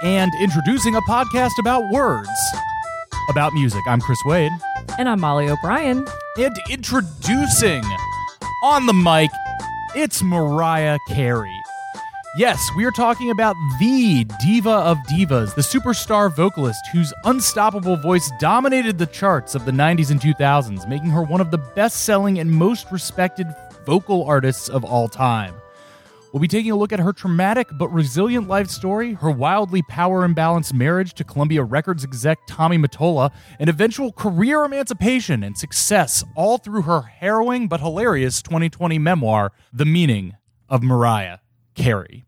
And Introducing a podcast about words, about music. I'm Chris Wade. And I'm Molly O'Brien. And introducing on the mic, it's Mariah Carey. Yes, we are talking about the diva of divas, the superstar vocalist whose unstoppable voice dominated the charts of the 90s and 2000s, making her one of the best selling and most respected vocal artists of all time. We'll be taking a look at her traumatic but resilient life story, her wildly power imbalanced marriage to Columbia Records exec Tommy Mottola, and eventual career emancipation and success, all through her harrowing but hilarious 2020 memoir, The Meaning of Mariah Carey.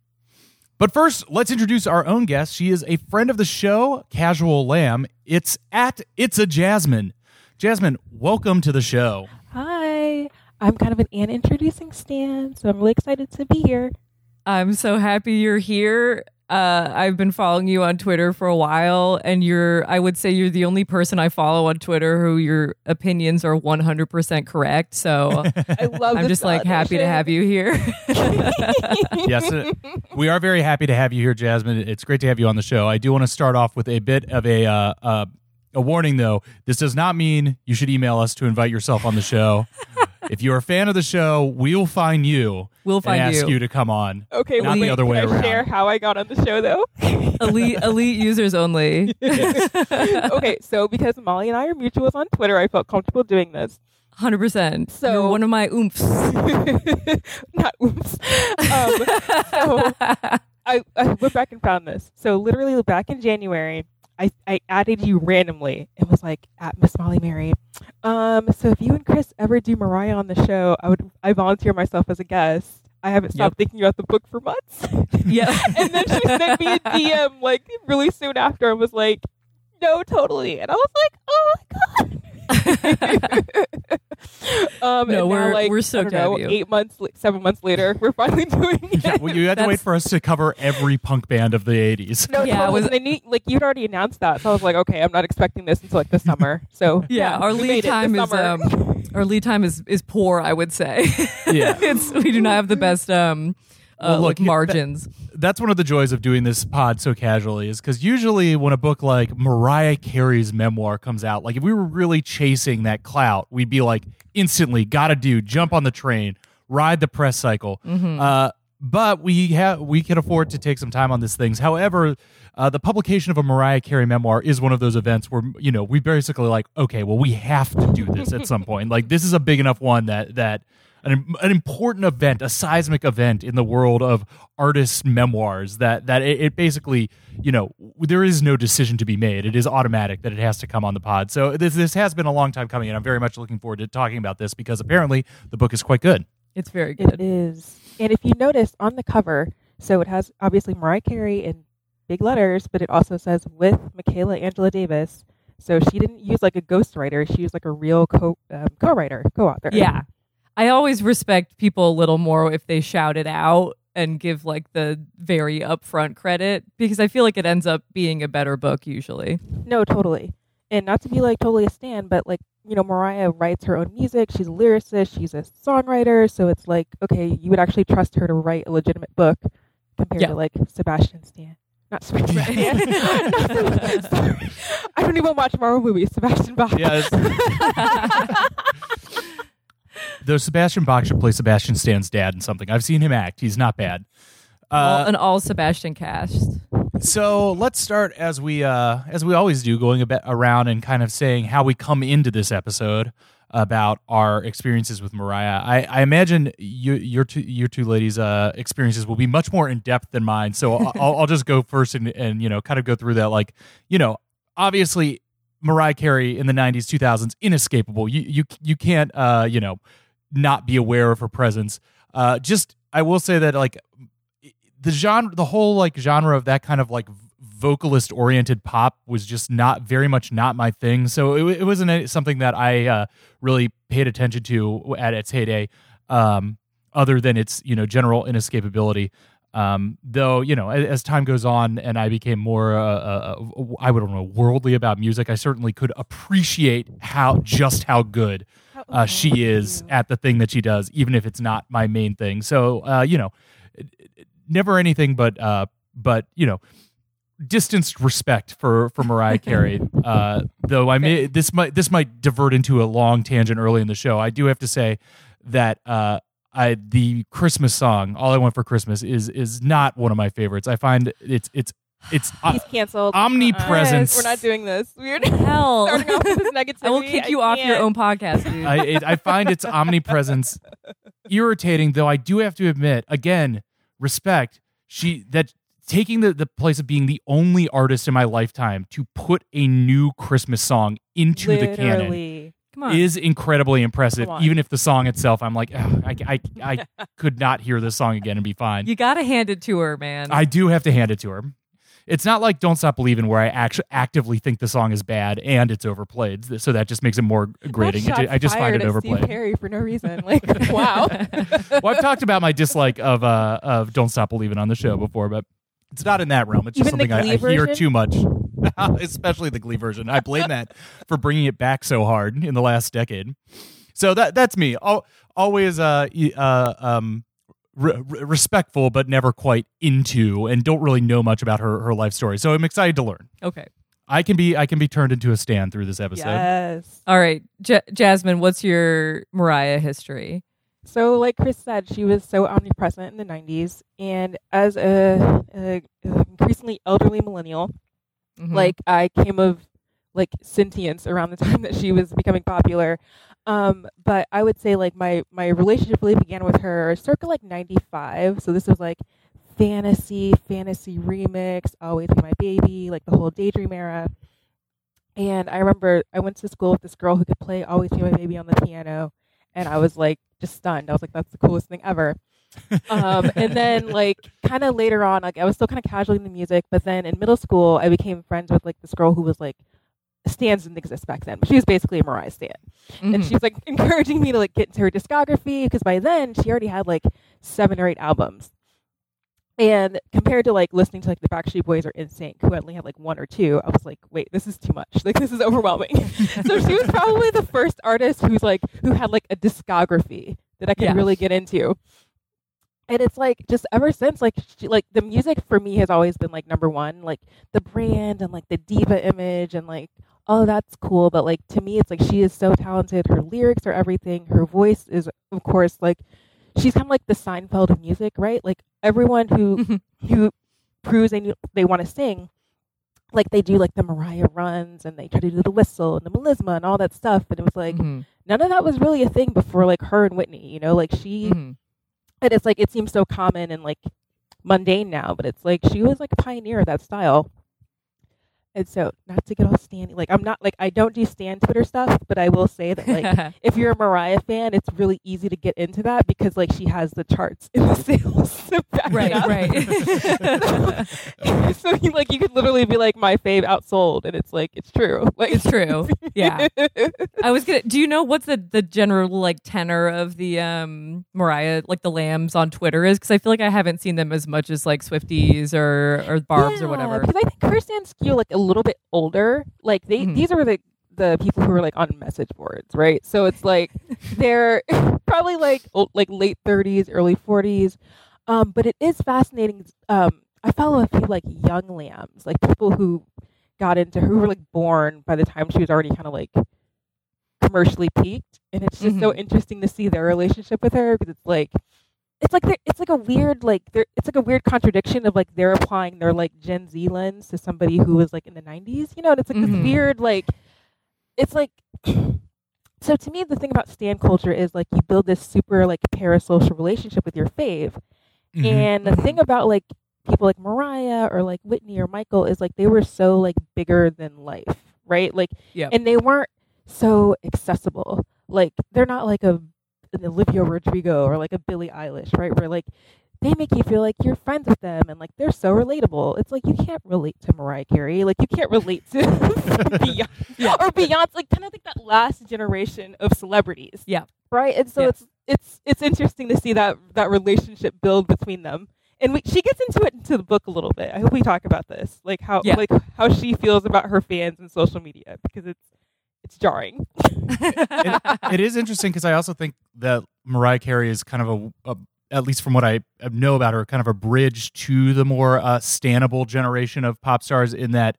But first, let's introduce our own guest. She is a friend of the show, Casual Lamb. It's at It's a Jasmine. Jasmine, welcome to the show. Hi. I'm kind of an And Introducing Stan, so I'm really excited to be here. I'm so happy you're here. Uh, I've been following you on Twitter for a while, and you're, I would say, you're the only person I follow on Twitter who your opinions are 100% correct. So I love I'm just like happy to have you here. yes, uh, we are very happy to have you here, Jasmine. It's great to have you on the show. I do want to start off with a bit of a uh, uh, a warning, though. This does not mean you should email us to invite yourself on the show. If you're a fan of the show, we'll find you. We'll find and ask you. you to come on. Okay, not wait, the other can way I around. share how I got on the show though? elite, elite users only. okay, so because Molly and I are mutuals on Twitter, I felt comfortable doing this. 100%. So- you're one of my oomphs. Not oops. Um, so I, I went back and found this. So literally back in January, I, I added you randomly and was like at Miss Molly Mary. Um, so if you and Chris ever do Mariah on the show, I would I volunteer myself as a guest. I haven't stopped thinking about the book for months. yeah. and then she sent me a DM like really soon after and was like, "No, totally." And I was like, "Oh my god." um, No, we're- now, like, we're I stoked don't to have know. Eight months, seven months later, we're finally doing it. Yeah, well, you had to wait for us to cover every punk band of the 80s. No, Yeah, yeah, it was- was, and then you, like you'd already announced that, so I was like, okay, I'm not expecting this until like the summer. So Yeah, our lead made it this time is um, our lead time is is poor. I would say. Yeah. it's we do not have the best um, uh, Well, look, like that- margins. that's one of the joys of doing this pod so casually is because usually when a book like Mariah Carey's memoir comes out, like if we were really chasing that clout, we'd be like instantly gotta do jump on the train, ride the press cycle. Uh, but we have we can afford to take some time on these things. However, uh, the publication of a Mariah Carey memoir is one of those events where you know we basically like okay, well we have to do this at some point. Like this is a big enough one that that an, an important event, a seismic event in the world of artists' memoirs that that it, it basically, you know, there is no decision to be made. It is automatic that it has to come on the pod. So this this has been a long time coming, and I'm very much looking forward to talking about this because apparently the book is quite good. It's very It good. is. And if you notice on the cover, so it has obviously Mariah Carey in big letters, but it also says with Michaela Angela Davis. So she didn't use like a ghostwriter; she used like a real co um, co-writer, co-author. Yeah, I always respect people a little more if they shout it out and give like the very upfront credit because I feel like it ends up being a better book usually. No, totally. And not to be like totally a stan, but like, you know, Mariah writes her own music. She's a lyricist. She's a songwriter. So it's like, okay, you would actually trust her to write a legitimate book compared Yeah. to like Sebastian Stan. Not Sebastian Stan. Not Sorry. I don't even watch Marvel movies. Sebastian Bach. Yeah. Though Sebastian Bach should play Sebastian Stan's dad in something. I've seen him act. He's not bad. all, Uh, an all Sebastian cast. so let's start as we uh, as we always do, going a bit around and kind of saying how we come into this episode about our experiences with Mariah. I, I imagine you, your two your two ladies' uh, experiences will be much more in depth than mine. So I'll, I'll just go first and, and you know kind of go through that. Like you know, obviously Mariah Carey in the '90s, 2000s, inescapable. You you you can't uh, you know not be aware of her presence. Uh, just I will say that like the genre, the whole like genre of that kind of like vocalist oriented pop was just not very much not my thing. So it, it wasn't something that I uh, really paid attention to at its heyday, um, other than its you know general inescapability. Um, though you know, as, time goes on and I became more, uh, uh, uh, I would know, worldly about music, I certainly could appreciate how just how good uh, she is at the thing that she does, even if it's not my main thing. So uh, you know, never anything but uh, but you know, distanced respect for for Mariah Carey. Uh, though I may this might this might divert into a long tangent early in the show. I do have to say that uh, I the Christmas song "All I Want for Christmas" is is not one of my favorites. I find it's it's it's uh, He's canceled. omnipresence. We're not doing this. We're Hell. starting off with this negativity. I will kick you off your can't. own podcast, dude. I it, I find its omnipresence irritating. Though I do have to admit, again, respect she that taking the, the place of being the only artist in my lifetime to put a new Christmas song into the canon Come on. is incredibly impressive. Even if the song itself, I'm like, I, I, I could not hear this song again and be fine. you got to hand it to her, man. I do have to hand it to her. It's not like "Don't Stop Believing" where I actually actively think the song is bad and it's overplayed, so that just makes it more grating. It I just find it at Steve overplayed. Perry for no reason. Like, wow. well, I've talked about my dislike of uh of "Don't Stop Believing" on the show before, but it's not in that realm. It's just Even something I, I hear version? too much, especially the Glee version. I blame that for bringing it back so hard in the last decade. So that that's me. Al always uh uh um. Re- re- respectful, but never quite into, and don't really know much about her her life story. So I'm excited to learn. okay. I can be I can be turned into a stand through this episode. yes. All right. J- Jasmine, what's your Mariah history? So, like Chris said, she was so omnipresent in the 90s. And as a, a, a increasingly elderly millennial, Mhm. like I came of like sentience around the time that she was becoming popular. Um, but I would say like my my relationship really began with her circa like 95. So this was like fantasy, fantasy remix, always be my baby, like the whole daydream era. And I remember I went to school with this girl who could play Always Be My Baby on the piano, and I was like just stunned. I was like, that's the coolest thing ever. um, and then like kind of later on, like I was still kind of casually in the music, but then in middle school, I became friends with like this girl who was like stands didn't exist back then, but she was basically a Mariah stan, and Mhm. she was like encouraging me to like get into her discography because by then she already had like seven or eight albums. And compared to like listening to like the Backstreet Boys or NSYNC, who only had like one or two, I was like, wait, this is too much. Like this is overwhelming. so she was probably the first artist who's like who had like a discography that I could Yeah. really get into. And it's like just ever since like she, like the music for me has always been like number one, like the brand and like the diva image and like oh that's cool, but like to me it's like she is so talented. Her lyrics are everything. Her voice is of course like she's kind of like the Seinfeld of music, right? Like everyone who who proves they they want to sing, like they do like the Mariah runs and they try to do the whistle and the melisma and all that stuff. And it was like Mhm. none of that was really a thing before like her and Whitney, you know, like she Mhm. and it's like it seems so common and like mundane now, but it's like she was like a pioneer of that style. And so, not to get all standy, like I'm not like I don't do stand Twitter stuff, but I will say that like if you're a Mariah fan, it's really easy to get into that because like she has the charts in the sales. to back it right, right. so you like you could literally be like my fave outsold, and it's like it's true. Like it's true. Yeah. I was gonna. Do you know what's the the general like tenor of the um Mariah like the Lambs on Twitter is? Because I feel like I haven't seen them as much as like Swifties or or Barbz or whatever. Because I think her stands skew like a little bit older. Like they Mhm. these are the the people who are like on message boards, right? So it's like they're probably like old, like late thirties, early forties. Um, but it is fascinating. Um, I follow a few like young lambs, like people who got into who were like born by the time she was already kind of like commercially peaked, and it's just so Mhm. interesting to see their relationship with her because it's like it's like it's like a weird like it's like a weird contradiction of like they're applying their like Gen Z lens to somebody who was like in the 90s, you know, and it's like Mhm. this weird like it's like so to me the thing about stand culture is like you build this super like parasocial relationship with your fave. Mhm. And the thing about like people like Mariah or like Whitney or Michael is like they were so like bigger than life, right? Like Yep. and they weren't so accessible. Like they're not like a an Olivia Rodrigo or like a Billie Eilish, right? Where like they make you feel like you're friends with them and like they're so relatable. It's like you can't relate to Mariah Carey, like you can't relate to Beyonce Yeah. or Beyonce, like kind of like that last generation of celebrities. Yeah. Right? And so Yeah. it's it's it's interesting to see that that relationship build between them. And we, she gets into it into the book a little bit. I hope we talk about this, like how Yeah. like how she feels about her fans and social media because it's it's jarring. it, it is interesting because I also think that Mariah Carey is kind of a, a at least from what I know about her, kind of a bridge to the more uh, stannable generation of pop stars in that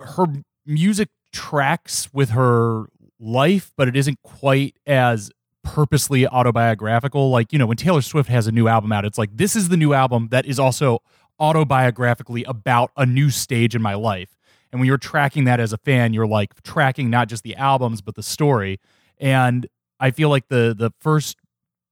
her music tracks with her life, but it isn't quite as purposely autobiographical. Like, you know, when Taylor Swift has a new album out, it's like, this is the new album that is also autobiographically about a new stage in my life. And when you're tracking that as a fan, you're like tracking not just the albums, but the story. And I feel like the the first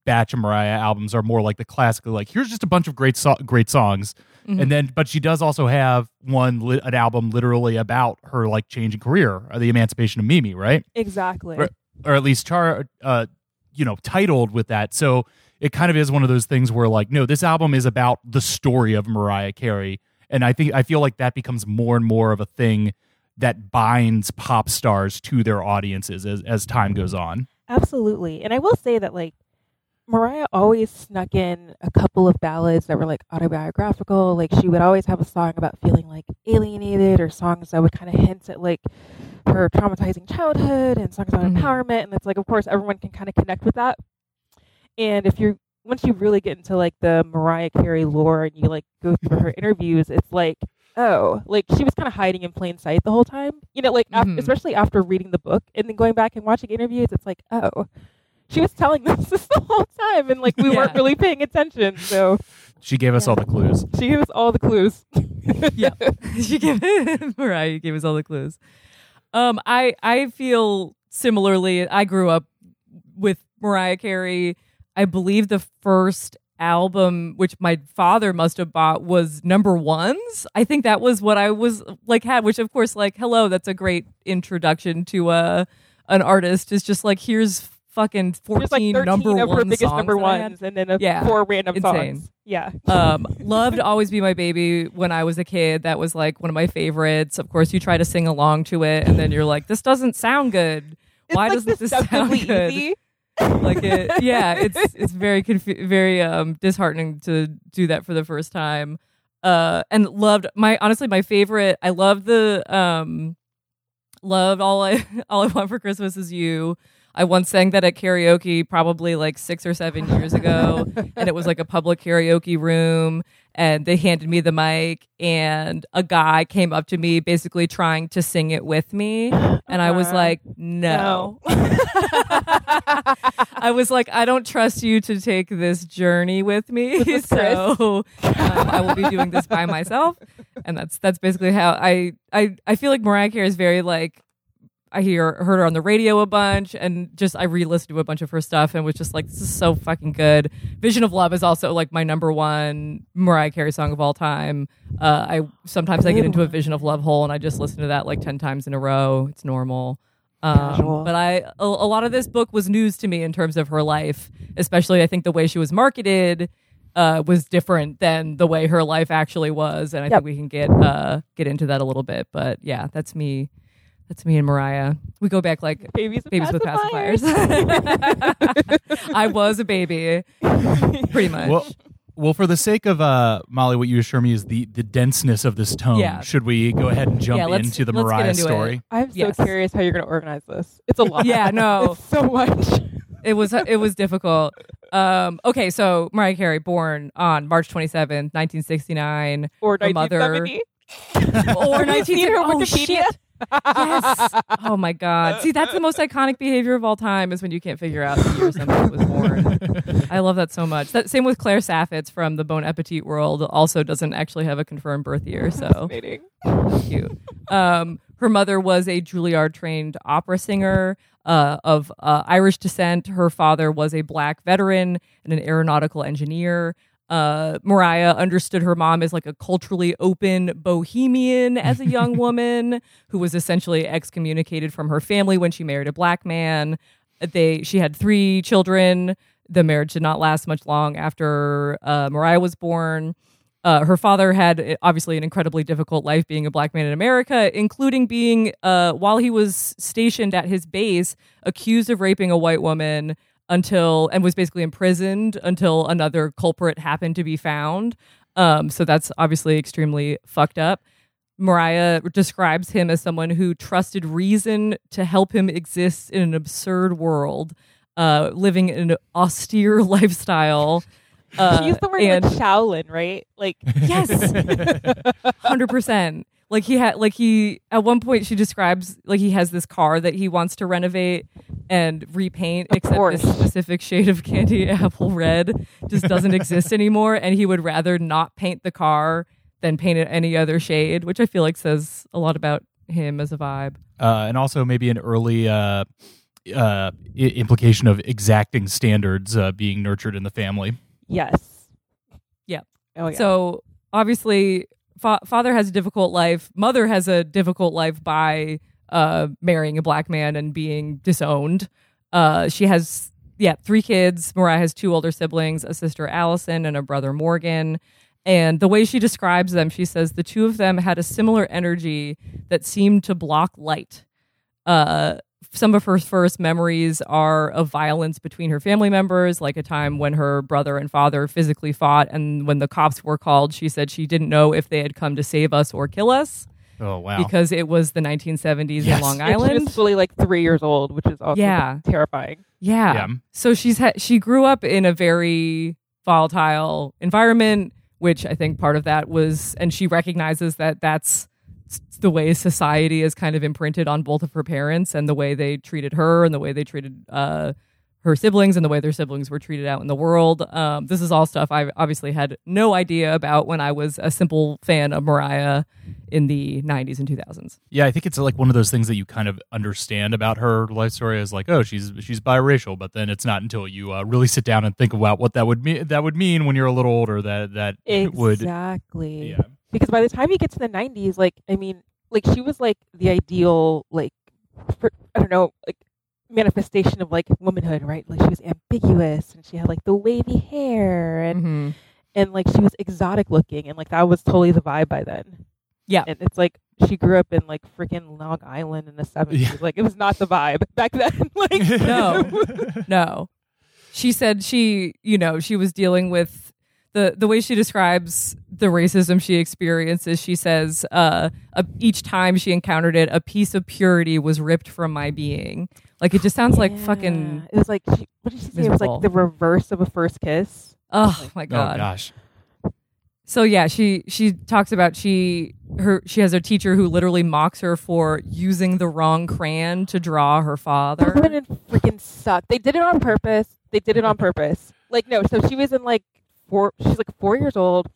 batch of Mariah albums are more like the classical, like here's just a bunch of great so- great songs, mm-hmm. and then but she does also have one li- an album literally about her like changing career, or the emancipation of Mimi, right? Exactly, or, or at least char, uh, you know, titled with that. So it kind of is one of those things where like, no, this album is about the story of Mariah Carey, and I think I feel like that becomes more and more of a thing that binds pop stars to their audiences as as time goes on. Absolutely. And I will say that like Mariah always snuck in a couple of ballads that were like autobiographical. Like she would always have a song about feeling like alienated or songs that would kind of hint at like her traumatizing childhood and songs about mm-hmm. empowerment. And it's like, of course, everyone can kind of connect with that. And if you're, once you really get into like the Mariah Carey lore and you like go through her interviews, it's like, oh, like she was kind of hiding in plain sight the whole time. You know, like mm-hmm. af- especially after reading the book and then going back and watching interviews, it's like, oh, she was telling us this the whole time, and like we yeah. weren't really paying attention. So she gave us yeah. all the clues. She gave us all the clues. yeah, she gave Mariah gave us all the clues. Um, I I feel similarly. I grew up with Mariah Carey. I believe the first album which my father must have bought was number ones. I think that was what i was like had which of course like hello that's a great introduction to uh an artist is just like here's fucking 14 like number of her biggest number ones and then a yeah, four random insane. songs yeah. Um loved always be my baby when i was a kid that was like one of my favorites. Of course you try to sing along to it and then you're like this doesn't sound good. Why it's doesn't this sound good? easy like it yeah it's it's very confu- very um disheartening to do that for the first time uh and loved my honestly my favorite i love the um loved all i all i want for christmas is you I once sang that at karaoke probably like six or seven years ago, and it was like a public karaoke room. And they handed me the mic, and a guy came up to me basically trying to sing it with me. And I was uh-huh. like, no. no. I was like, I don't trust you to take this journey with me. so um, I will be doing this by myself. And that's that's basically how I I, I feel like Mariah Carey is very like I hear heard her on the radio a bunch, and just I re-listened to a bunch of her stuff, and was just like, this is so fucking good. Vision of Love is also like my number one Mariah Carey song of all time. Uh, I sometimes I get into a Vision of Love hole, and I just listen to that like ten times in a row. It's normal. Um, but I a, a lot of this book was news to me in terms of her life, especially I think the way she was marketed uh, was different than the way her life actually was, and I yep. think we can get uh, get into that a little bit. But yeah, that's me that's me and Mariah. We go back like babies, babies with pacifiers. pacifiers. I was a baby, pretty much. Well, well, for the sake of uh, Molly, what you assure me is the the denseness of this tone. Yeah. Should we go ahead and jump yeah, into the Mariah into story? It. I'm so yes. curious how you're going to organize this. It's a lot. yeah, no, it's so much. It was it was difficult. Um, okay, so Mariah Carey, born on March 27, 1969. Or 1970. Mother, or 1970. Her oh, Wikipedia? Shit yes. Oh my God. See, that's the most iconic behavior of all time is when you can't figure out the year somebody was born. I love that so much. That same with Claire Saffitz from the Bon Appetit world. Also doesn't actually have a confirmed birth year. So cute. Um, her mother was a Juilliard trained opera singer. Uh, of uh, Irish descent. Her father was a black veteran and an aeronautical engineer uh, Mariah understood her mom as like a culturally open bohemian as a young woman who was essentially excommunicated from her family when she married a black man. They she had three children. The marriage did not last much long after uh, Mariah was born. Uh, her father had eh, obviously an incredibly difficult life being a black man in America, including being, uh, while he was stationed at his base, accused of raping a white woman until and was basically imprisoned until another culprit happened to be found. Um, so that's obviously extremely fucked up. Mariah describes him as someone who trusted reason to help him exist in an absurd world, uh, living an austere lifestyle. Uh, she used the word and like Shaolin, right? Like Yes. hundred percent. Like he had, like he at one point she describes like he has this car that he wants to renovate and repaint, Of except course. this specific shade of candy apple red just doesn't exist anymore, and he would rather not paint the car than paint it any other shade, which I feel like says a lot about him as a vibe. uh, and also maybe an early uh, uh, i- implication of exacting standards uh, being nurtured in the family. yes. Yep. Oh yeah. So obviously, fa- father has a difficult life. Mother has a difficult life by uh, marrying a black man and being disowned. Uh, she has yeah three kids. Mariah has two older siblings, a sister Allison and a brother Morgan. And the way she describes them, she says the two of them had a similar energy that seemed to block light. Uh, some of her first memories are of violence between her family members, like a time when her brother and father physically fought. And when the cops were called, she said she didn't know if they had come to save us or kill us Oh wow! because it was the 1970s Yes. in Long And she Island. was fully like three years old, which is also Yeah. terrifying. Yeah. Yeah. So she's ha- she grew up in a very volatile environment, which I think part of that was, and she recognizes that that's s- the way society is kind of imprinted on both of her parents and the way they treated her and the way they treated uh, her siblings and the way their siblings were treated out in the world. Um, this is all stuff I obviously had no idea about when I was a simple fan of Mariah in the 90s and 2000s. Yeah, I think it's like one of those things that you kind of understand about her life story is like, oh, she's she's biracial, but then it's not until you uh, really sit down and think about what that would mean that would mean when you're a little older that that would Exactly. yeah because by the time you get to the 90s like i mean like she was like the ideal like for, i don't know like manifestation of like womanhood right like she was ambiguous and she had like the wavy hair and Mhm. and like she was exotic looking and like that was totally the vibe by then Yeah. and it's like she grew up in like freaking long island in the 70s Yeah. like it was not the vibe back then like No. No. She said she, you know, she was dealing with the the way she describes the racism she experiences. She says, uh, a, each time she encountered it, a piece of purity was ripped from my being. Like it just sounds like Yeah. fucking. it was like she, what did she say it was like the reverse of a first kiss Oh my god! oh god. gosh So yeah, she she talks about she her she has a teacher who literally mocks her for using the wrong crayon to draw her Those father. women freaking suck. They did it on purpose. They did it on purpose. Like no, so she was in like four. She's like four years old.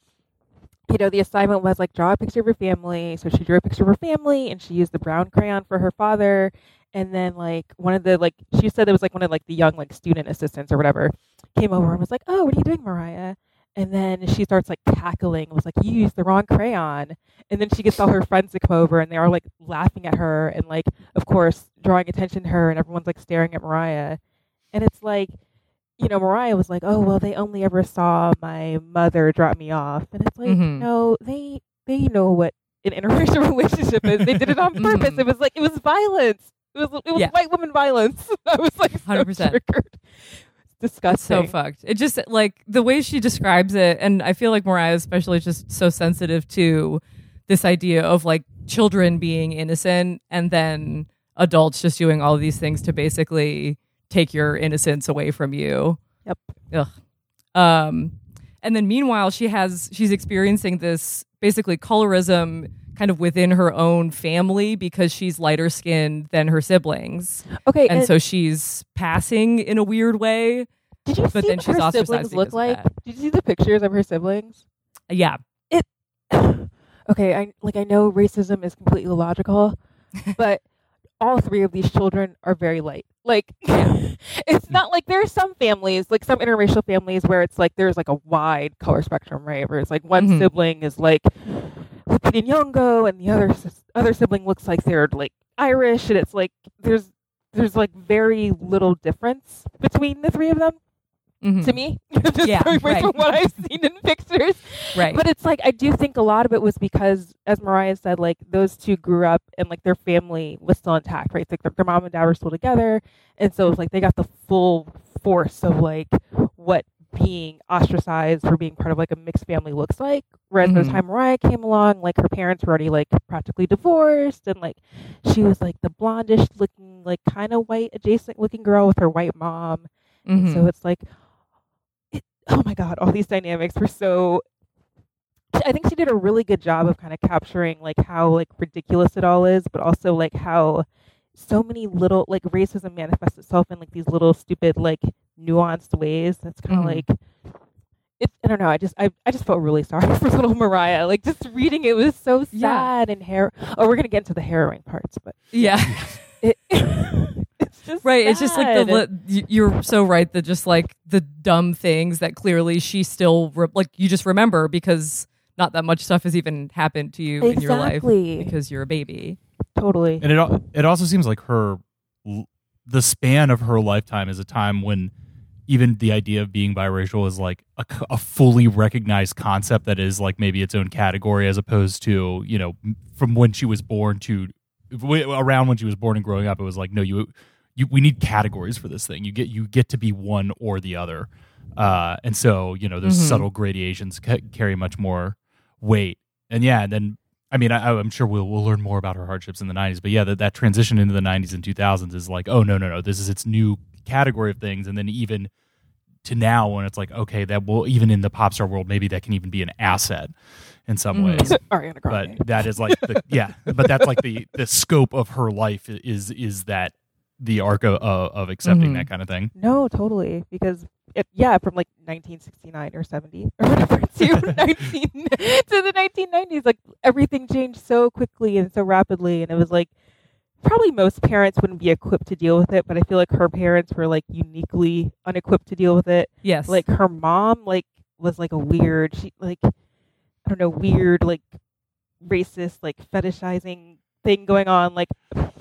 You know, the assignment was like draw a picture of her family. So she drew a picture of her family, and she used the brown crayon for her father. And then like one of the like she said it was like one of like the young like student assistants or whatever came over and was like, "Oh, what are you doing, Mariah?" And then she starts like cackling. Was like, "You used the wrong crayon." And then she gets all her friends to come over, and they are like laughing at her, and like of course drawing attention to her, and everyone's like staring at Mariah. And it's like, you know, Mariah was like, "Oh well, they only ever saw my mother drop me off," and it's like, Mhm. no, they they know what an interracial relationship is. They did it on purpose. Mhm. It was like it was violence. It was it was Yeah. white woman violence. I was like so 100%. triggered. It's disgusting. so fucked. It just like the way she describes it, and I feel like Mariah especially is just so sensitive to this idea of like children being innocent and then adults just doing all these things to basically take your innocence away from you. Yep. Ugh. Um, and then meanwhile, she has she's experiencing this basically colorism kind of within her own family because she's lighter skinned than her siblings, Okay, and and so she's passing in a weird way. did you but see then what she's her siblings look like? Did you see the pictures of her siblings? Yeah, It. okay, I like I know racism is completely illogical, but all three of these children are very light. Like it's not like there are some families, like some interracial families where it's like there's like a wide color spectrum, right? Where it's like one Mhm. sibling is like Lupita Nyong'o and the other other sibling looks like they're like Irish and it's like there's there's like very little difference between the three of them Mhm. to me. Just Yeah, right. from what I've seen in pictures. right. But it's like I do think a lot of it was because, as Mariah said, like those two grew up and like their family was still intact, right? Like their, their mom and dad were still together, and so it's like they got the full force of like what being ostracized for being part of like a mixed family looks like. Whereas by the time Mariah came along, like her parents were already like practically divorced, and like she was like the blondish looking, like kind of white adjacent looking girl with her white mom. Mhm. So it's like, oh my god, all these dynamics were so. I think she did a really good job of kind of capturing like how like ridiculous it all is, but also like how so many little like racism manifests itself in like these little stupid like nuanced ways. That's kind of Mhm. like it. I don't know. I just I, I just felt really sorry for little Mariah. Like just reading it was so Yeah. sad and hair. Oh, we're gonna get into the harrowing parts, but Yeah. it, just Right. It's just like the li- you're so right that just like the dumb things that clearly she still re- like you just remember because not that much stuff has even happened to you in your life because you're a baby. totally. And it it also seems like her the span of her lifetime is a time when even the idea of being biracial is like a fully recognized concept that is like maybe its own category as opposed to you know from when she was born to around when she was born and growing up it was like no you you we need categories for this thing you get you get to be one or the other uh, and so you know those Mhm. subtle gradations ca- carry much more weight and yeah and then I mean, I, I'm sure we'll we'll learn more about her hardships in the '90s, but yeah, that, that transition into the '90s and 2000s is like, oh no, no, no, this is its new category of things, and then even to now when it's like, okay, that will even in the pop star world, maybe that can even be an asset in some Mhm. ways. Ariana Grande. But that is like, the, yeah, but that's like the the scope of her life is is that the arc of, of accepting Mhm. that kind of thing. No, totally. Because it, yeah, from like 1969 or 70 or whatever to 19 to the 1990s, like everything changed so quickly and so rapidly, and it was like probably most parents wouldn't be equipped to deal with it, but I feel like her parents were like uniquely unequipped to deal with it. Yes. Like her mom, like was like a weird, she like I don't know, weird like racist like fetishizing thing going on. Like,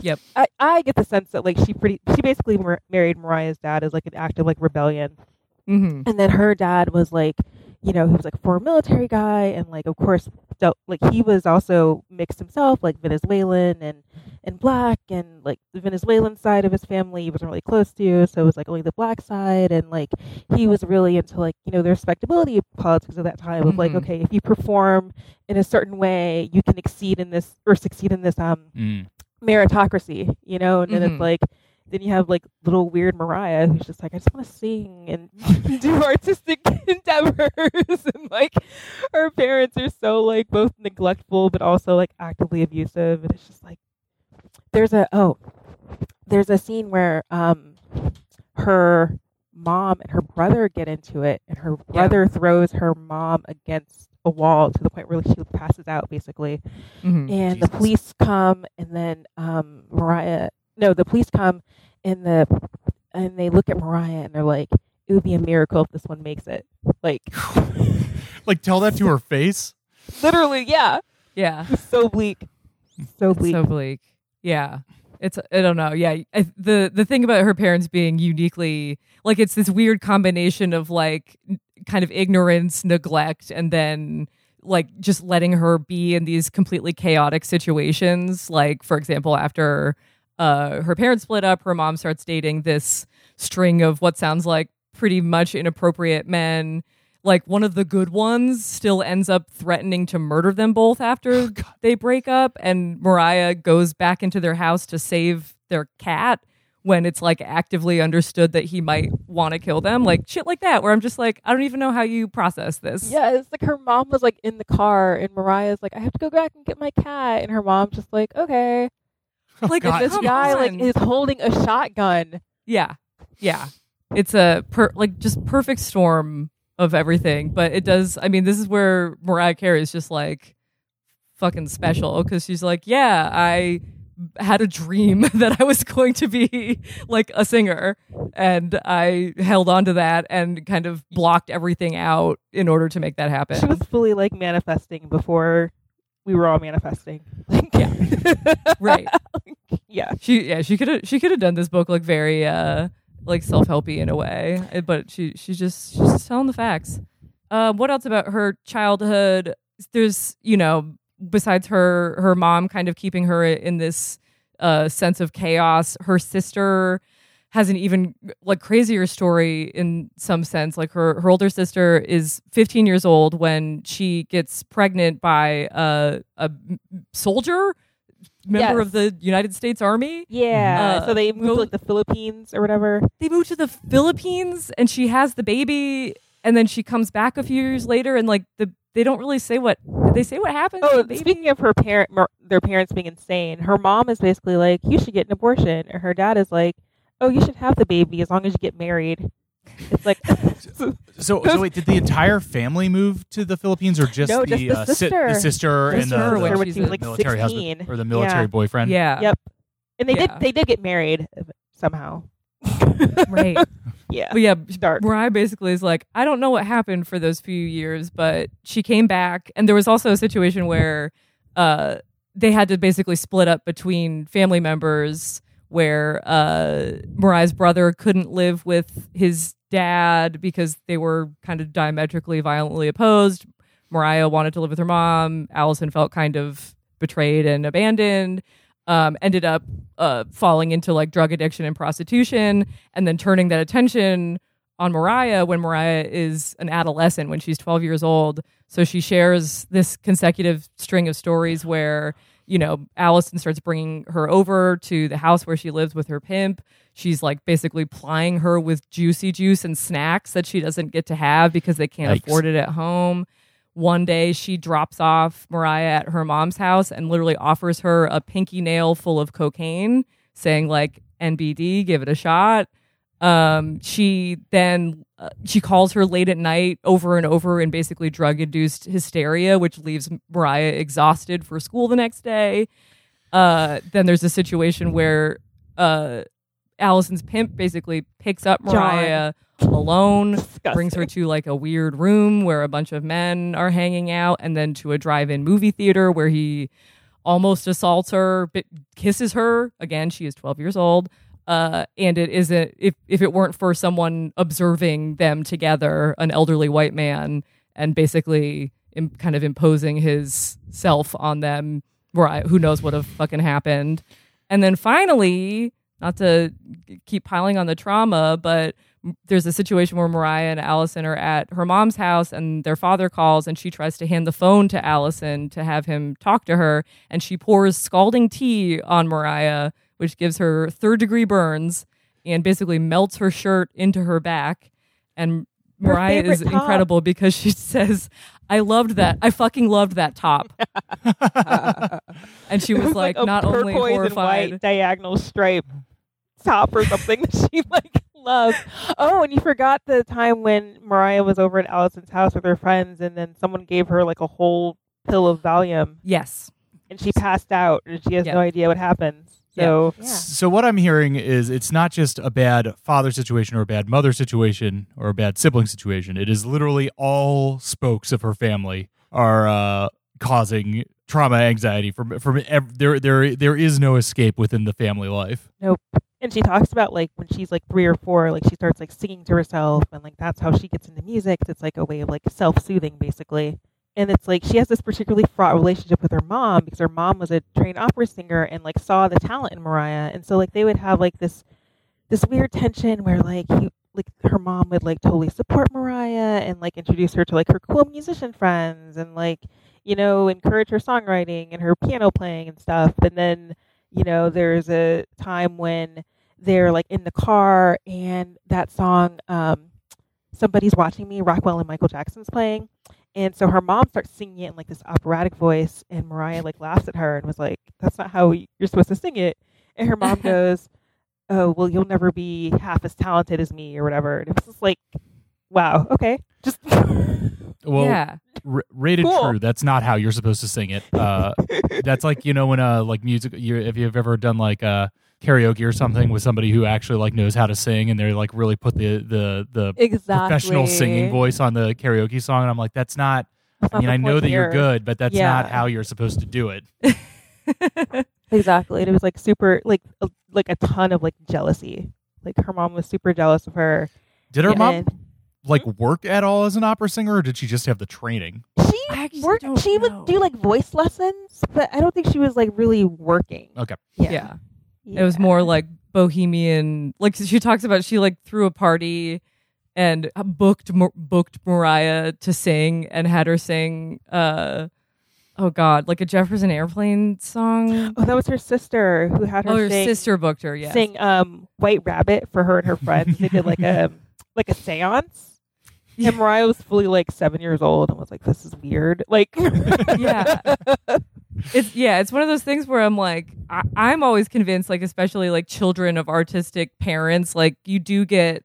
Yep. I I get the sense that like she pretty she basically mar- married Mariah's dad as like an act of like rebellion, hmm and then her dad was like, you know, he was like a former military guy, and like of course, dealt, like he was also mixed himself, like Venezuelan and and black, and like the Venezuelan side of his family he wasn't really close to, so it was like only the black side, and like he was really into like you know the respectability politics of that time of like Mhm. okay if you perform in a certain way you can exceed in this or succeed in this um Mm. meritocracy, you know, and then Mhm. it's like then you have like little weird Mariah who's just like I just want to sing and do artistic endeavors. And like her parents are so like both neglectful but also like actively abusive. And it's just like there's a oh there's a scene where um her mom and her brother get into it and her brother throws her mom against a wall to the point where she passes out basically. Hmm and the police come and then um Mariah no the police come and the and they look at Mariah and they're like it would be a miracle if this one makes it like Like tell that to her face. literally yeah Yeah. it's so bleak so It's bleak so bleak. Yeah. It's I don't know. Yeah. I, the the thing about her parents being uniquely like it's this weird combination of like kind of ignorance, neglect, and then like just letting her be in these completely chaotic situations. Like for example, after uh her parents split up, her mom starts dating this string of what sounds like pretty much inappropriate men. Like one of the good ones still ends up threatening to murder them both after they break up, and Mariah goes back into their house to save their cat when it's like actively understood that he might want to kill them. Like shit like that, where I'm just like, I don't even know how you process this. yeah it's like her mom was like in the car and Mariah's like I have to go back and get my cat and her mom's just like okay Oh, like God. this guy like is holding a shotgun Yeah. Yeah. It's a per- like just perfect storm of everything, but it does I mean this is where Mariah Carey is just like fucking special cuz she's like, "Yeah, I had a dream that I was going to be like a singer and I held on to that and kind of blocked everything out in order to make that happen." she was fully like manifesting before we were all manifesting Yeah. right. Yeah She yeah, she could have she could have done this book like very uh like self helpy in a way, eh, but she she's just she's just telling the facts. Uh, what else about her childhood? There's you know besides her her mom kind of keeping her in this uh sense of chaos. Her sister has an even like crazier story in some sense. Like her her older sister is 15 years old when she gets pregnant by a a soldier member Yes. of the United States Army Yeah. Uh, so they moved go- to like the Philippines or whatever. they moved to the Philippines and she has the baby and then she comes back a few years later, and like the they don't really say what they say what happened. to Oh, speaking of her parent, their parents being insane, her mom is basically like, "You should get an abortion," and her dad is like, "Oh, you should have the baby as long as you get married." It's like, So, so wait, did the entire family move to the Philippines, or just No, the just the uh, si- sister. the sister The and the, sister the, when when she's she was a like military husband or the military Yeah. boyfriend? yeah, Yep. and they Yeah. did they did get married somehow. right. Yeah, But yeah, dark. Mariah basically is like, I don't know what happened for those few years, but she came back, and there was also a situation where uh, they had to basically split up between family members, where uh, Mariah's brother couldn't live with his dad because they were kind of diametrically violently opposed. Mariah wanted to live with her mom. Allison felt kind of betrayed and abandoned. Um, ended up uh, falling into like drug addiction and prostitution, and then turning that attention on Mariah when Mariah is an adolescent, when she's 12 years old. So she shares this consecutive string of stories where, you know, Allison starts bringing her over to the house where she lives with her pimp. She's like basically plying her with juicy juice and snacks that she doesn't get to have because they can't Yikes. afford it at home. One day she drops off Mariah at her mom's house and literally offers her a pinky nail full of cocaine, saying like NBD, give it a shot. Um, she then uh, she calls her late at night over and over in basically drug induced hysteria, which leaves Mariah exhausted for school the next day. Uh, then there's a situation where uh, Allison's pimp basically picks up John. Mariah alone Disgusting. brings her to like a weird room where a bunch of men are hanging out and then to a drive-in movie theater where he almost assaults her kisses her again she is 12 years old uh, and it isn't if, if it weren't for someone observing them together an elderly white man and basically Im- kind of imposing his self on them right who knows what have fucking happened. And then finally not to keep piling on the trauma but there's a situation where Mariah and Allison are at her mom's house and their father calls and she tries to hand the phone to Allison to have him talk to her and she pours scalding tea on Mariah which gives her third degree burns and basically melts her shirt into her back and Her Mariah is top. incredible because she says I loved that I fucking loved that top and she It was like, a not only horrified white diagonal stripe top or something that she like loved. Oh, and you forgot the time when Mariah was over at Allison's house with her friends, and then someone gave her like a whole pill of Valium, yes and she passed out, and she has Yeah. no idea what happens. So yeah. So what I'm hearing is it's not just a bad father situation or a bad mother situation or a bad sibling situation. It is literally all spokes of her family are uh, causing trauma, anxiety from from ev- there. There there is no escape within the family life. Nope. And she talks about like when she's like three or four, like she starts like singing to herself, and like that's how she gets into music. It's like a way of like self soothing, basically. And it's like she has this particularly fraught relationship with her mom because her mom was a trained opera singer and like saw the talent in Mariah, and so like they would have like this this weird tension where like you like her mom would like totally support Mariah and like introduce her to like her cool musician friends and like you know encourage her songwriting and her piano playing and stuff, and then you know there's a time when they're like in the car and that song um somebody's watching me rockwell and michael jackson's playing and so her mom starts singing it in like this operatic voice and mariah like laughs at her and was like that's not how you're supposed to sing it and her mom goes oh well you'll never be half as talented as me or whatever and it was just like wow okay just Well, yeah r- rated Cool. true. That's not how you're supposed to sing it. Uh, that's like you know when uh like music. You if you've ever done like uh karaoke or something with somebody who actually like knows how to sing and they're like really put the the the exactly professional singing voice on the karaoke song and I'm like that's not That's I mean the I know point that you're good but that's Yeah. not how you're supposed to do it. Exactly. And it was like super like a, like a ton of like jealousy. Like her mom was super jealous of her. Did her mom And like hmm? work at all as an opera singer or did she just have the training? she actually worked she know. would do like voice lessons, but I don't think she was like really working. Okay. yeah. yeah. It was more like bohemian. Like she talks about, she like threw a party and booked booked Mariah to sing and had her sing. uh Oh God, like a Jefferson Airplane song. Oh, that was her sister who had her Oh, her sing, sister booked her. Yeah, sing um White Rabbit for her and her friends. they did like a like a séance. And Mariah was fully like seven years old and was like, "This is weird." Like, Yeah. it's yeah it's one of those things where i'm like I, i'm always convinced like especially like children of artistic parents like you do get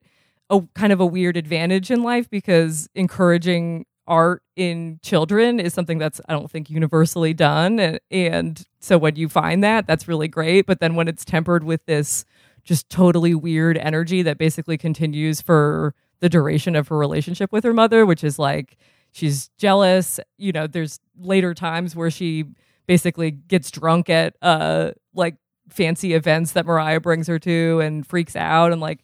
a kind of a weird advantage in life because encouraging art in children is something that's i don't think universally done and, and so when you find that that's really great but then when it's tempered with this just totally weird energy that basically continues for the duration of her relationship with her mother which is like she's jealous you know there's later times where she basically gets drunk at uh like fancy events that Mariah brings her to and freaks out and like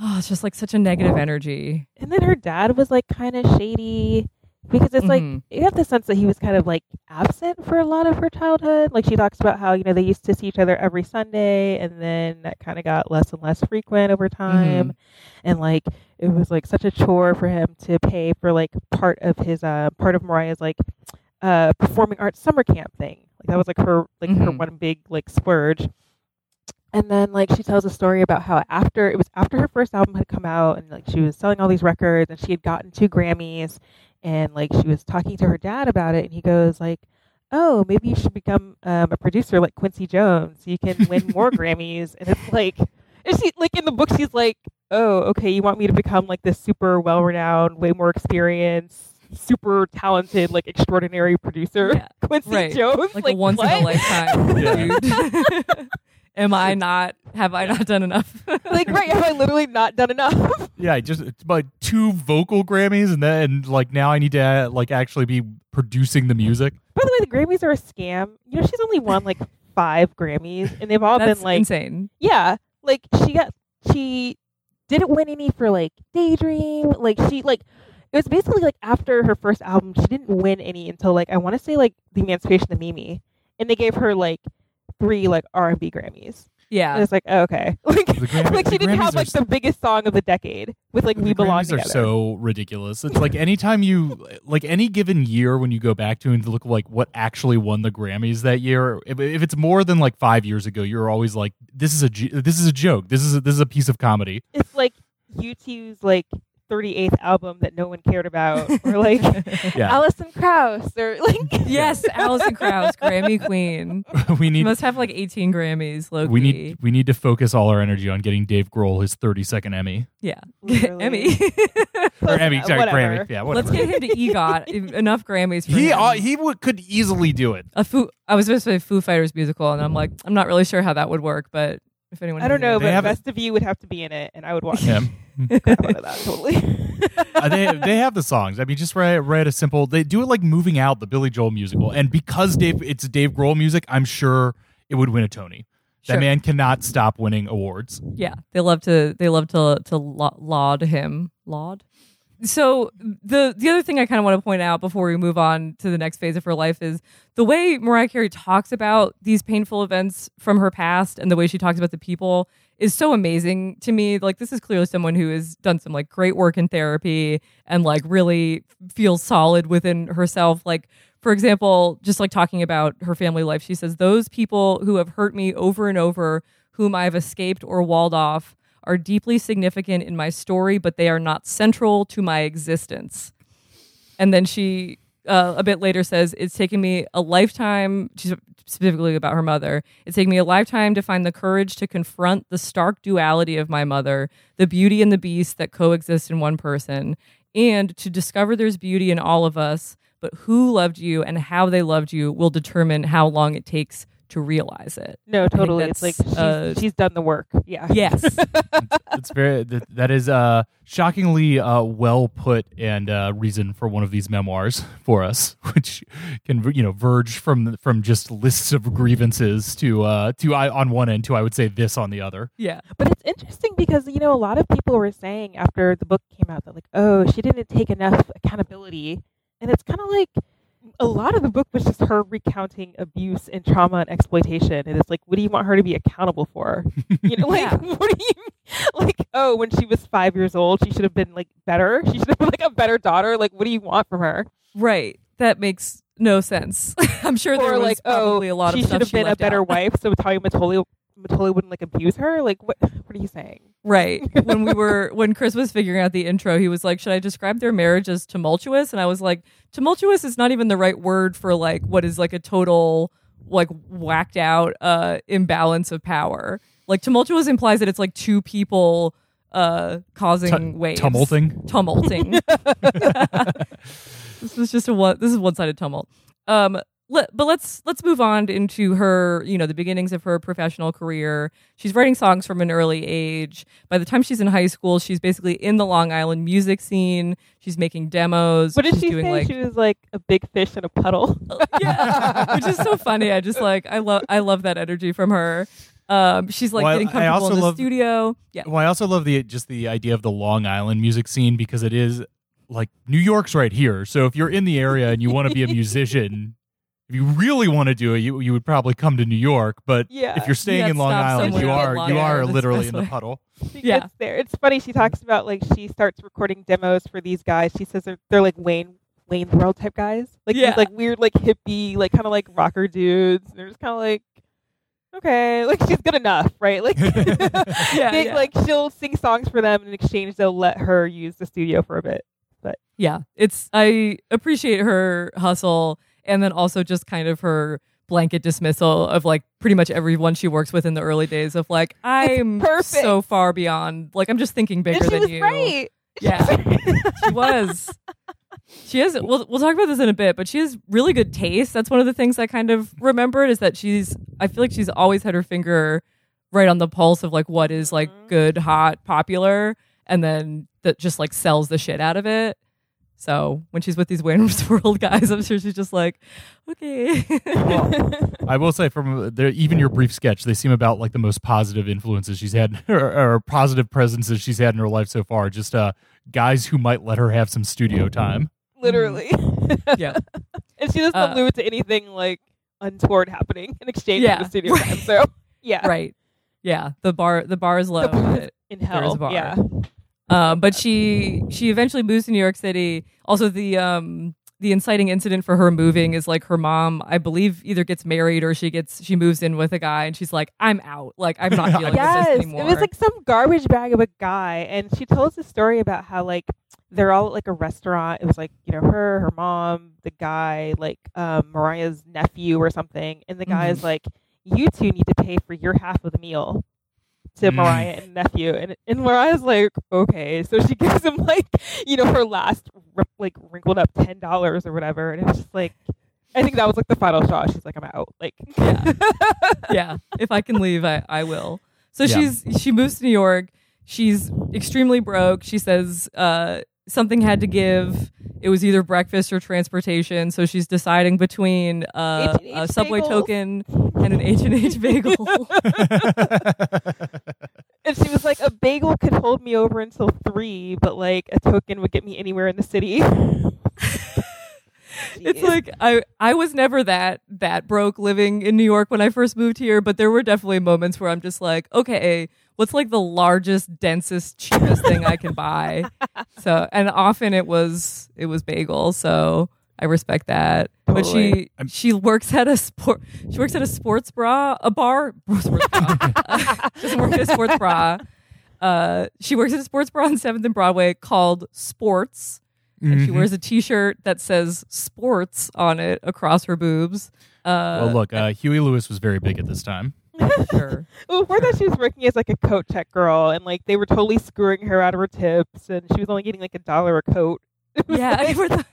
oh it's just like such a negative energy. and then her dad was like kind of shady because it's Mhm. like you have the sense that he was kind of like absent for a lot of her childhood. Like she talks about how you know they used to see each other every Sunday, and then that kind of got less and less frequent over time, and like it was like such a chore for him to pay for like part of his uh part of Mariah's like uh performing arts summer camp thing. Like that was like her like her Mhm. one big like splurge. And then like she tells a story about how after it was after her first album had come out and like she was selling all these records and she had gotten two Grammys and like she was talking to her dad about it and he goes like oh maybe you should become um, a producer like Quincy Jones so you can win more Grammys and it's like and she like in the book she's like oh okay you want me to become like this super well renowned way more experienced super talented like extraordinary producer Yeah, Quincy right. Jones Like, a once in a lifetime Yeah. dude. Am I not have I not done enough? like right have I literally not done enough Yeah, just it's about two vocal Grammys, and then like now I need to uh, like actually be producing the music. By the way, the Grammys are a scam. You know, she's only won like five Grammys, and they've all That's been like, insane. yeah, like she got, she didn't win any for like Daydream. Like she, like it was basically like after her first album, she didn't win any until like I want to say like the Emancipation of Mimi, and they gave her like three like R and B Grammys. And Yeah. it's like oh, okay, like The Gram- like she didn't Grammys have like s- the biggest song of the decade with like the We Belong Grammys Together. are so ridiculous. It's like anytime you like any given year when you go back to and look like what actually won the Grammys that year. If, if it's more than like five years ago, you're always like, this is a j- this is a joke. This is a, this is a piece of comedy. it's like U2's like 38th album that no one cared about, or like Yeah, Alison Krauss, or like yes, Alison Krauss, Grammy Queen. we need must have like 18 Grammys. Low we need we need to focus all our energy on getting Dave Grohl his 30 second Emmy yeah. Emmy. or Emmy, sorry, Whatever. Grammy. Yeah, whatever. Let's get him to EGOT. Enough Grammys for he him. uh, he would, could easily do it. a Foo, I was supposed to say Foo Fighters musical, and I'm like, I'm not really sure how that would work, but if anyone, I don't know, but have- Best of You would have to be in it, and I would watch Yeah. the crap out of that totally. Uh, they they have the songs. I mean, just write write a simple. They do it like "Moving Out," the Billy Joel musical, and because Dave it's Dave Grohl music, I'm sure it would win a Tony. Sure. That man cannot stop winning awards. Yeah, they love to they love to to la- laud him. Laud. So the the other thing I kind of want to point out before we move on to the next phase of her life is the way Mariah Carey talks about these painful events from her past and the way she talks about the people is so amazing to me. Like this is clearly someone who has done some like great work in therapy and like really feels solid within herself. Like for example, just like talking about her family life, she says those people who have hurt me over and over, whom I have escaped or walled off are deeply significant in my story, but they are not central to my existence. And then she, uh, a bit later, says, It's taken me a lifetime, she's specifically about her mother, it's taken me a lifetime to find the courage to confront the stark duality of my mother, the beauty and the beast that coexist in one person, and to discover there's beauty in all of us, but who loved you and how they loved you will determine how long it takes to realize it. no, totally. It's like she's, uh, she's done the work. Yeah. Yes. It's very that, that is uh shockingly uh well put and uh reason for one of these memoirs for us, which can you know verge from from just lists of grievances to uh to I on one end to I would say this on the other. yeah. But it's interesting because you know a lot of people were saying after the book came out that like, oh, she didn't take enough accountability, and it's kind of like a lot of the book was just her recounting abuse and trauma and exploitation, and it's like, what do you want her to be accountable for? You know, like Yeah. what do you like? Oh, when she was five years old, she should have been like better. She should have been like a better daughter. Like, what do you want from her? Right. That makes no sense. I'm sure there or was like, oh, a lot she of stuff should have she been a better out. wife. So Tommy Mottola, Mottola wouldn't like abuse her. Like what? What are you saying? Right. When we were when Chris was figuring out the intro, he was like, "Should I describe their marriage as tumultuous?" And I was like, "Tumultuous is not even the right word for like what is like a total like whacked out uh imbalance of power. Like tumultuous implies that it's like two people uh causing Tu- waves. tumulting. Tumulting. this is just a one this is one-sided tumult. Um let, but let's let's move on into her, you know, the beginnings of her professional career. She's writing songs from an early age. By the time she's in high school, she's basically in the Long Island music scene. She's making demos. What did she's she doing say? like she was like a big fish in a puddle. yeah, which is so funny. I just like I love I love that energy from her. Um, she's like Well, I- getting I comfortable also in the love- studio. Yeah, Well, I also love the just the idea of the Long Island music scene because it is like New York's right here. So if you're in the area and you want to be a musician, if you really want to do it, you you would probably come to New York. But Yeah. if you're staying gotta in Long Island, you are in Long you are literally in the puddle. she Yeah. gets there. It's funny. She talks about like she starts recording demos for these guys. She says they're they're like Wayne Wayne the World type guys, like these, like weird like hippie like kind of like rocker dudes. And they're just kind of like. Okay, like she's good enough, right? Like, Yeah, they, yeah. like she'll sing songs for them, and in exchange they'll let her use the studio for a bit. But yeah. It's I appreciate her hustle, and then also just kind of her blanket dismissal of like pretty much everyone she works with in the early days of like I'm so far beyond like I'm just thinking bigger and she than was you. right. Yeah. she was. She has. We'll we'll talk about this in a bit, but she has really good taste. That's one of the things I kind of remembered is that she's. I feel like she's always had her finger right on the pulse of like what is like Mhm. good, hot, popular, and then that just like sells the shit out of it. So when she's with these Wayne's World guys, I'm sure she's just like, okay. I will say from there, even your brief sketch, they seem about like the most positive influences she's had or, or positive presences she's had in her life so far. Just uh, guys who might let her have some studio time. Literally. yeah. and she doesn't Uh, allude to anything like untoward happening in exchange Yeah. for the studio time. So yeah, Right. Yeah. The bar. The bar is low. The bar- but- in hell. a bar. Yeah, Um, but she she eventually moves to New York City. Also, the um the inciting incident for her moving is like her mom, I believe, either gets married or she gets she moves in with a guy, and she's like, "I'm out. Like, I'm not dealing with yes, this it was like some garbage bag of a guy, and she tells a story about how like they're all at like a restaurant. It was like you know her, her mom, the guy, like um, Mariah's nephew or something, and the guy Mhm. is like, "You two need to pay for your half of the meal." To Mm. Mariah and nephew, and and Mariah's like, okay, so she gives him like, you know, her last like wrinkled up ten dollars or whatever, and it's just like, I think that was like the final straw. She's like, I'm out. Like, Yeah. yeah, if I can leave, I, I will. So Yeah. she's she moves to New York. She's extremely broke. She says uh, something had to give. It was either breakfast or transportation. So she's deciding between uh, H&H a subway bagels. token and an H and H bagel. And she was like, a bagel could hold me over until three, but like a token would get me anywhere in the city. it's like I I was never that that broke living in New York when I first moved here, but there were definitely moments where I'm just like, okay, what's like the largest, densest, cheapest thing I can buy? So, and often it was it was bagel, so I respect that. But she I'm- she works at a sport she works at a sports bra a bar sports bra. Uh, she doesn't work at a sports bra. Uh, she works at a sports bra on Seventh and Broadway called Sports and she Mhm. wears a T-shirt that says "sports" on it across her boobs. Uh, Well, look, uh, Huey Lewis was very big at this time. Sure. well, before that, she was working as like a coat check girl, and like they were totally screwing her out of her tips, and she was only getting like a dollar a coat. Yeah, like- the-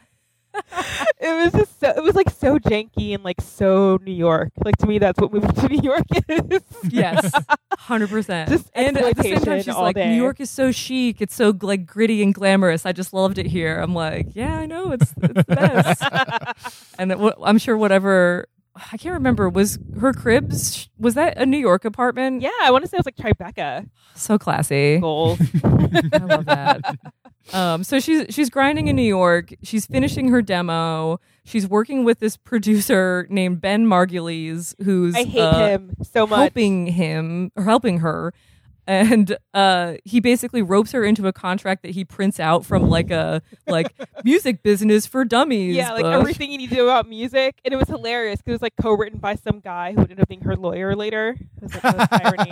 it was just so, it was like so janky and like so New York. Like to me, that's what moving to New York is. yes, hundred percent. Just And at the same time, she's like, day. "New York is so chic. It's so like gritty and glamorous. I just loved it here." I'm like, "Yeah, I know. It's, it's the best." and it, I'm sure whatever. I can't remember. Was her cribs? Was that a New York apartment? yeah, I want to say it was like Tribeca so classy. goals. I love that. Um, so she's she's grinding in New York. She's finishing her demo. She's working with this producer named Ben Margulies, who's I hate uh, him so much. helping him or helping her. And uh, he basically ropes her into a contract that he prints out from like a like music business for dummies. Yeah, like book. everything you need to know about music, and it was hilarious because it was like co-written by some guy who ended up being her lawyer later. It was like irony.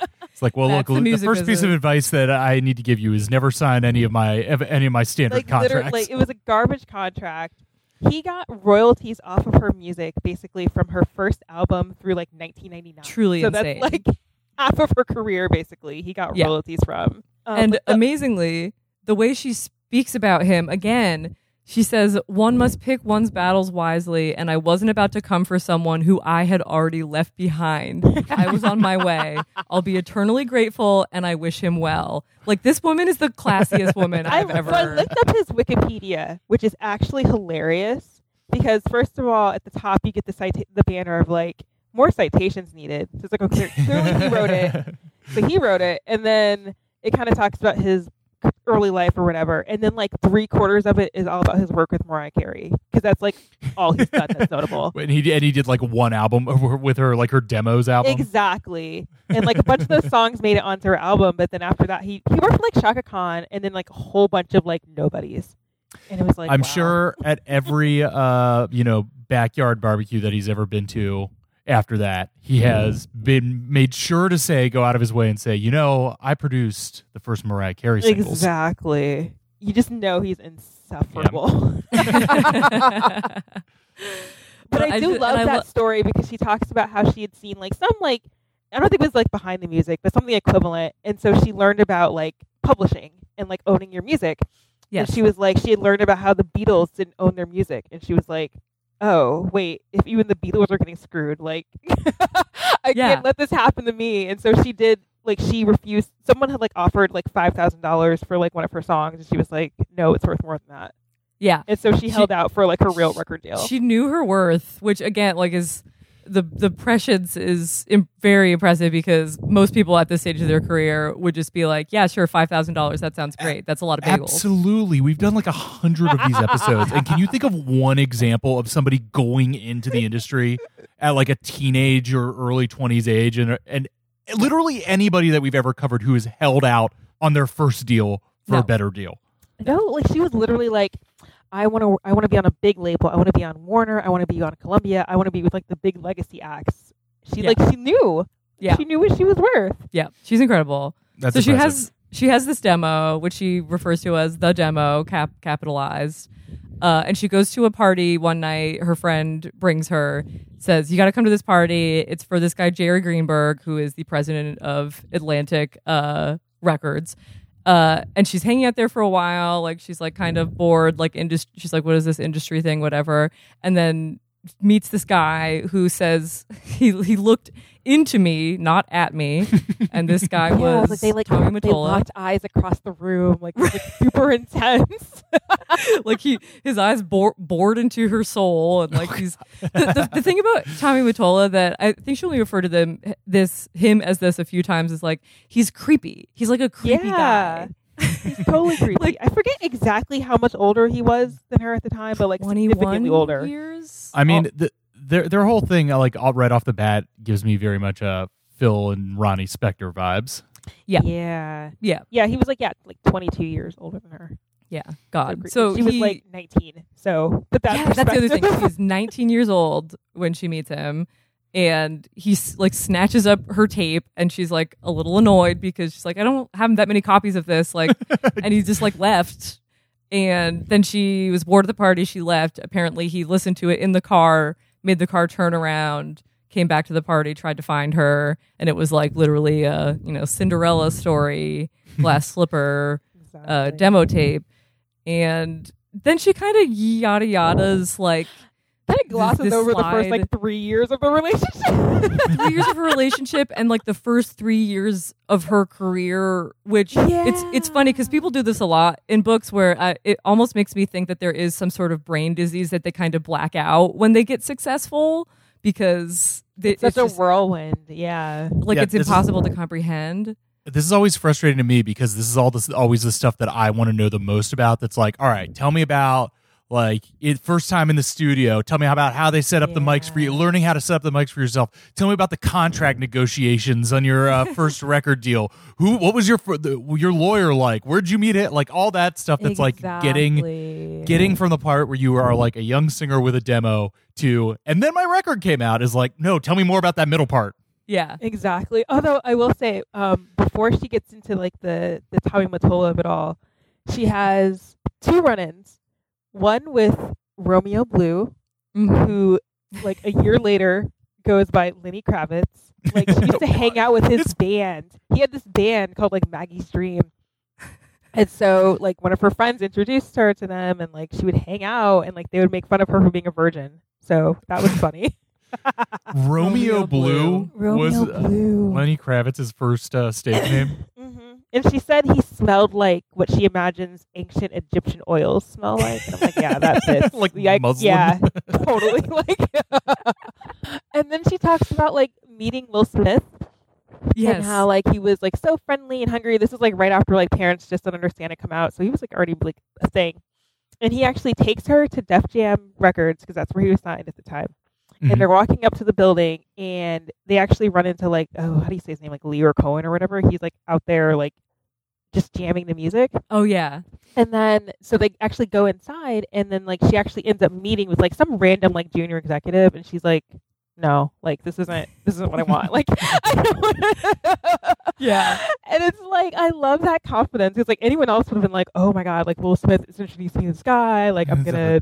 It's like, well, That's look, the the, music first piece of advice that I need to give you is never sign any of my ev- any of my standard like contracts. like, it was a garbage contract. He got royalties off of her music basically from her first album through like 1999. Truly so insane. that's like half of her career basically. He got Yeah. royalties from. Um, and the- amazingly, the way she speaks about him again, she says, "One must pick one's battles wisely." And I wasn't about to come for someone who I had already left behind. I was on my way. I'll be eternally grateful, and I wish him well. Like this woman is the classiest woman I, I've ever. so I looked up his Wikipedia, which is actually hilarious because first of all, at the top you get the cita- the banner of like more citations needed. So it's like okay, clearly he wrote it, so he wrote it, and then it kind of talks about his early life or whatever, and then like three quarters of it is all about his work with Mariah Carey because that's like all he's done that's notable. and he and he did like one album with her, like her demos album. Exactly, and like a bunch of those songs made it onto her album, but then after that, he he worked for like Chaka Khan, and then like a whole bunch of like nobodies, and it was like I'm wow. sure at every uh you know backyard barbecue that he's ever been to after that he hmm. has been made sure to say go out of his way and say you know I produced the first Mariah Carey singles. Exactly. You just know he's insufferable. But I do ju- love I that lo- story because she talks about how she had seen like some like I don't think it was like behind the music, but something equivalent. And so she learned about like publishing and like owning your music. yes. And she was like she had learned about how the Beatles didn't own their music and she was like, Oh, wait, if even the Beatles are getting screwed, like I Yeah. can't let this happen to me. And so she did like she refused someone had like offered like five thousand dollars for like one of her songs and she was like, No, it's worth more than that. yeah. And so she, She- held out for like her real record deal. She knew her worth, which again, like, is the the prescience is Im- very impressive because most people at this stage of their career would just be like, "Yeah, sure, five thousand dollars. That sounds great. That's a lot of bagels." Absolutely. We've done like a hundred of these episodes. and can you think of one example of somebody going into the industry at like a teenage or early 20s age and and literally anybody that we've ever covered who has held out on their first deal for No. a better deal? No, like she was literally like, I want to, I want to be on a big label. I want to be on Warner. I want to be on Columbia. I want to be with like the big legacy acts. She Yeah. like she knew. Yeah. she knew what she was worth. Yeah, she's incredible. That's so she has she has this demo which she refers to as the demo cap capitalized uh, and she goes to a party one night her friend brings her says you got to come to this party it's for this guy jerry greenberg who is the president of atlantic uh, records uh, and she's hanging out there for a while like she's like kind of bored like indus- she's like what is this industry thing whatever and then meets this guy who says he he looked into me, not at me, and this guy yeah, was like they like Tommy they Mottola. locked eyes across the room, like, it was, like super intense. like he his eyes bore, bored into her soul and like oh he's the, the, the thing about Tommy Mottola that I think she only referred to them this him as this a few times is like he's creepy. He's like a creepy Yeah. guy. He's totally creepy. Like- I forget exactly how much older he was than her at the time, but like Twenty significantly one older. years. I mean, oh. the, their their whole thing, uh, like all right off the bat, gives me very much uh, Phil and Ronnie Spector vibes. Yeah. yeah, yeah, yeah. He was like yeah, like twenty two years older than her. yeah. God. cre- So she was like nineteen. So, but that yeah, that's the other thing. perspective- She's 19 years old when she meets him, and he like snatches up her tape, and she's like a little annoyed because she's like, I don't have that many copies of this, like, and he just like left. And then she was bored at the party. She left. Apparently, he listened to it in the car, made the car turn around, came back to the party, tried to find her, and it was like literally a you know Cinderella story, glass slipper, uh, demo tape, and then she kind of yada yadas like kind of glosses this over the first like three years of the relationship. three years of her relationship and like the first three years of her career which it's it's funny because people do this a lot in books where uh, it almost makes me think that there is some sort of brain disease that they kind of black out when they get successful because they, Such it's a just, whirlwind. Yeah. like Yeah, it's this is- impossible to comprehend This is always frustrating to me because this is all this always the stuff that I want to know the most about. That's like, all right, tell me about like it first time in the studio. Tell me about how they set up the mics for you, learning how to set up the mics for yourself. Tell me about the contract negotiations on your uh, first record deal. Who, what was your the, your lawyer like? Where'd you meet it? Like all that stuff. That's like getting getting from the part where you are like a young singer with a demo to, and then my record came out is like, no, tell me more about that middle part. Yeah. Exactly. Although I will say, um, before she gets into like the the Tommy Mottola of it all, she has two run-ins. One with Romeo Blue, Mhm. who like a year later goes by Lenny Kravitz. Like she used to hang out with his band. He had this band called like Maggie's Dream. And so like one of her friends introduced her to them and like she would hang out and like they would make fun of her for being a virgin. So that was funny. Romeo, Romeo Blue, Blue. was uh, Blue. Lenny Kravitz's first uh, stage name. hmm And she said he smelled like what she imagines ancient Egyptian oils smell like. And I'm like, yeah, that fits. Like Yike- muslin? Yeah, totally. Like, and then she talks about like meeting Will Smith Yes. and how like he was like so friendly and hungry. This is like right after like parents just don't understand it come out, so he was like already like a thing. And he actually takes her to Def Jam Records because that's where he was signed at the time. Mhm. And they're walking up to the building, and they actually run into like oh, how do you say his name? Like Lyor Cohen or whatever. He's like out there like just jamming the music. oh yeah. And then so they actually go inside, and then like she actually ends up meeting with like some random like junior executive, and she's like, "No, like this isn't this isn't what I want." Like, I don't. Yeah. And it's like I love that confidence because like anyone else would have been like, "Oh my god, like Will Smith is introducing this guy. Like I'm gonna."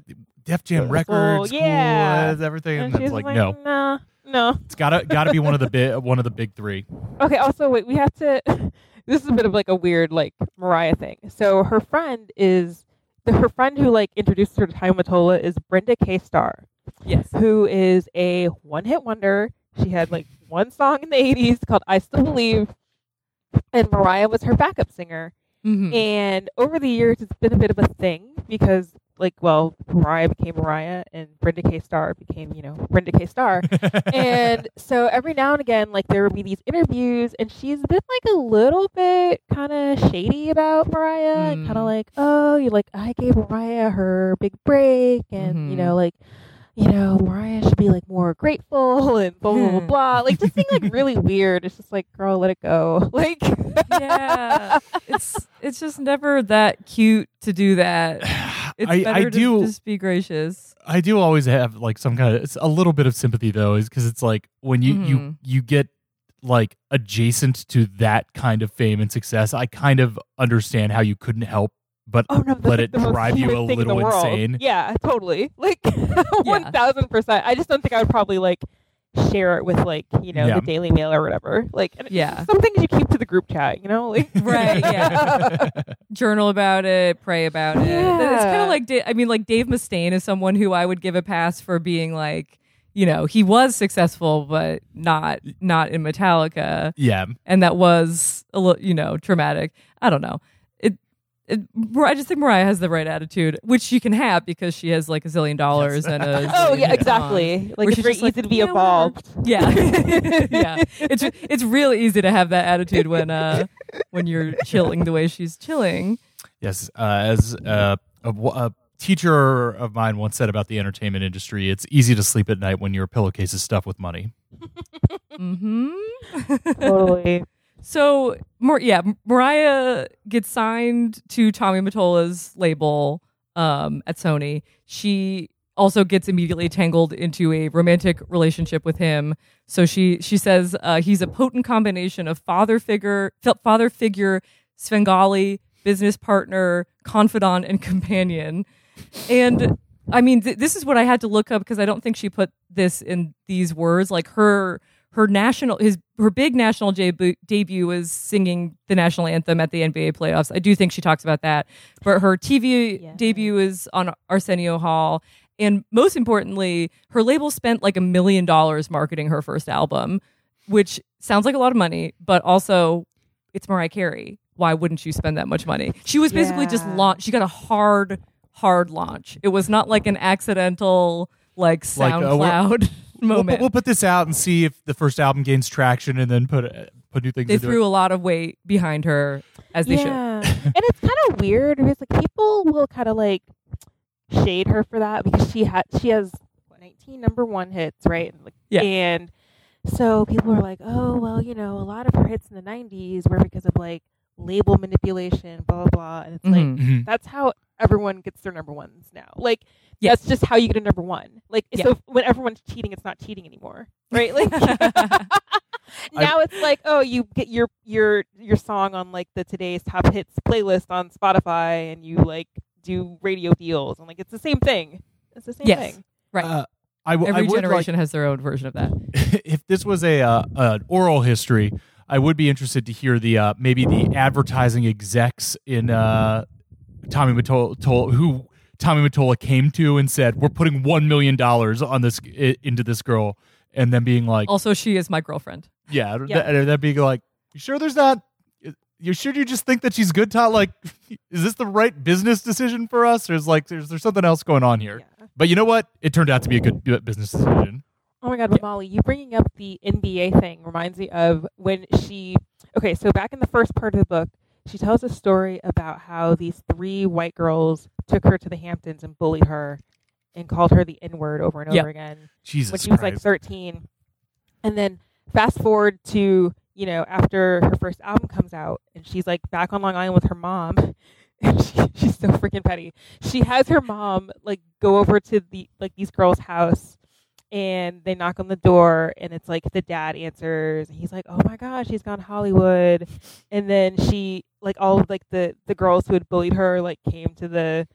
Def Jam Well, Records, yeah. cool, everything. And And it's she's like, like, no, nah, no. it's gotta gotta be one of the big one of the big three. Okay. Also, wait. We have to. this is a bit of like a weird like Mariah thing. So her friend is the, her friend who like introduced her to Tommy Mottola is Brenda K. Starr. Yes. who is a one hit wonder. She had like one song in the 80s called I Still Believe, and Mariah was her backup singer. Mhm. And over the years, it's been a bit of a thing because, like, well, Mariah became Mariah and Brenda K. Starr became, you know, Brenda K. Starr. and so every now and again, like, there would be these interviews, and she's been like a little bit kind of shady about Mariah and Mm. kind of like, oh, you like, I gave Mariah her big break, and, you Mhm. know, like, you know, Mariah should be like more grateful and blah blah blah blah. Like just being like really weird. It's just like, girl, let it go. Like, yeah. It's it's just never that cute to do that. It's I, better I to do just be gracious. I do always have like some kind of it's a little bit of sympathy though, is because it's like when you you Mhm. you get like adjacent to that kind of fame and success, I kind of understand how you couldn't help but oh no, let it drive you a thing in little insane. Yeah, totally. Like one thousand percent. I just don't think I would probably like share it with like you know Yeah. the Daily Mail or whatever. Like, and Yeah. some things you keep to the group chat. You know, like Right, yeah. Journal about it, pray about it. It's kind of like I mean, like Dave Mustaine is someone who I would give a pass for being like, you know, he was successful, but not not in Metallica, yeah. and that was a little, you know, traumatic. I don't know. It, it. I just think Mariah has the right attitude, which she can have because she has like a zillion dollars and a. oh yeah, exactly. Like it's she's very just like, easy to be "Yeah, evolved. Yeah, yeah. It's it's real easy to have that attitude when uh when you're chilling the way she's chilling. Yes, uh, as uh, a, a teacher of mine once said about the entertainment industry, it's easy to sleep at night when your pillowcase is stuffed with money. mm-hmm. totally. So, yeah, Mariah gets signed to Tommy Mottola's label um, at Sony. She also gets immediately tangled into a romantic relationship with him. So she she says uh, he's a potent combination of father figure, father figure, Svengali, business partner, confidant, and companion. And I mean, th- this is what I had to look up because I don't think she put this in these words. Like her her national his her big national debut debut was singing the national anthem at the NBA playoffs. I do think she talks about that. But her TV Yeah. debut is on Arsenio Hall. And most importantly, her label spent like a million dollars marketing her first album, which sounds like a lot of money, but also it's Mariah Carey. Why wouldn't you spend that much money? She was basically just Yeah. launch. She got a hard, hard launch. It was not like an accidental like Like, uh, we're- SoundCloud We'll, moment. we'll put this out and see if the first album gains traction, and then put uh, put new things. they into threw it. a lot of weight behind her as they should. and it's kind of weird because like people will kind of like shade her for that because she had she has 19 number one hits, right? And, like, Yeah. And so people are like, oh well, you know, a lot of her hits in the 90s were because of like label manipulation, blah blah blah, and it's like Mhm. Mhm. that's how everyone gets their number ones now. Like Yeah. that's just how you get a number one. Like Yeah. so when everyone's cheating, it's not cheating anymore, right? Like now it's like oh you get your your your song on like the today's top hits playlist on Spotify and you like do radio deals and like it's the same thing. It's the same Yes. thing. Right. Uh, I, w- I Every would like- generation has their own version of that. if this was a uh, an oral history, I would be interested to hear the uh, maybe the advertising execs in uh, Tommy Mottola who Tommy Mottola came to and said, "We're putting one million dollars on this into this girl," and then being like, Also, she is my girlfriend. "Yeah," Yeah. That, that being like, "You sure there's not?" You sure you just think that she's good? Todd? Like, is this the right business decision for us, or is like, is there something else going on here? Yeah. But you know what? It turned out to be a good business decision. Oh my God, but Molly, you bringing up the NBA thing reminds me of when she. Okay, so back in the first part of the book, she tells a story about how these three white girls took her to the Hamptons and bullied her and called her the N word over and over again Jesus when she was like 13. And then fast forward to, you know, after her first album comes out and she's like back on Long Island with her mom. And she, she's so freaking petty. She has her mom like go over to the like these girls' house and they knock on the door and it's like the dad answers and he's like oh my gosh he's gone hollywood. And then she like all of like the the girls who had bullied her like came to the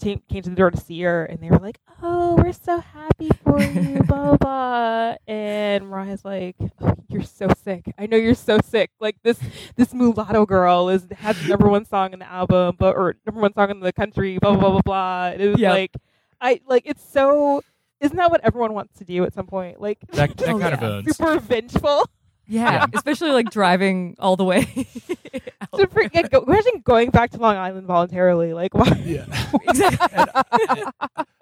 came, came to the door to see her and they were like oh we're so happy for you blah blah blah. And mariah's like oh, you're so sick. I know you're so sick. Like this this mulatto girl is had the number one song in the album but or number one song in the country blah blah blah blah blah. And it was like i like it's so isn't that what everyone wants to do at some point? Like That, that Oh, kind of yeah. owns. super vengeful. Yeah, Yeah. especially like driving all the way. To forget, go, imagine going back to Long Island voluntarily. Like, why? Yeah. exactly.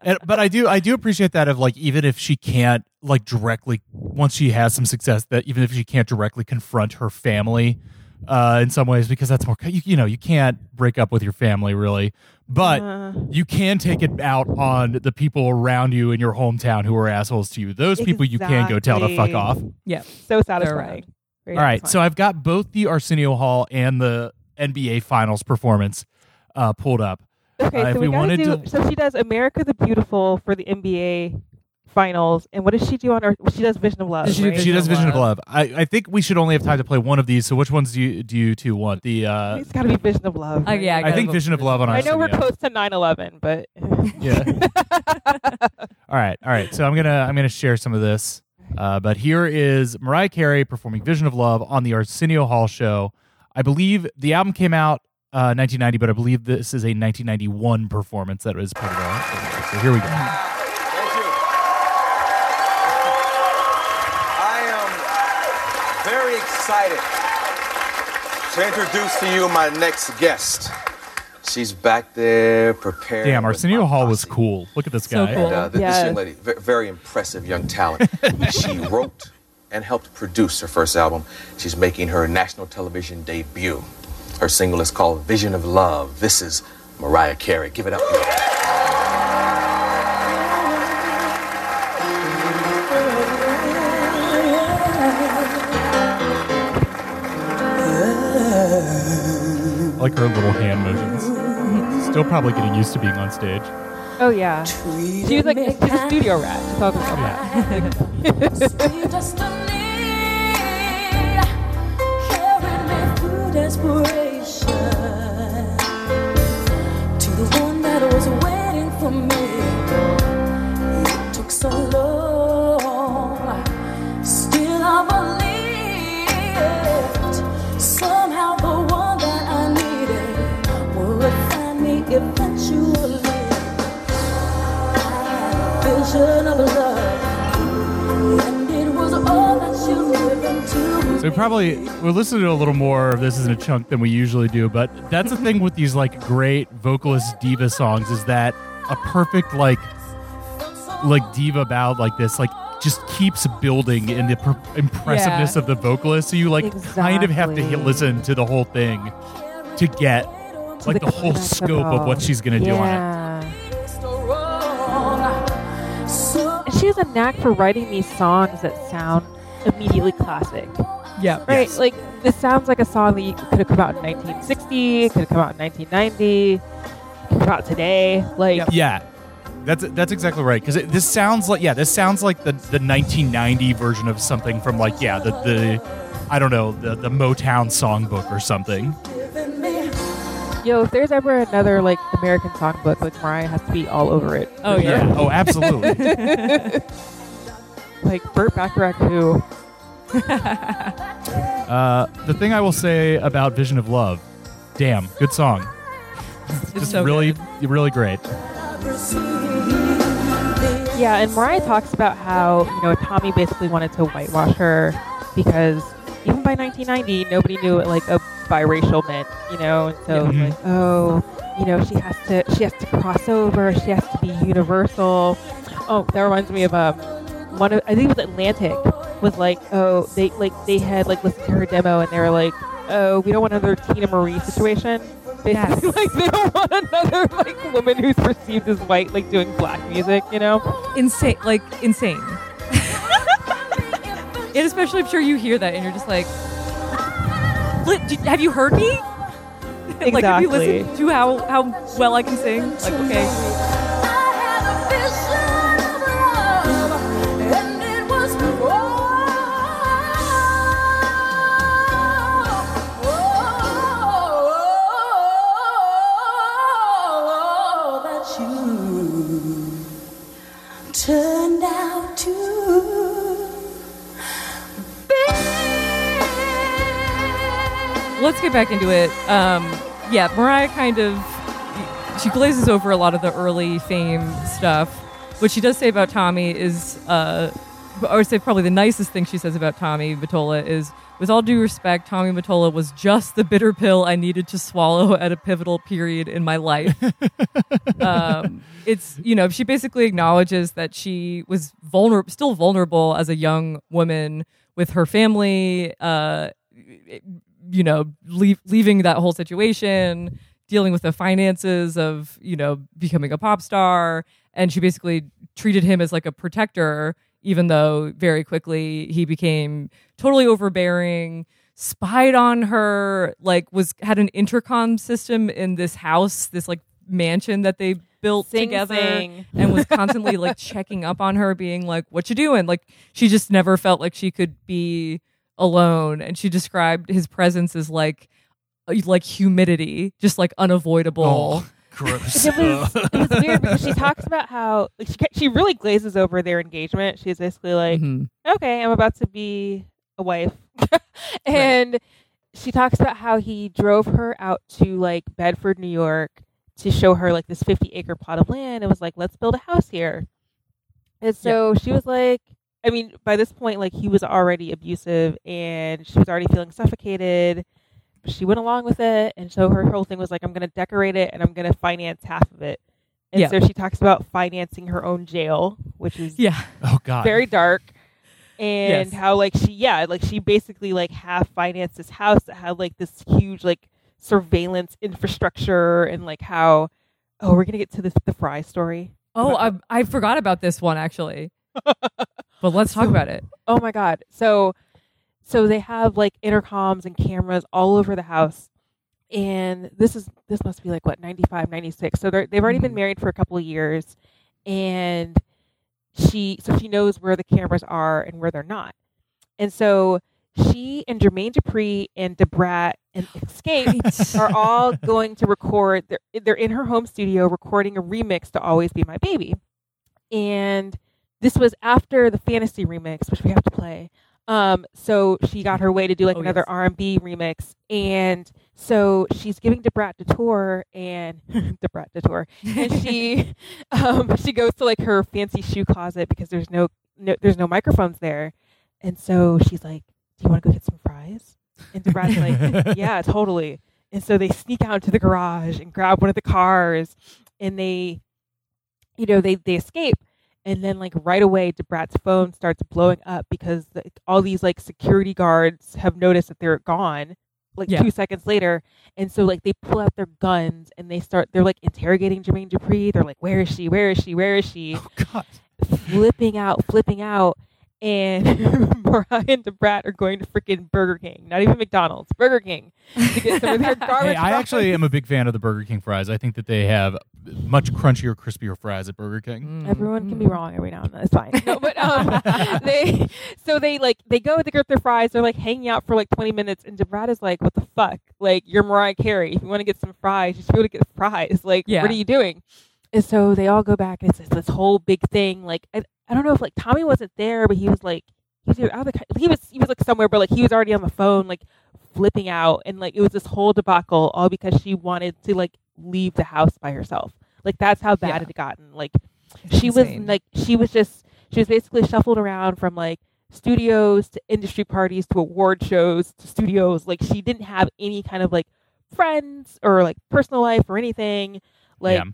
and, but I do I do appreciate that of like even if she can't like directly once she has some success that even if she can't directly confront her family uh in some ways because that's more you, you know you can't break up with your family really but Uh, you can take it out on the people around you in your hometown who are assholes to you those people you can go tell to fuck off Yeah. so satisfying. around. Very all right so. I've got both the Arsenio Hall and the NBA Finals performance uh pulled up okay, uh, so we we, wanted do. to- So she does America the Beautiful for the NBA finals, and what does she do on her? She does Vision of Love. She right? She does Vision Vision of of Love. I, I think we should only have time to play one of these. So which ones do you do you two want? The uh, it's got to be Vision of Love. Uh, yeah, I gotta think Vision of Love on I know we're close to 9/11, but Yeah. all right, all right. So I'm gonna I'm gonna share some of this. Uh, but here is Mariah Carey performing Vision of Love on the Arsenio Hall show. I believe the album came out uh, 1990, but I believe this is a 1991 performance that was put out. So here we go. Thank you. I am very excited to introduce to you my next guest. She's back there prepared. Damn, with Arsenio my Hall was cool. Look at this guy. So guy. cool. And, uh, th- This young lady, ve- very impressive young talent. she wrote and helped produce her first album. She's making her national television debut. Her single is called Vision of Love. This is Mariah Carey. Give it up. Like her little hand motions. Still probably getting used to being on stage. oh yeah, she was like she's a studio rat. She talks about that. So we probably we'll listen to a little more of this in a chunk than we usually do, but that's the thing with these like great vocalist diva songs is that a perfect like like diva ballad like this like just keeps building in the per- impressiveness Yeah. of the vocalist. So you like kind of have to hit, listen to the whole thing to get like the whole scope of what she's gonna do on it. Has a knack for writing these songs that sound immediately classic. Yeah. Right? Yes. Like this sounds like a song that could have come out in 1960, could have come out in 1990, could come out today. Like Yeah, that's that's exactly right. Because this sounds like yeah, this sounds like the the 1990 version of something from like yeah the the I don't know the the Motown songbook or something. Yo, if there's ever another like American songbook, like Mariah has to be all over it. Oh, For yeah. Oh, absolutely. Like Burt Bacharach who uh, the thing I will say about Vision of Love, damn, good song. It's Just so really good. really great. Yeah, and Mariah talks about how, you know, Tommy basically wanted to whitewash her because even by 1990, nobody knew what like a biracial meant, you know, and so Yeah. like, oh, you know, she has to she has to cross over, she has to be universal. Oh, that reminds me of um one of I think it was Atlantic was like, oh, they like they had like listened to her demo and they were like, oh, we don't want another Teena Marie situation. Basically, Yes. like they don't want another like woman who's perceived as white like doing black music, you know. insane, like insane. and especially, I'm sure you hear that and you're just like, "Li- do- "Have you heard me? like, have you listened to how how well I can sing? Like, okay, let's get back into it. Um, yeah, Mariah kind of she glazes over a lot of the early fame stuff. What she does say about Tommy is, uh, I would say probably the nicest thing she says about Tommy Mottola is, with all due respect, Tommy Mottola was just the bitter pill I needed to swallow at a pivotal period in my life. um, it's you know she basically acknowledges that she was vulnerable, still vulnerable as a young woman with her family. Uh, you know, leave, leaving that whole situation, dealing with the finances of, you know, becoming a pop star. And she basically treated him as like a protector, even though very quickly he became totally overbearing, spied on her, like was had an intercom system in this house, this like mansion that they built Sing, together sing. and was constantly like checking up on her being like what you doing like she just never felt like she could be alone and she described his presence as like uh, like humidity just like unavoidable Oh, gross. it was, it was weird because she talks about how like, she, she really glazes over their engagement. She's basically like, Mhm. okay, I'm about to be a wife. and she talks about how he drove her out to like Bedford, New York to show her like this 50 acre plot of land and was like, let's build a house here. And so she was like, I mean, by this point, like he was already abusive and she was already feeling suffocated. She went along with it. And so her whole thing was like, I'm going to decorate it and I'm going to finance half of it. And Yeah. so she talks about financing her own jail, which is yeah oh God. very dark and Yes. how like she yeah like she basically like half financed this house that had like this huge like surveillance infrastructure and like how oh we're gonna get to this the fry story oh I, I forgot about this one actually but let's talk about it. Oh my god. So so they have like intercoms and cameras all over the house. And this is this must be like what 95 96 so they're, they've already been Mhm. married for a couple of years. And she so she knows where the cameras are and where they're not. And so she and Jermaine Dupri and Da Brat and Xscape are all going to record they're, they're in her home studio recording a remix to always be my baby. And this was after the fantasy remix which we have to play um so she got her way to do like Oh, another yes. r&b remix and so she's giving Da Brat the tour and Da Brat the tour and she um she goes to like her fancy shoe closet because there's no, no there's no microphones there and so she's like do you want to go get some fries and Da Brat's like yeah, totally. And so they sneak out into the garage and grab one of the cars and they you know, they they escape and then like right away Da Brat's phone starts blowing up because the, all these like security guards have noticed that they're gone like Yeah. 2 seconds later and so like they pull out their guns and they start they're like interrogating Jermaine Dupri they're like where is she where is she where is she Oh God. flipping out, flipping out. And Mariah and Da Brat are going to freaking Burger King, not even McDonald's, Burger King, to get some of their garbage. Hey, I fries. actually am a big fan of the Burger King fries. I think that they have much crunchier, crispier fries at Burger King. Mm. Everyone can be wrong every now and then. It's fine. No, but um, they so they like they go to get their fries. They're like hanging out for like 20 minutes, and Da Brat is like, "What the fuck? Like you're Mariah Carey. If you want to get some fries, you should go to get fries. Like Yeah. what are you doing?" And so they all go back, and it's this, this whole big thing. Like I, I don't know if like Tommy wasn't there, but he was like he was out of the he was he was like somewhere, but like he was already on the phone, like flipping out, and like it was this whole debacle all because she wanted to like leave the house by herself. Like that's how bad Yeah. it had gotten. Like It's she insane. was like she was just she was basically shuffled around from like studios to industry parties to award shows to studios like she didn't have any kind of like friends or like personal life or anything like yeah.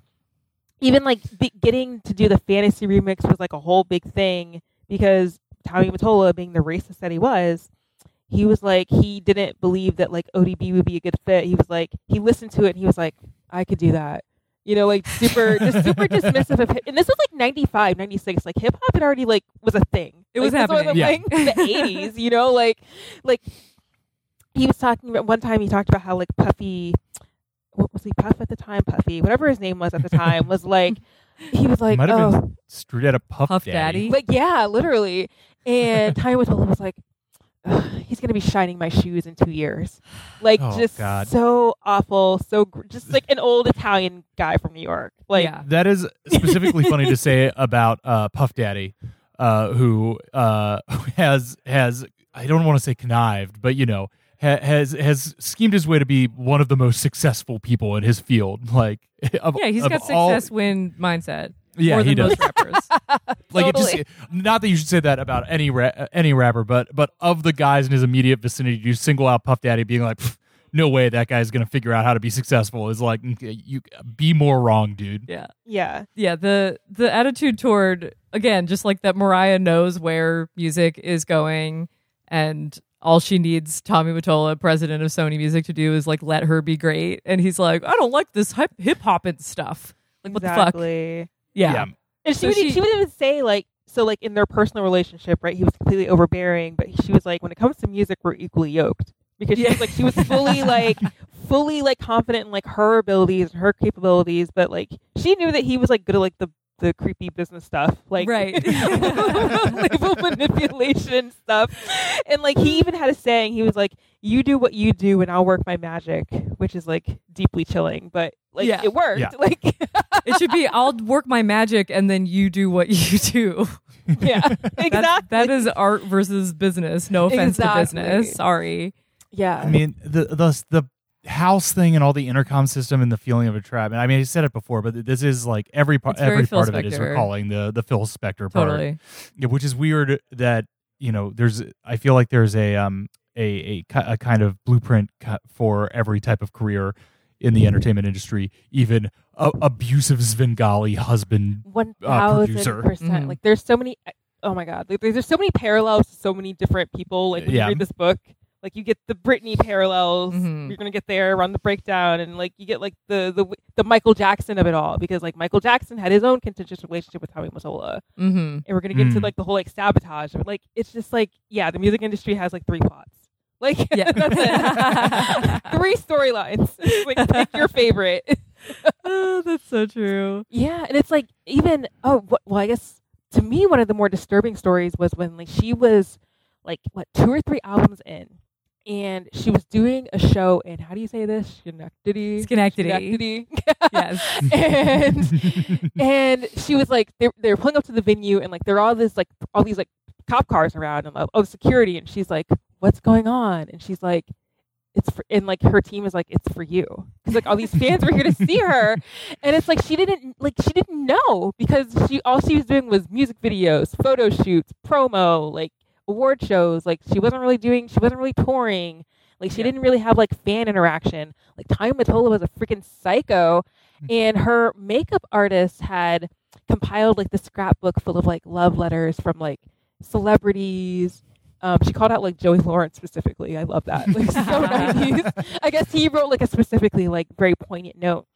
Even like getting to do the fantasy remix was like a whole big thing because Tommy Mottola being the racist that he was he was like he didn't believe that like ODB would be a good fit he was like he listened to it and he was like I could do that you know like super just super dismissive of hip and this was like 95 96 like hip hop had already like was a thing It was Like, this happening. Yeah. like the 80s you know like like he was talking about one time he talked about how like Puffy what was he Puff at the time Puffy whatever his name was at the time was like he was like Might have oh been straight out of Puff, Puff Daddy. Daddy. like yeah literally and Tommy Mottola was like he's gonna be shining my shoes in two years like Oh, just God. so awful so gr- just like an old Italian guy from New York like yeah. That is specifically funny to say about uh, Puff Daddy, uh, who uh, has has I don't want to say connived, but you know ha- has has schemed his way to be one of the most successful people in his field. Like, of, Yeah, he's of got all- success win mindset. Yeah, more he than does. most rappers. like it just not that you should say that about any ra- any rapper, but but of the guys in his immediate vicinity, you single out Puff Daddy being like, no way that guy's gonna figure out how to be successful. Is like you be more wrong, dude. yeah. yeah yeah the the attitude toward again just like that mariah knows where music is going and all she needs tommy mottola president of sony music to do is like let her be great. And he's like i don't like this hip hop and stuff. Like what the fuck? Exactly. Yeah, And she, So would, she- she would even say like so like in their personal relationship, right? He was completely overbearing, but she was like, when it comes to music, we're equally yoked. Because she Yeah. was like she was fully like fully like confident in like her abilities and her capabilities, but like she knew that he was like good at like the the creepy business stuff, like Right. label manipulation stuff, and like he even had a saying. He was like, "You do what you do, and I'll work my magic," which is like deeply chilling, but like Yeah. it worked. Yeah. Like it should be i'll work my magic and then you do what you do yeah, That's- exactly. that is art versus business no offense Exactly. to business sorry yeah. I mean the the the house thing and all the intercom system and the feeling of a trap. And I mean, I said it before, but this is like every part, every Phil part of it is recalling the the Phil Spector part. totally Yeah, which is weird that you know there's I feel like there's a um a a, a kind of blueprint cu- for every type of career in the entertainment industry, even a, abusive Svengali husband. one uh, producer. thousand percent. Mhm. Like there's so many. Oh my god, like, there's there's so many parallels to so many different people. Like when Yeah. you read this book, like you get the Britney parallels. Mhm. You're gonna get there around the breakdown, and like you get like the the the Michael Jackson of it all because like Michael Jackson had his own contentious relationship with Tommy Mottola, mm-hmm. and we're gonna get into Mm. like the whole like sabotage. But like it's just like yeah, the music industry has like three plots. Like Yeah. that's it. three storylines. like pick your favorite. oh, that's so true Yeah, and it's like even oh wh- well, I guess to me one of the more disturbing stories was when like she was like what two or three albums in, and she was doing a show in how do you say this? Schenectady? Schenectady. Schenectady. yes. And and she was like they're they're pulling up to the venue and like there are all this like all these like cop cars around and oh security. And she's like what's going on? And she's like it's for and like her team is like it's for you. Because like all these fans were here to see her. And it's like she didn't like she didn't know because she all she was doing was music videos photo shoots promo like award shows like she wasn't really doing she wasn't really touring like she Yeah. didn't really have like fan interaction like Tommy Mottola was a freaking psycho and her makeup artist had compiled like the scrapbook full of like love letters from like celebrities. Um, she called out like Joey Lawrence specifically. I love that. Like so 90s. I guess he wrote like a specifically like very poignant note.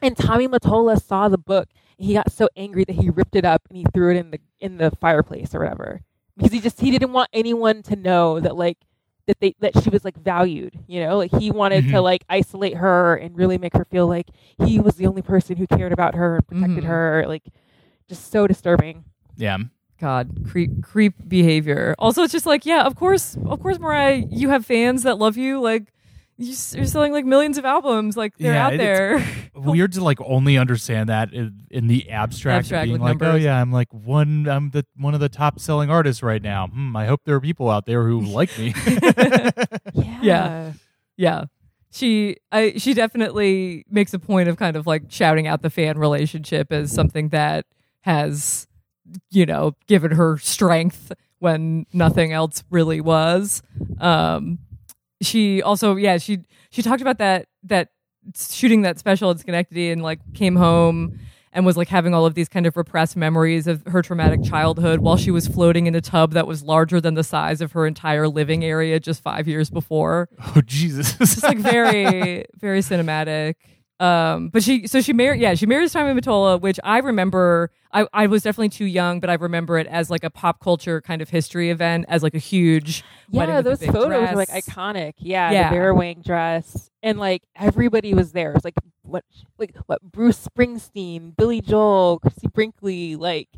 and Tommy Mottola saw the book. And he got so angry that he ripped it up and he threw it in the in the fireplace or whatever because he just he didn't want anyone to know that like that they that she was like valued. You know, like he wanted to Mhm. like isolate her and really make her feel like he was the only person who cared about her and protected Mhm. her. Like, just so disturbing. Yeah. God, creep creep behavior. Also, it's just like, yeah, of course, of course, Mariah, you have fans that love you. Like, you s- you're selling like millions of albums. Like, they're Yeah, out it's- there. Weird to like only understand that in, in the abstract, Abstract, being like like, oh yeah, I'm like one, I'm the one of the top selling artists right now. Hmm, I hope there are people out there who like me. Yeah. Yeah. yeah. She I she definitely makes a point of kind of like shouting out the fan relationship as something that has you know given her strength when nothing else really was. Um she also yeah, she she talked about that that shooting that special in Schenectady and like came home and was like having all of these kind of repressed memories of her traumatic childhood while she was floating in a tub that was larger than the size of her entire living area just five years before. oh Jesus! Just like very, very cinematic. Um, but she, so she married, yeah, she marries Tommy Mottola, which I remember. I, I was definitely too young, but I remember it as like a pop culture kind of history event, as like a huge wedding Yeah, those photos are like iconic. Yeah, Yeah. the Vera Wang dress, and like everybody was there. It was like what, like what Bruce Springsteen, Billy Joel, Chrissy Brinkley, like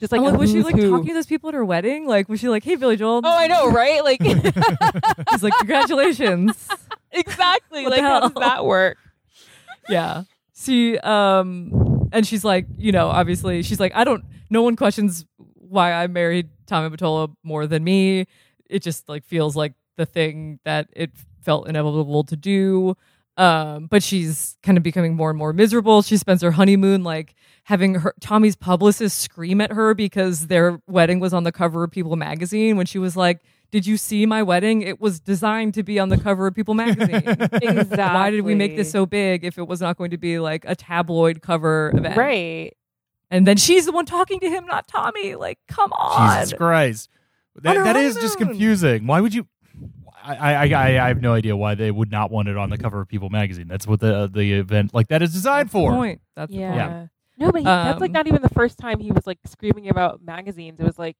just like like, was she like who. talking to those people at her wedding? Like, was she like, "Hey, Billy Joel"? Oh, I know, right? Like He's like, "Congratulations." exactly. What like how does that work? Yeah. She um and she's like, you know, obviously she's like, I don't no one questions why I married Tommy Mottola more than me. It just like feels like the thing that it felt inevitable to do. Um, but she's kind of becoming more and more miserable. She spends her honeymoon like having her Tommy's publicist scream at her because their wedding was on the cover of People magazine when she was like, Did you see my wedding? It was designed to be on the cover of People magazine. Exactly. Why did we make this so big if it was not going to be like a tabloid cover event? right? And then she's the one talking to him, not Tommy. Like, come on. Jesus Christ! That, that is just confusing. Why would you? I, I I I have no idea why they would not want it on the cover of People magazine. That's what the the event like that is designed That's the for. point. That's the Yeah. point. Yeah. No, but he, that's like Um, not even the first time he was like screaming about magazines. It was like,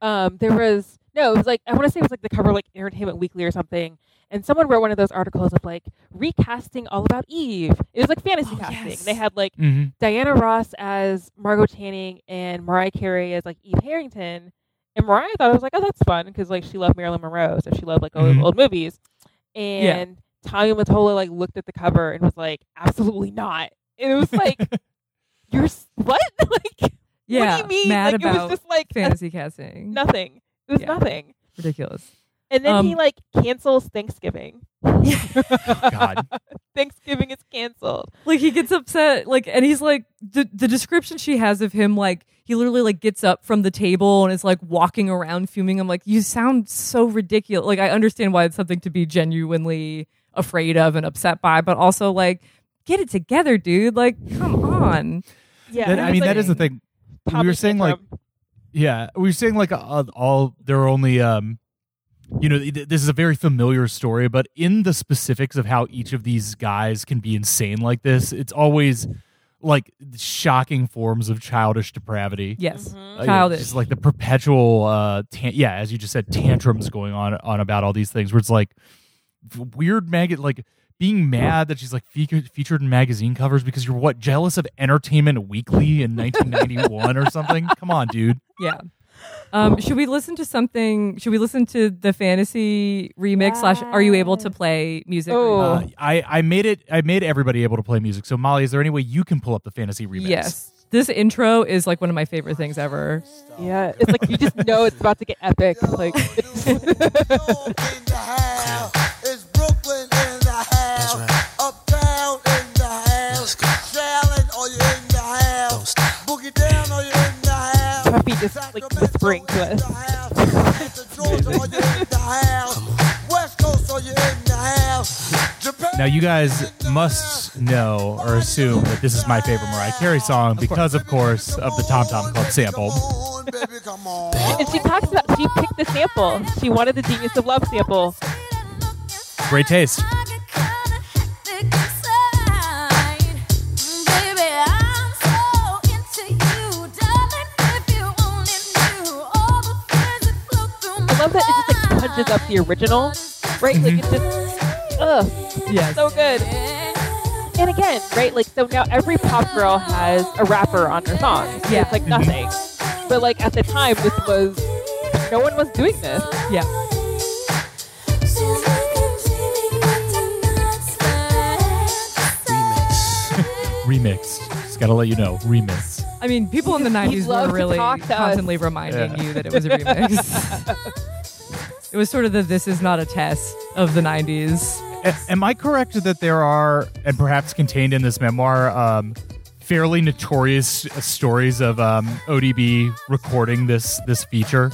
um, there was no, it was like I want to say it was like the cover of like Entertainment Weekly or something, and someone wrote one of those articles of like recasting All About Eve. It was like fantasy Oh, casting. yes. They had like hmm Diana Ross as Margo Channing and Mariah Carey as like Eve Harrington. And Mariah thought it was like, oh, that's fun because like she loved Marilyn Monroe, so she loved like old, Mhm. old movies. And Tommy Mottola like looked at the cover and was like, absolutely not. And it was like, you're what? like, Yeah. what do you mean? Mad like, it about was just like a- fantasy casting. nothing. It was Yeah. nothing. Ridiculous. And then he Um, like cancels Thanksgiving. God. Thanksgiving is canceled. Like he gets upset, like, and he's like, the the description she has of him, like, he literally like gets up from the table and is like walking around fuming. I'm like, you sound so ridiculous. Like, I understand why it's something to be genuinely afraid of and upset by, but also like, get it together, dude. Like, come on. Yeah. That- I mean, like, that is the thing. we were saying like tantrum. Yeah, we were saying like uh, all there are only um you know th- this is a very familiar story but in the specifics of how each of these guys can be insane like this it's always like shocking forms of childish depravity Yes. Mhm. Uh, Childish. just like the perpetual uh tan- yeah as you just said tantrums going on on about all these things where it's like weird mag like being mad that she's like featured featured in magazine covers because you're what jealous of entertainment weekly in 1991 or something come on dude Yeah. Um, should we listen to something? Should we listen to the fantasy remix? Slash, are you able to play music? Oh. Uh, I, I made it. I made everybody able to play music. So Molly, is there any way you can pull up the fantasy remix? Yes. This intro is like one of my favorite things ever. Yeah, it's like you just know it's about to get epic. Like, just like whispering to us. Georgia, are you in the house? West Coast, are you in the house? Japan, Now you guys must know or assume that this is my favorite Mariah Carey song because, of course, of the Tom Tom Club sample. Come on, baby, come on. and she talks about she picked the sample. She wanted the Genius of Love sample. Great taste. Matches up the original, right? Like mm-hmm. it's just, ugh, Yes. so good. And again, right? Like so now every pop girl has a rapper on their song. Yeah. It's like mm-hmm. nothing. But like at the time, this was no one was doing this. yeah. Remix. Just gotta let you know. Remix. I mean, people in the 90s were really talk to us. constantly reminding Yeah. you that it was a remix. it was sort of the this is not a test of the 90s. A- am I correct that there are, and perhaps contained in this memoir, um, fairly notorious uh, stories of um, ODB recording this this feature?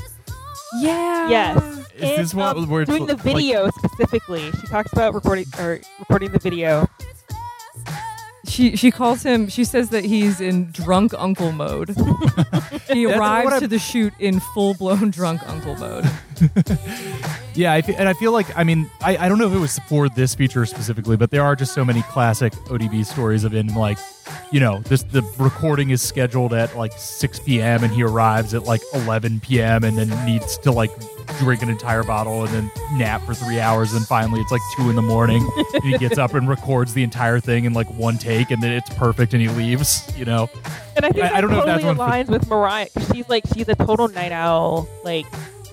Yeah. Yes. Is And, this what um, we're doing the like- video specifically? She talks about recording or recording the video. She she calls him. She says that he's in drunk uncle mode. he arrives to the shoot in full blown drunk uncle mode. Yeah, I fe- and I feel like I mean I, I don't know if it was for this feature specifically, but there are just so many classic ODB stories of him like, you know, this the recording is scheduled at like 6 p.m. and he arrives at like 11 p.m. and then needs to like drink an entire bottle and then nap for three hours and finally it's like two in the morning and he gets up and records the entire thing in like one take and then it's perfect and he leaves. You know, And I think I- I don't know if totally that's for- aligns with Mariah. She's like she's a total night owl. Like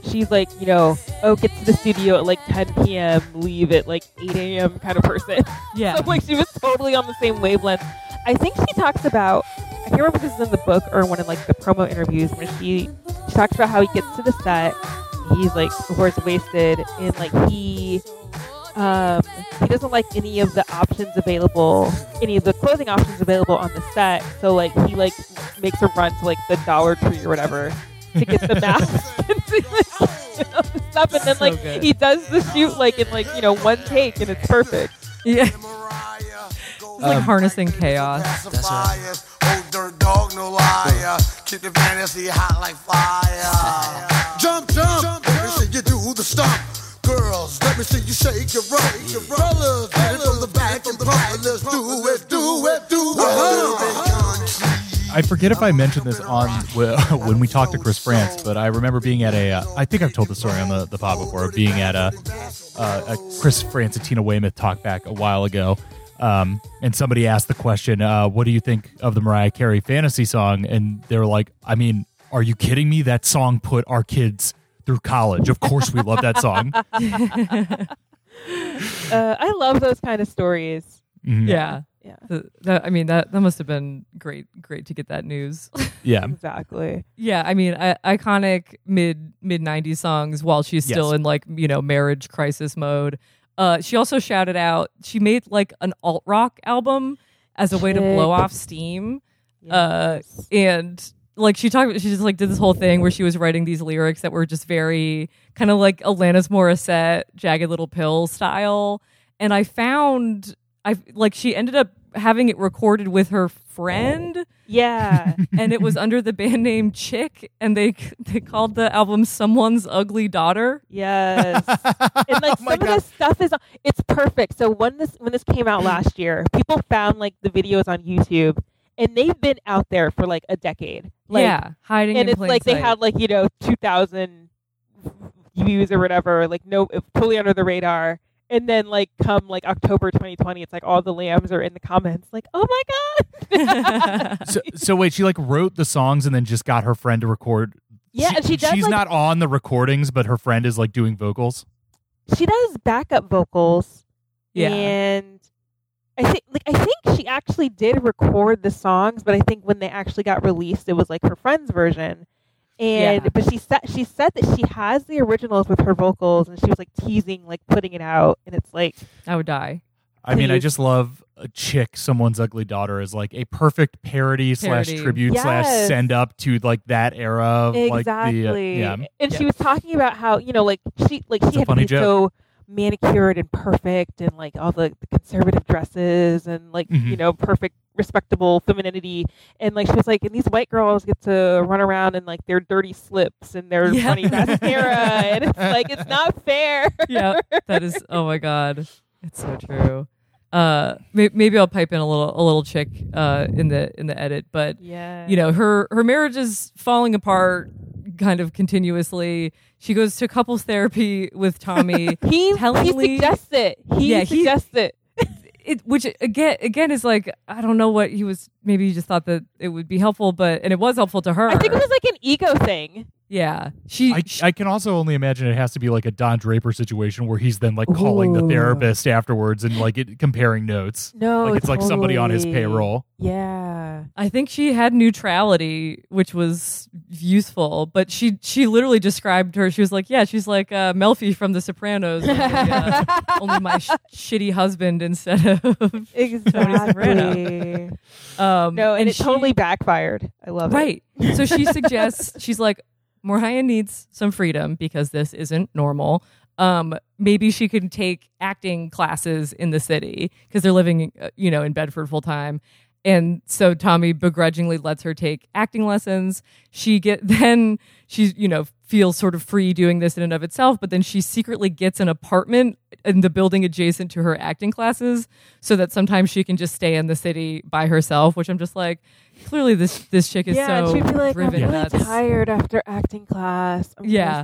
she's like you know oh get to the studio at like 10 p.m. leave at like 8 a.m. kind of person. Yeah. so like she was totally on the same wavelength. I think she talks about. I can't remember if this is in the book or one of like the promo interviews where she she talks about how he gets to the set. He's like of wasted and like he um, he doesn't like any of the options available, any of the clothing options available on the set. So like he like makes a run to like the Dollar Tree or whatever to get the mask and to, like, you know, stuff. And then So like good. he does the shoot like in like you know one take and it's perfect. Yeah. It's It's like harnessing chaos. That's right. Old dirt dog, no liar. Keep the fantasy hot like fire. Jump, jump, let me see you do the stomp. Girls, let me see you shake your rump. Fellas, get it from the back and pump it. Let's do it, do it, do it. I forget if I mentioned this on when we talked to Chris Frantz, but I remember being at a. Uh, I think I've told the story on the, the pod before. Being at a, uh, a Chris Frantz and Tina Weymouth talk back a while ago, um, and somebody asked the question, uh, "What do you think of the Mariah Carey fantasy song?" And they were like, "I mean, are you kidding me? That song put our kids through college. Of course, we love that song." Uh, I love those kind of stories. Mhm. Yeah. Yeah, Th- that, I mean that that must have been great great to get that news. yeah. exactly. yeah, I mean I, iconic mid mid 90s songs while she's still Yes. in like, you know, marriage crisis mode. Uh she also shouted out she made like an alt rock album as a way to blow off steam. Uh, and like she talked she just like did this whole thing where she was writing these lyrics that were just very kind of like Alanis Morissette jagged little pill style and I found I like she ended up having it recorded with her friend oh. yeah. and it was under the band name Chick and they they called the album Someone's Ugly Daughter Yes. and like Oh my some of God. this stuff is it's perfect. So when this when this came out last year, people found like the videos on YouTube and they've been out there for like a decade. Like, yeah hiding And in it's plain like they had like, you know, 2000 views or whatever, like no totally under the radar. And then like come like October 2020, it's like all the lambs are in the comments like, "Oh my god." So, so wait, she like wrote the songs and then just got her friend to record. yeah, and she does She's like, not on the recordings, but her friend is like doing vocals. she does backup vocals. yeah And I think like I think she actually did record the songs, but I think when they actually got released it was like her friend's version. And Yeah. but she said she said that she has the originals with her vocals and she was like teasing like putting it out and it's like I would die I mean, I just love a chick, someone's ugly daughter is like a perfect parody, slash Parody. tribute slash send up to like that era of exactly. like the uh, yeah. And Yeah. she was talking about how, you know, like she like It's she a had to funny be joke. so manicured and perfect and like all the, the conservative dresses and like, Mhm. you know, perfect respectable femininity and like she was like and these white girls get to run around in like their dirty slips and their Yeah. funny mascara and it's like it's not fair. yeah that is oh my god it's so true uh may- maybe i'll pipe in a little a little chick uh in the in the edit but Yeah. you know her her marriage is falling apart kind of continuously. She goes to couples therapy with Tommy. He, he suggests it. He Yeah, he- suggests it. it, which again again is like I don't know what he was. Maybe he just thought that it would be helpful, but and it was helpful to her. I think it was like an ego thing. Yeah, she. I, she- I can also only imagine it has to be like a Don Draper situation where he's then like calling the therapist afterwards and like it, comparing notes. No, like it's like somebody on his payroll. Yeah. I think she had neutrality, which was useful. But she she literally described her. She was like, yeah, she's like uh, Melfi from The Sopranos, only, uh, only my sh- shitty husband instead of Exactly. um, no, and, it she- totally backfired. I love it. Right. So she suggests she's like, Mariah needs some freedom because this isn't normal. Um, maybe she could take acting classes in the city because they're living, uh, you know, in Bedford full time. And so Tommy begrudgingly lets her take acting lessons. She get then she's you know feels sort of free doing this in and of itself, but then she secretly gets an apartment in the building adjacent to her acting classes, so that sometimes she can just stay in the city by herself. Which I'm just like, clearly this this chick is yeah, so she'd be like, I'm really tired after acting class. I'm Yeah.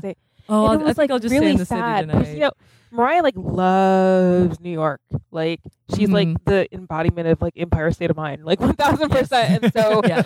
Oh, and I think like I'll just really stay in the sad city tonight. you know Mariah like loves New York. Like she's like Mhm. the embodiment of like Empire State of Mind, like one thousand percent. And so yeah,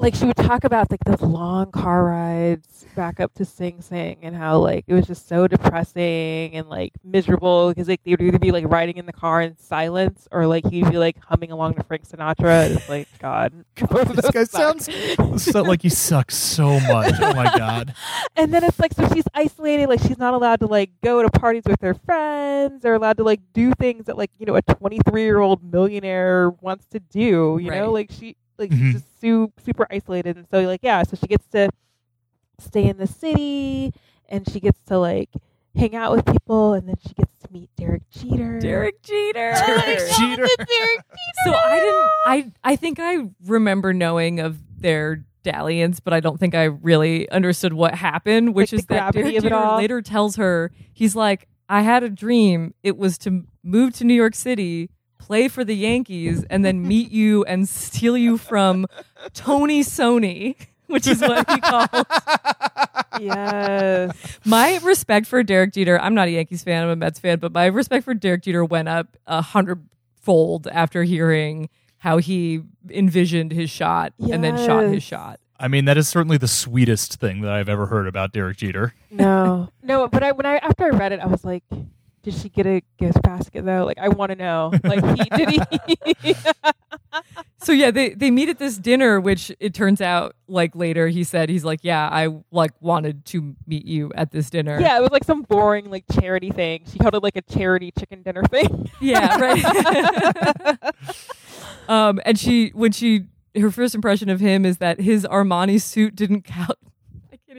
like she would talk about like those long car rides back up to Sing Sing and how like it was just so depressing and like miserable because like they would either be like riding in the car in silence or like he'd be like humming along to Frank Sinatra. And it's like God, both of This guy suck. sounds so, like he sucks so much. Oh my god. And then it's like so she's isolated, like she's not allowed to like go to parties with her friends or allowed to like do things that like you know a 23 year old millionaire wants to do. You know, like she like Mhm. she's just su- super isolated, and so like yeah, so she gets to stay in the city and she gets to like hang out with people, and then she gets to meet Derek Jeter. Derek Jeter. Derek Jeter. Derek So I didn't. I I think I remember knowing of their dalliance, but I don't think I really understood what happened. Which Like is that Derek of Jeter all? later tells her he's like, I had a dream. It was to move to New York City, play for the Yankees, and then meet you and steal you from Tony Sony. Which is what he calls yes. my respect for Derek Jeter. I'm not a Yankees fan. I'm a Mets fan, but my respect for Derek Jeter went up a hundredfold after hearing how he envisioned his shot and then shot his shot. I mean, that is certainly the sweetest thing that I've ever heard about Derek Jeter. No, no. But I when I after I read it, I was like, did she get a gift basket though? Like I want to know. Like he did he? So yeah, they they meet at this dinner, which it turns out like later he said he's like, yeah, I like wanted to meet you at this dinner. yeah, it was like some boring like charity thing. She called it like a charity chicken dinner thing. Yeah, right. um, and she when she her first impression of him is that his Armani suit didn't count. I can't even say,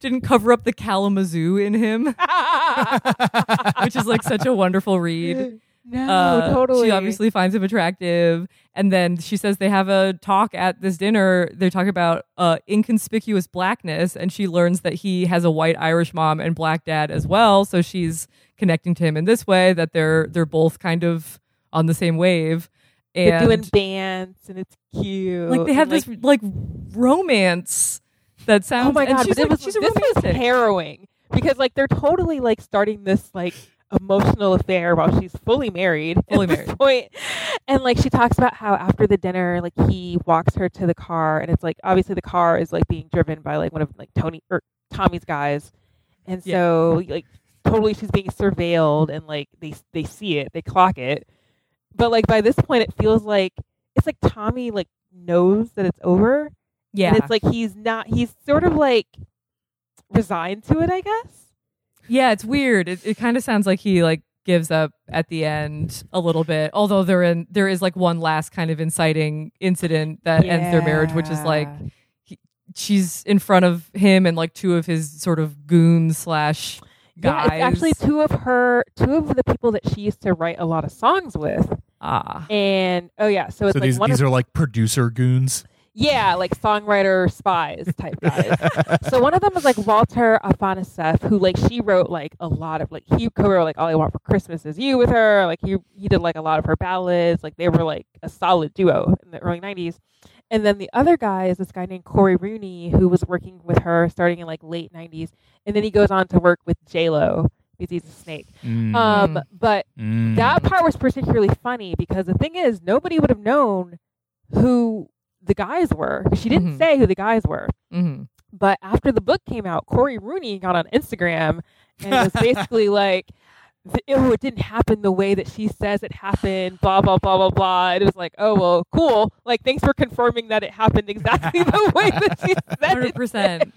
didn't cover up the Kalamazoo in him, which is like such a wonderful read. no, Uh, totally. She obviously finds him attractive. And then she says they have a talk at this dinner. They talk about uh, inconspicuous blackness. And she learns that he has a white Irish mom and black dad as well. So she's connecting to him in this way that they're they're both kind of on the same wave. And they're doing dance and it's cute. like they have and, this like romance that sounds. Oh my god! she's like, was, she's a this was harrowing because like they're totally like starting this like emotional affair while she's fully married. Fully married. point. and like she talks about how after the dinner, like he walks her to the car, and it's like obviously the car is like being driven by like one of like Tony or Tommy's guys, and Yeah. so like totally she's being surveilled, and like they they see it, they clock it, but like by this point it feels like it's like Tommy like knows that it's over. Yeah. And it's like he's not he's sort of like resigned to it, I guess. Yeah, it's weird. It, it kind of sounds like he like gives up at the end a little bit. Although there in there is like one last kind of inciting incident that ends their marriage, which is like Yeah. she's in front of him and like two of his sort of goons slash Yeah, guys. it's actually two of her two of the people that she used to write a lot of songs with. ah, And oh yeah, so it's So like these one these of are like producer goons. Yeah, like songwriter spies type guys. so one of them is like Walter Afanasieff, who like she wrote like a lot of like he co-wrote like All I Want for Christmas Is You with her. Like he he did like a lot of her ballads. Like they were like a solid duo in the early '90s. And then the other guy is this guy named Cory Rooney who was working with her starting in like late '90s, and then he goes on to work with J Lo because he's a snake. Mm. Um, but Mm. that part was particularly funny because the thing is, nobody would have known who the guys were. She didn't Mhm. say who the guys were. hmm But after the book came out, Cory Rooney got on Instagram and was basically like, "Oh, it didn't happen the way that she says it happened." Blah blah blah blah blah. And it was like, "Oh well, cool. Like, thanks for confirming that it happened exactly the way that she said Hundred it." percent.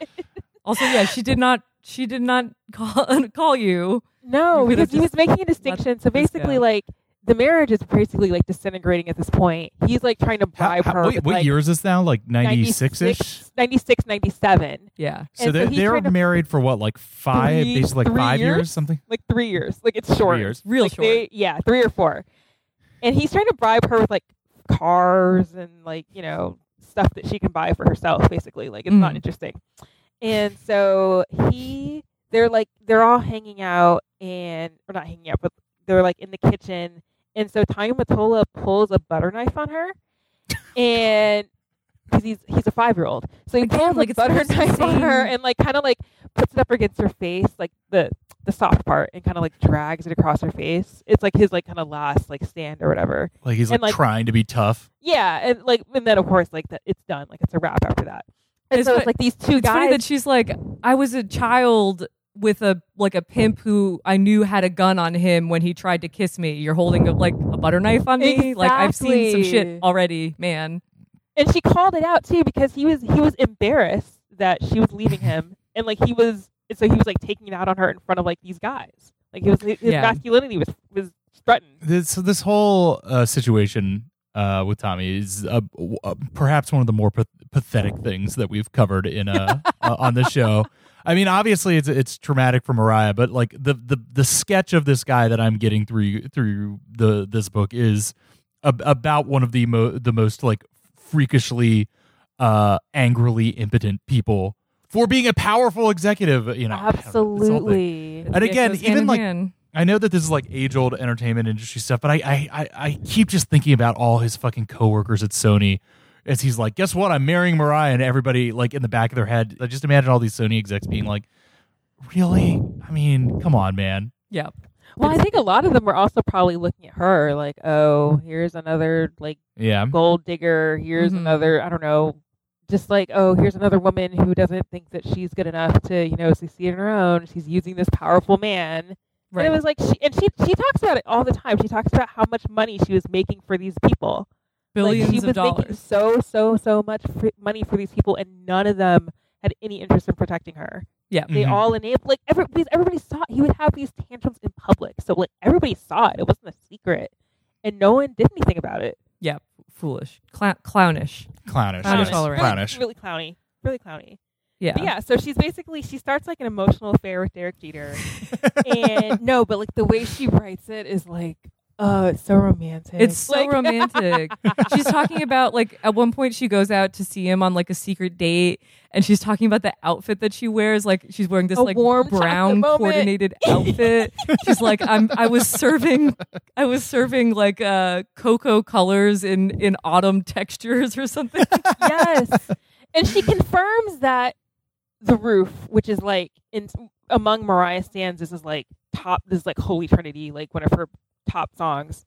Also, yeah, she did not. She did not call call you. No, You because he was making a distinction. So basically, like the marriage is basically like disintegrating at this point. He's like trying to bribe how- her. wait, what like, year is this now? Like 96 ish? 96, 96, 97. Yeah. So And they're, he's they're married for what, like five, Three- basically like five years, years? something? like three years. Like it's short. Three years. Real Like, short. they- yeah, three or four. And he's trying to bribe her with like cars and like you know stuff that she can buy for herself. Basically, like it's not Mhm. interesting. And so he, they're like they're all hanging out and or not hanging out, but they're like in the kitchen. And so Tommy Mottola pulls a butter knife on her, and because he's he's a five year old, so he Again, pulls like, a it's butter supposed to knife on her and like kind of like puts it up against her face, like the the soft part, and kind of like drags it across her face. It's like his like kind of last like stand or whatever. Like he's like, And, like- trying to be tough. Yeah, and like and then of course like that it's done, like it's a wrap after that. And It's so fu- it's like these two It's funny guys. that she's like, I was a child with a like a pimp who I knew had a gun on him when he tried to kiss me. You're holding a, like a butter knife on me. Like I've seen some shit already, man. and she called it out too because he was he was embarrassed that she was leaving him, and like he was so he was like taking it out on her in front of like these guys. Like he was his Yeah. masculinity was was threatened. This, so this whole uh, situation uh, with Tommy is uh, w- uh, perhaps one of the more path- pathetic things that we've covered in uh, uh, on the show. I mean, obviously it's it's traumatic for Mariah, but like the the the sketch of this guy that I'm getting through through the this book is ab- about one of the mo- the most like freakishly uh angrily impotent people for being a powerful executive, you know. Don't know. Absolutely. And again, even like hand. I know that this is like age old entertainment industry stuff, but I, I, I, I keep just thinking about all his fucking coworkers at Sony as he's like, guess what? I'm marrying Mariah, and everybody like in the back of their head. I just imagine all these Sony execs being like, really? I mean, come on, man. yeah. Well, I think a lot of them were also probably looking at her like, oh, here's another like Yeah. gold digger. Here's Mhm. another, I don't know, just like, oh, here's another woman who doesn't think that she's good enough to, you know, succeed on her own. She's using this powerful man. Right. And it was like, she, and she she talks about it all the time. She talks about how much money she was making for these people. Billions like, she of was making so so so much fr- money for these people, and none of them had any interest in protecting her. Yeah. They Mhm. all enabled like every because everybody saw it. he would have these tantrums in public, so like everybody saw it. It wasn't a secret, and no one did anything about it. Yeah. Foolish. Cla- clownish. Clownish. Clownish yes. all around. Clownish. really clowny, really clowny. Yeah. But yeah, so she's basically she starts like an emotional affair with Derek Jeter, and no, but like the way she writes it is like, oh, it's so romantic. It's so Like- romantic. she's talking about like at one point she goes out to see him on like a secret date and she's talking about the outfit that she wears like she's wearing this A like warm brown coordinated outfit. she's like I'm I was serving I was serving like uh cocoa colors in in autumn textures or something. yes, and she confirms that the roof, which is like in among Mariah stands, this is like top. This is like Holy Trinity, like one of her top songs.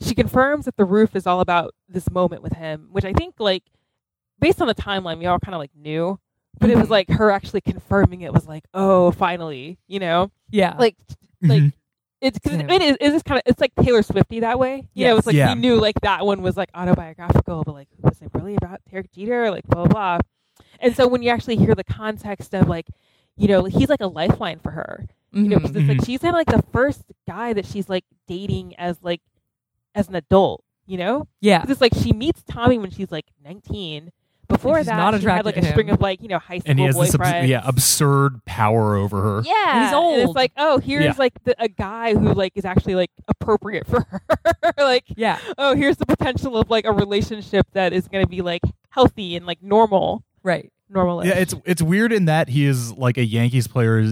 She confirms that the roof is all about this moment with him, which I think like based on the timeline, we all kind of like knew, but it was like her actually confirming it was like, oh, finally, you know, yeah. like like. Mhm. It's cause Yeah. it is it is kind of it's like Taylor Swifty that way. You know, Yes. it's like Yeah. you knew like that one was like autobiographical, but like was it really about Derek Jeter? Like blah blah blah. And so when you actually hear the context of like, you know, he's like a lifeline for her. You know, Mhm. because it's like she's kind of like the first guy that she's like dating as like as an adult. You know, yeah. it's like she meets Tommy when she's like 19. Before she's that, not she had like a string of like you know high school and he has this abs- boyfriends. yeah absurd power over her. Yeah, And he's old it's like, oh, here's Yeah. like the, a guy who like is actually like appropriate for her. like, Yeah. oh, here's the potential of like a relationship that is going to be like healthy and like normal, Right. normal. Yeah, it's it's weird in that he is like a Yankees player.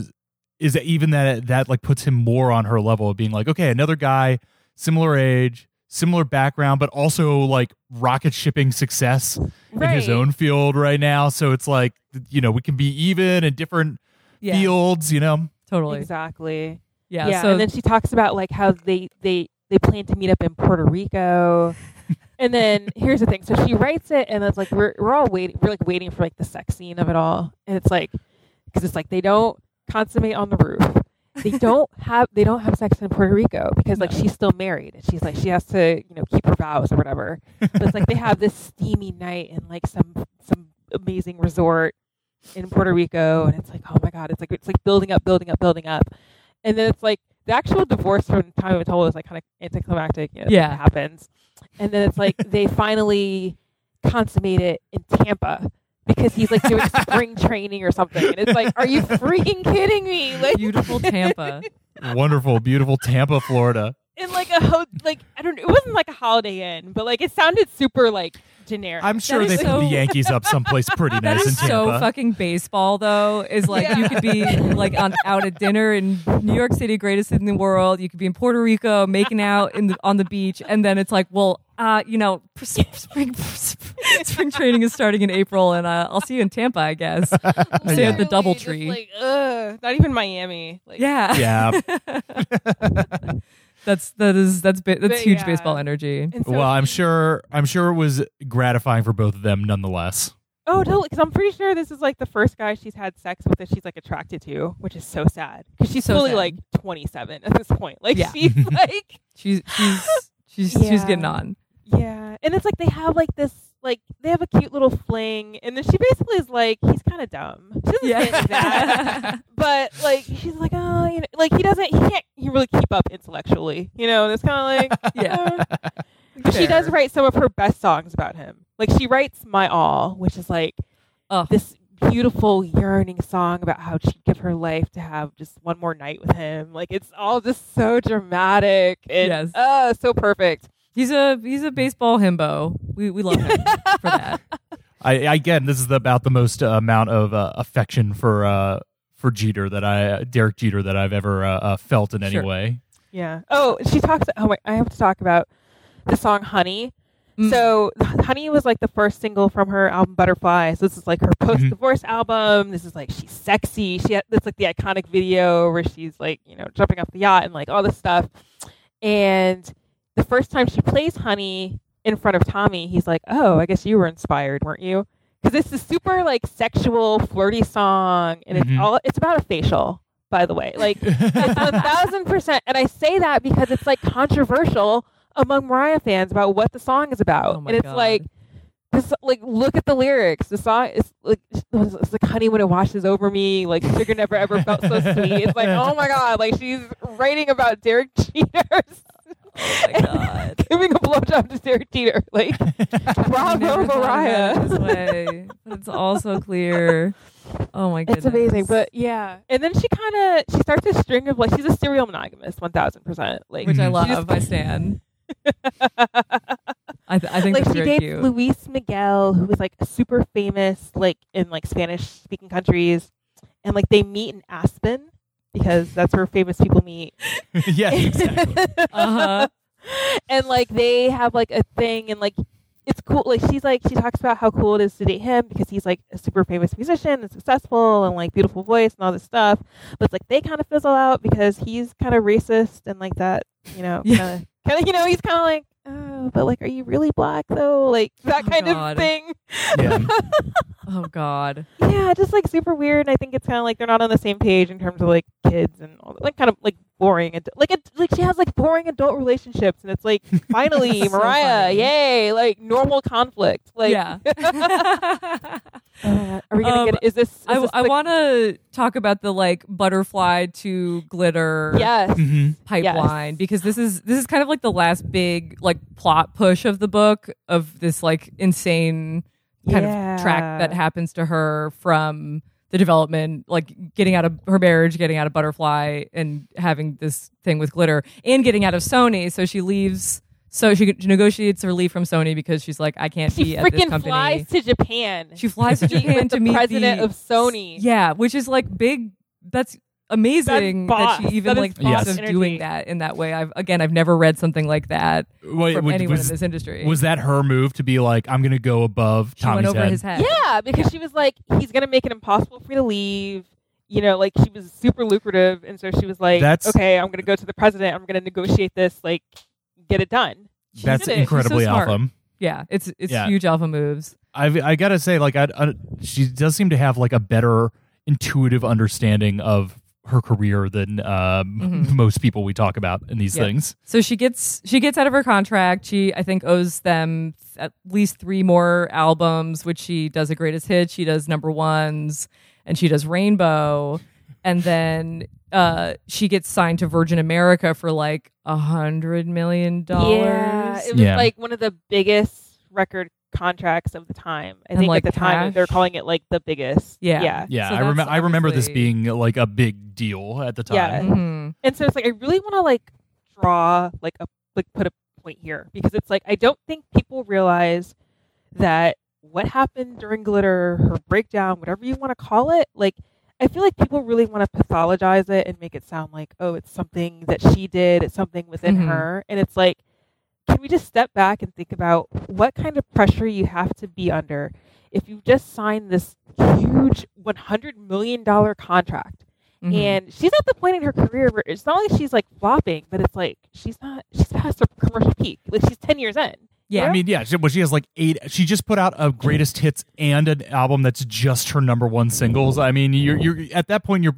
Is, is that even that that like puts him more on her level of being like, okay, another guy, similar age, similar background, but also like rocket shipping success in his own field right now. So it's like you know we can be even in different Yeah, fields. You know, totally. Exactly. Yeah. Yeah. so and then she talks about like how they they they plan to meet up in Puerto Rico. and then here's the thing. So she writes it, and it's like we're we're all waiting. We're like waiting for like the sex scene of it all, and it's like because it's like they don't consummate on the roof. They don't have they don't have sex in Puerto Rico because like she's still married and she's like she has to you know keep her vows or whatever. But it's like they have this steamy night in like some some amazing resort in Puerto Rico, and it's like oh my god, it's like it's like building up, building up, building up, and then it's like the actual divorce from Tommy Mottola is like kind of anticlimactic. You know, Yeah. it happens, and then it's like they finally consummate it in Tampa because he's like doing spring training or something, and it's like, are you freaking kidding me? Like beautiful Tampa. wonderful, beautiful Tampa, Florida. in like a ho- like I don't know, it wasn't like a Holiday Inn, but like it sounded super like generic. I'm sure is they so- put the Yankees up someplace pretty That nice in Tampa. so fucking baseball, though. Is like you could be like on out at dinner in New York City, greatest in the world. You could be in Puerto Rico, making out in the on the beach, and then it's like, well, uh, you know, spring spring training is starting in April, and uh, I'll see you in Tampa, I guess. Stay at the Literally DoubleTree. just, Like, ugh, not even Miami. Like, yeah, yeah. that's that is that's ba- that's But huge yeah. baseball energy. So well, I'm sure. I'm sure it was gratifying for both of them, nonetheless. Oh, totally. Because I'm pretty sure this is like the first guy she's had sex with that she's like attracted to, which is so sad. Because she's So fully sad. like 27 at this point. Like Yeah. she's like, She's she's she's she's getting on. yeah. And it's like they have like this, like they have a cute little fling, and then she basically is like, he's kind of dumb. She doesn't say that, but like she's like, oh, you know, like he doesn't, he can't, he really keep up intellectually, you know. And it's kind of like, Yeah. uh, But she does write some of her best songs about him. Like she writes "My All," which is like Ugh. this beautiful yearning song about how she'd give her life to have just one more night with him. Like it's all just so dramatic and Yes. uh, so perfect. He's a he's a baseball himbo. We we love him for that. I again, this is the, about the most uh, amount of uh, affection for uh, for Jeter that I Derek Jeter that I've ever uh, uh, felt in any Sure. way. Yeah. Oh, she talks. Oh my! I have to talk about the song "Honey." Mm. So, "Honey" was like the first single from her album "Butterfly." So this is like her post-divorce album. This is like she's sexy. She had, it's like the iconic video where she's like you know jumping off the yacht and like all this stuff. And the first time she plays "Honey" in front of Tommy, he's like, "Oh, I guess you were inspired, weren't you?" Because it's a super like sexual, flirty song, and Mhm. it's all it's about a facial. By the way, like it's one thousand percent. And I say that because it's like controversial among Mariah fans about what the song is about. Oh and it's God. like this like look at the lyrics. The song is like it's like honey when it washes over me, like sugar never ever felt so sweet. It's like, oh my god, like she's writing about Derek Jeter's Oh my god. giving a blowjob to Derek Jeter. Like I bravo never thought about it Mariah. this way. But it's also clear. Oh my goodness. It's amazing, but yeah. And then she kind of she starts a string of like she's a serial monogamist, one thousand percent. Like which I love. She just- I stand. I, th- I think like that's she dates cute. Luis Miguel, who was like super famous, like in like Spanish speaking countries, and like they meet in Aspen because that's where famous people meet. yes, exactly. Uh-huh. and like they have like a thing, and like it's cool. Like she's like she talks about how cool it is to date him because he's like a super famous musician and successful and like beautiful voice and all this stuff. But it's like they kind of fizzle out because he's kind of racist and like that, you know, Yeah. kind of, kind of, you know, he's kind of like. Oh, but like, are you really black though? Like that Oh, kind God. of thing. Yeah. Oh God. yeah, just like super weird. I think it's kind of like they're not on the same page in terms of like kids and all that. Like kind of like boring. Ad- like it, like she has like boring adult relationships, and it's like finally So Mariah, funny. yay! Like normal conflict. Like yeah. uh, are we gonna Um, get? Is this? Is I, I want to talk about the like butterfly to glitter Yes. Mhm. pipeline because this is this is kind of like the last big like plot push of the book of this like insane kind of track that happens to her from the development like getting out of her marriage getting out of butterfly and having this thing with glitter and getting out of sony so she leaves so she negotiates her leave from sony because she's like i can't She be at this freaking company flies to Japan. she flies to japan to the president the, of Sony. yeah which is like big that's amazing That's that she even That like is thinks boss of energy. doing that in that way. I've again, I've never read something like that Wait, from was- anyone was, in this industry. was that her move to be like, I'm going to go above she Tommy's went over head? his head? Yeah, because she was like, he's gonna make it impossible for me to leave. You know, like she was super lucrative, and so she was like, That's- okay, I'm gonna go to the president. I'm gonna negotiate this, like, get it done. She That's did it. She's so incredibly alpha. Yeah, it's it's Yeah. huge alpha moves. I've, I gotta say, like, I, I, she does seem to have like a better intuitive understanding of her career than um, Mhm. most people we talk about in these Yeah. things. So she gets she gets out of her contract. She I think owes them th- at least three more albums, which she does a greatest hit. She does number ones, and she does Rainbow, and then uh, she gets signed to Virgin America for like a hundred million dollars. Yeah, it was Yeah. like one of the biggest record contracts of the time. I And, think like, at the time they're calling it like the biggest. Yeah. yeah. Yeah, So I, rem- that's I remember this being like a big deal at the time. Yeah. Mhm. And so it's like I really want to like draw like a like put a point here because it's like I don't think people realize that what happened during glitter, her breakdown, whatever you want to call it, like I feel like people really want to pathologize it and make it sound like, oh, it's something that she did, it's something within Mhm. her. And it's like, can we just step back and think about what kind of pressure you have to be under if you just signed this huge $100 million contract? Mhm. And she's at the point in her career where it's not like she's like flopping, but it's like she's not, she's past her commercial peak. Like she's 10 years in. yeah, I mean, yeah, she, well, she has like eight. She just put out a greatest hits and an album that's just her number one singles. I mean, you're you're at that point. You're.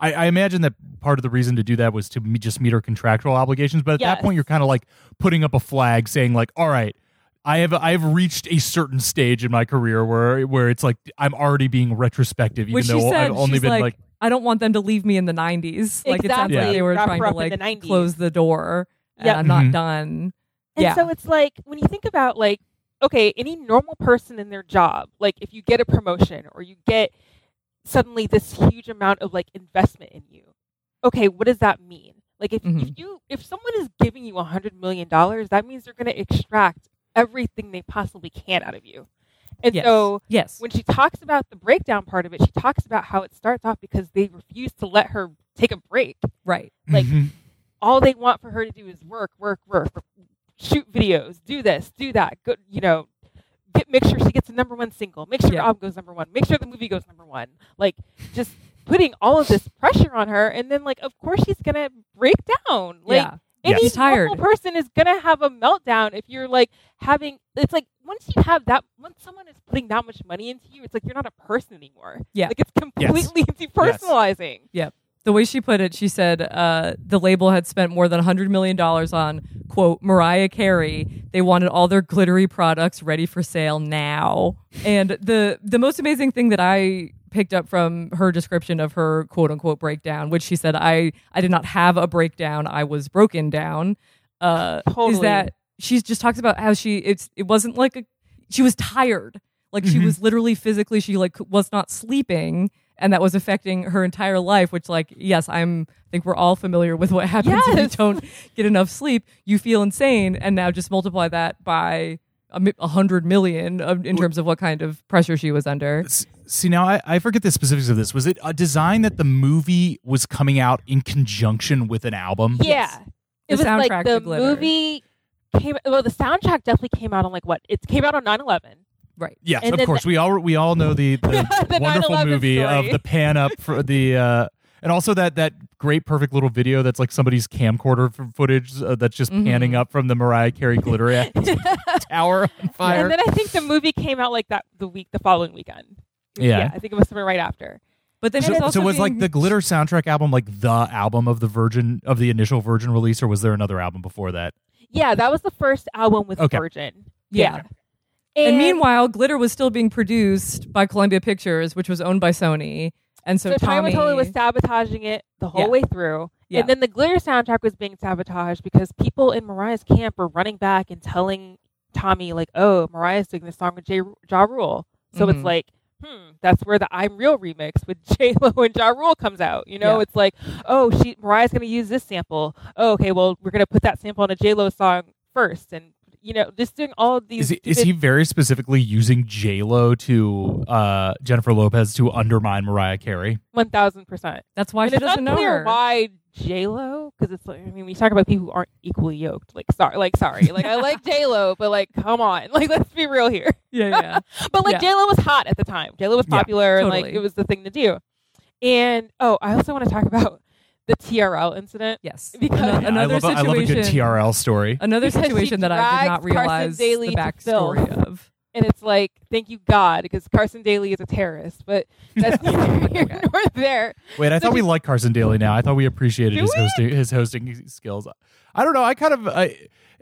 I, I imagine that part of the reason to do that was to me, just meet her contractual obligations. But at that point, you're kind of like putting up a flag, saying like, "All right, I have I have reached a certain stage in my career where where it's like I'm already being retrospective, even Which though said, I've only been like, like, I don't want them to leave me in the 90s. Like it sounds Exactly. like they were Wrap trying to like the close the door. And Yep. I'm not Mhm. done. And Yeah. so it's like when you think about like, okay, any normal person in their job, like if you get a promotion or you get suddenly this huge amount of like investment in you, okay, what does that mean? Like if, if Mhm. you if someone is giving you a hundred million dollars, that means they're gonna extract everything they possibly can out of you. And Yes. so yes. when she talks about the breakdown part of it, she talks about how it starts off because they refuse to let her take a break. right. like, Mhm. All they want for her to do is work, work, work, shoot videos, do this, do that. Go, you know, get make sure she gets a number one single, make sure Yeah. album goes number one, make sure the movie goes number one. Like just putting all of this pressure on her, and then like of course she's gonna break down. Like yeah. any Yes. Normal person is gonna have a meltdown if you're like having. It's like once you have that, once someone is putting that much money into you, it's like you're not a person anymore. Yeah. like it's completely depersonalizing. The way she put it, she said uh, the label had spent more than $100 million on, quote, Mariah Carey. They wanted all their glittery products ready for sale now. And the, the most amazing thing that I picked up from her description of her quote unquote breakdown, which she said, I, I did not have a breakdown, I was broken down, uh, is that she just talks about how she, it's, it wasn't like a, she was tired. Like she Mhm. was literally physically, she like was not sleeping and that was affecting her entire life which like yes i'm i think we're all familiar with what happens if you don't get enough sleep you feel insane and now just multiply that by a, mi- hundred million of, in terms of what kind of pressure she was under See now, I, I forget the specifics of this. Was it a design that the movie was coming out in conjunction with an album? Yeah. The It was soundtrack like to the Glitter. movie came well the soundtrack definitely came out on like what? It came out on 9/11. Right Yes, And of then course. we all we all know the, the, The wonderful 9/11 movie of the pan up for the uh, and also that that great perfect little video that's like somebody's camcorder f- footage uh, that's just Mhm. panning up from the Mariah Carey glitter tower on fire. And then I think the movie came out like that the week the following weekend. Yeah. I think it was somewhere right after. but then so, she's so also was like the glitter soundtrack album like the album of the Virgin of the initial Virgin release, or was there another album before that? Yeah, that was the first album with Okay. Virgin. Yeah. And meanwhile glitter was still being produced by columbia pictures which was owned by sony and so, so Tommy tommy was sabotaging it the whole Yeah. way through. Yeah. And then the glitter soundtrack was being sabotaged because people in Mariah's camp were running back and telling Tommy like, "Oh, Mariah's doing this song with J- Ja Rule." So Mhm. it's like, hmm, that's where the "I'm Real" remix with J Lo and Ja Rule comes out. You know, Yeah. it's like, oh, she Mariah's going to use this sample. Oh, okay, well, we're going to put that sample on a J Lo song first, and you know, just doing all of these. Is he, is he very specifically using J Lo to uh, Jennifer Lopez to undermine Mariah Carey? one thousand percent? That's why And she it's doesn't know unclear her. why J Lo, because it's like I mean, we talk about people who aren't equally yoked. Like, sorry, like sorry, like I like J Lo, but like, come on, like let's be real here. Yeah, yeah. But like Yeah. J Lo was hot at the time. J Lo was Yeah, popular, and like it was the thing to do. And oh, I also want to talk about the TRL incident. yes. Because- Ano- Yeah, I another love, a, I love a good situation. TRL story. Another Because she situation that I did not drags Carson realize Daly the to backstory of. And it's like, thank you God, because Carson Daly is a terrorist. But that's neither here Okay. nor there. Wait, I So thought we just- liked Carson Daly. Now I thought we appreciated Do his we? hosting his hosting skills. I don't know. I kind of I,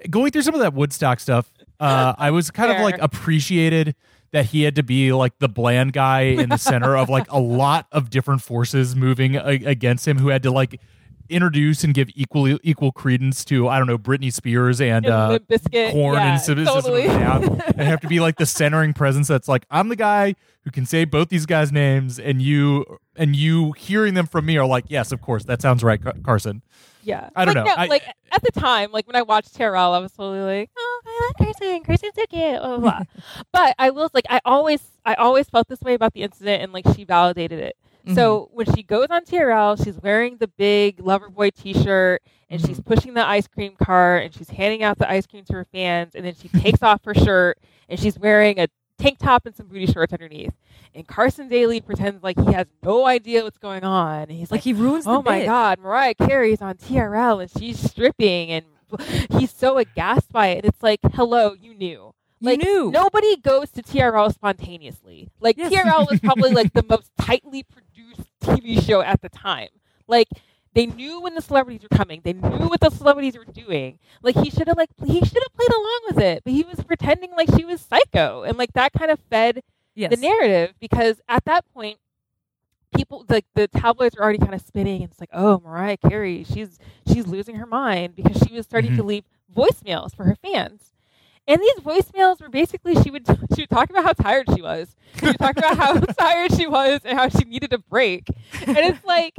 going through some of that Woodstock stuff. Uh, I was kind of Fair. like appreciated that he had to be like the bland guy in the center of like a lot of different forces moving a- against him, who had to like introduce and give equally equal credence to I don't know Britney Spears and, uh, Korn yeah, and System of a totally. Down. and have to be like the centering presence that's like I'm the guy who can say both these guys' names, and you and you hearing them from me are like, yes, of course, that sounds right, Car- Carson. Yeah, I don't like, know. No, I- like at the time, like when I watched TRL, I was totally like, "Oh, I like Carson. Carson's so cute." Blah, blah, blah. but I will like, I always, I always felt this way about the incident, and like she validated it. Mm-hmm. So when she goes on TRL, she's wearing the big Loverboy T-shirt, and she's Mm-hmm. pushing the ice cream cart, and she's handing out the ice cream to her fans, and then she takes off her shirt, and she's wearing a tank top and some booty shorts underneath. And Carson Daly pretends like he has no idea what's going on, and he's Like like he ruins the oh my bit. god, Mariah Carey's on TRL and she's stripping and he's so aghast by it. And it's like, hello, you knew. You knew. nobody goes to TRL spontaneously. Like Yes. TRL was probably like the most tightly produced TV show at the time. Like they knew when the celebrities were coming. They knew what the celebrities were doing. Like he should have like he should have played along with it, but he was pretending like she was psycho, and like that kind of fed Yes. the narrative because at that point people like the tabloids are already kind of spinning and it's like oh mariah carey she's she's losing her mind because she was starting to mm-hmm. leave voicemails for her fans and these voicemails were basically she would she would talk about how tired she was she would talk about how tired she was and how she needed a break and it's like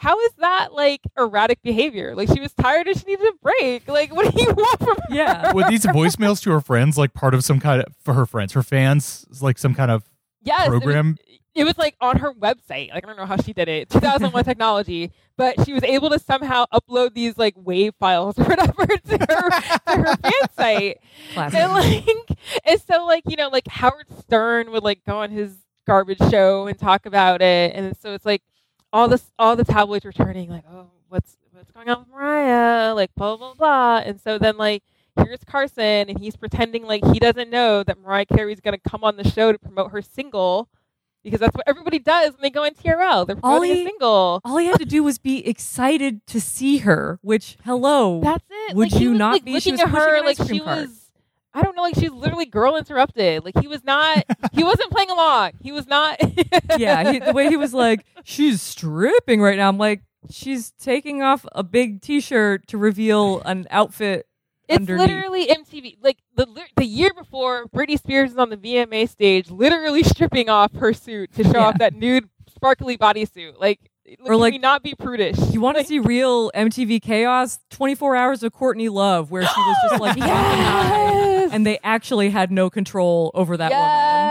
how is that like erratic behavior like she was tired and she needed a break like what do you want from her Yeah. Were these voicemails to her friends like part of some kind of for her friends, her fans, like some kind of yes it was- program? it was like on her website. Like I don't know how she did it. 2001 technology, but she was able to somehow upload these like wave files or whatever to her to her fan site. Classic. And like and so like you know like Howard Stern would like go on his garbage show and talk about it, and so it's like all this all the tabloids were turning like oh what's what's going on with Mariah like blah blah blah, and so then like. Here's Carson, and he's pretending like he doesn't know that Mariah Carey's going to come on the show to promote her single because that's what everybody does when they go in TRL. They're All promoting he- a single. All he had to do was be excited to see her, which hello. That's it. Would like, you was, not like, be? She looking was at her like she cart. was. I don't know, like she's literally girl interrupted. Like he was not. he wasn't playing along. He was not. yeah, he, the way he was like, she's stripping right now. I'm like, she's taking off a big T-shirt to reveal an outfit It's underneath. literally MTV. Like the the year before, Britney Spears is on the VMA stage, literally stripping off her suit to show Yeah. off that nude, sparkly bodysuit. Like, Or, like, we not be prudish? You want to Like, see real MTV chaos? 24 hours of Courtney Love, where she was just like, Yes. and they actually had no control over that woman.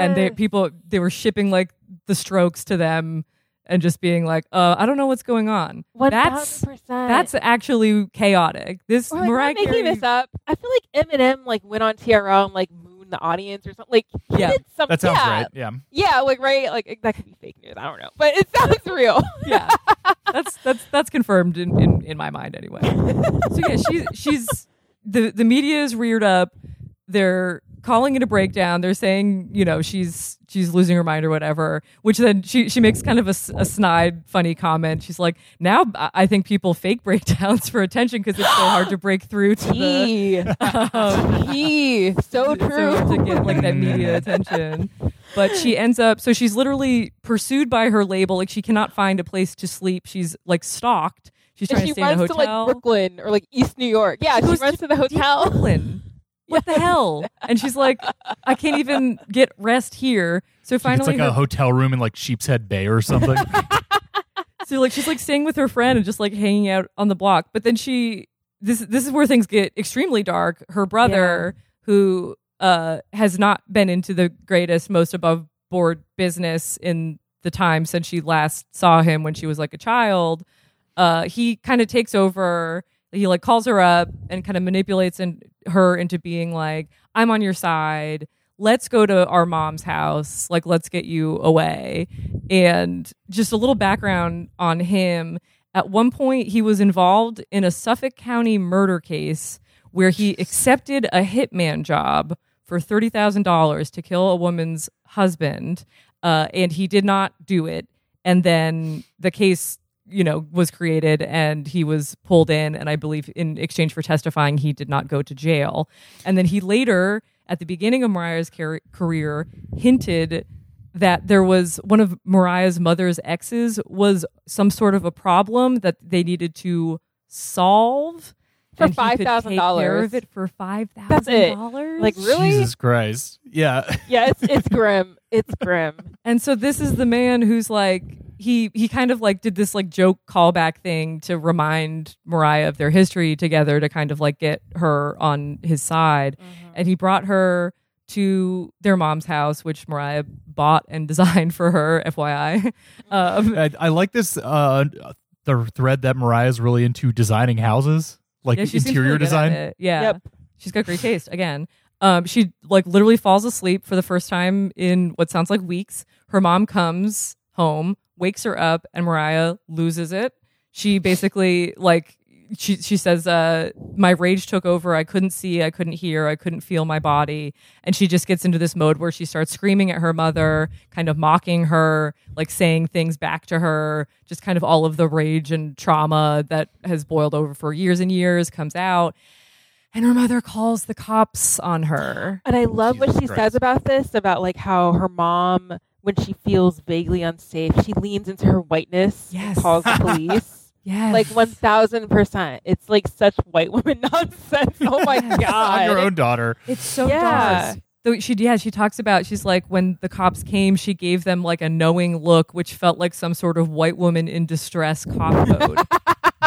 And they people they were shipping like the strokes to them and just being like, uh, I don't know what's going on. One That's thousand percent. that's actually chaotic. This Or like, Mariah am making Carey, this up? I feel like Eminem like went on TRL and like mooned the audience or something. Like he Yeah. did some, That sounds yeah, right. Yeah. Yeah, like right, like that could be fake news. I don't know, but it sounds real. yeah, that's that's that's confirmed in, in, in my mind anyway. So yeah, she's she's the the media is reared up. They're calling it a breakdown. They're saying you know she's she's losing her mind or whatever. Which then she she makes kind of a snide, funny comment. She's like, now I I think people fake breakdowns for attention because it's so hard to break through to the. Um, tea, so true. so to get like that media attention. But she ends up so she's literally pursued by her label. Like she cannot find a place to sleep. She's like stalked. She's trying she to stay in a runs to like Brooklyn or like East New York. Yeah, She she, runs to to the hotel. Brooklyn. What the hell? And she's like, I can't even get rest here. So finally, It's finally, like a hotel room in like Sheepshead Bay or something. so like she's like staying with her friend and just like hanging out on the block. But then she this this is where things get extremely dark. Her brother, who uh, has not been into the greatest, most above board business in the time since she last saw him when she was like a child, uh, he kind of takes over. He like calls her up and kind of manipulates in, her into being like, "I'm on your side. Let's go to our mom's house. Like, let's get you away." And just a little background on him. At one point, he was involved in a Suffolk County murder case where he accepted a hitman job for $30,000 to kill a woman's husband, uh, and he did not do it. And then the case, you know, was created and he was pulled in. And I believe in exchange for testifying, he did not go to jail. And then he later, at the beginning of Mariah's car- career, hinted that there was one of Mariah's mother's exes was some sort of a problem that they needed to solve For and he care $5,000. of it for five thousand dollars. Like really? Jesus Christ. Yeah. Yeah, it's it's grim. It's grim. And so this is the man who's like he he kind of like did this like joke callback thing to remind Mariah of their history together to kind of like get her on his side. And he brought her to their mom's house, which Mariah bought and designed for her, FYI. Um, I, I like this uh the thread that Mariah's really into designing houses, like yeah, interior really design. Yeah. Yep. She's got great taste. Again, um, she like literally falls asleep for the first time in what sounds like weeks. Her mom comes home, wakes her up, and Mariah loses it. She basically like she she says, uh, "My rage took over. I couldn't see, I couldn't hear, I couldn't feel my body." And she just gets into this mode where she starts screaming at her mother, kind of mocking her, like saying things back to her. Just kind of all of the rage and trauma that has boiled over for years and years comes out. And her mother calls the cops on her. And I love what she Christ. says about this, about like how her mom, when she feels vaguely unsafe, she leans into her whiteness Yes. calls the police. Yes. like one thousand percent. It's like such white woman nonsense. Oh my Yes. god. On your own daughter. It's so Yeah. dark. Though she yeah, she talks about she's like when the cops came, she gave them like a knowing look, which felt like some sort of white woman in distress cop mode.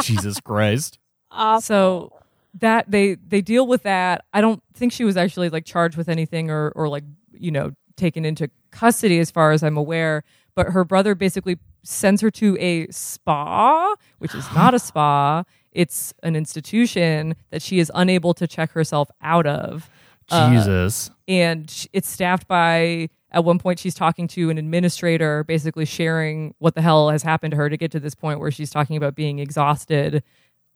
Jesus Christ. Awful. so that they they deal with that. I don't think she was actually like charged with anything or or like you know taken into custody as far as I'm aware. But her brother basically sends her to a spa, which is not a spa. It's an institution that she is unable to check herself out of. Uh, Jesus. and it's staffed by at one point she's talking to an administrator basically sharing what the hell has happened to her to get to this point where she's talking about being exhausted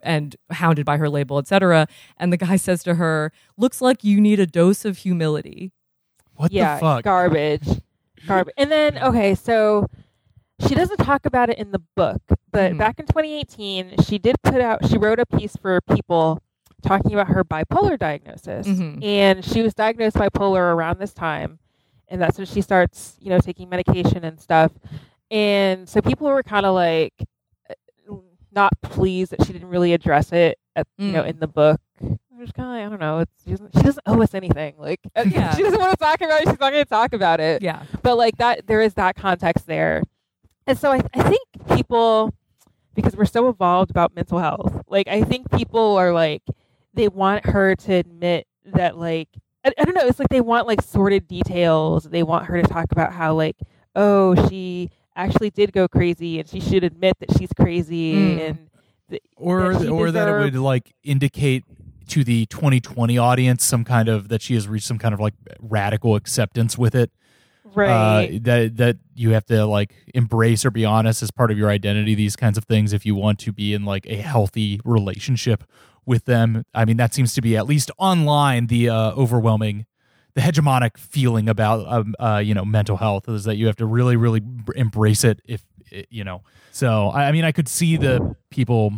and hounded by her label etc and the guy says to her looks like you need a dose of humility what yeah, the fuck? garbage, garbage. And then okay, so she doesn't talk about it in the book, but Mhm. back in 2018, she did put out. She wrote a piece for People talking about her bipolar diagnosis, Mhm. and she was diagnosed bipolar around this time, and that's when she starts, you know, taking medication and stuff. And so people were kind of like uh, not pleased that she didn't really address it, at, you know, Mm. in the book. I'm just kind of like, I don't know. It's, she, doesn't, she doesn't owe us anything. Like, uh, Yeah. she doesn't want to talk about it. She's not going to talk about it. yeah But like that, there is that context there. And so I, I think people, because we're so evolved about mental health, like I think people are like, they want her to admit that like, I, I don't know. It's like they want like sordid details. They want her to talk about how like, oh, she actually did go crazy, and she should admit that she's crazy, Mm. and th- or that she or that it would like indicate to the 2020 audience some kind of that she has reached some kind of like radical acceptance with it. Right. uh, that that you have to like embrace or be honest as part of your identity these kinds of things if you want to be in like a healthy relationship with them. I mean that seems to be at least online the uh, overwhelming the hegemonic feeling about um, uh, you know mental health is that you have to really really br- embrace it if it, you know. So I, I mean i could see the people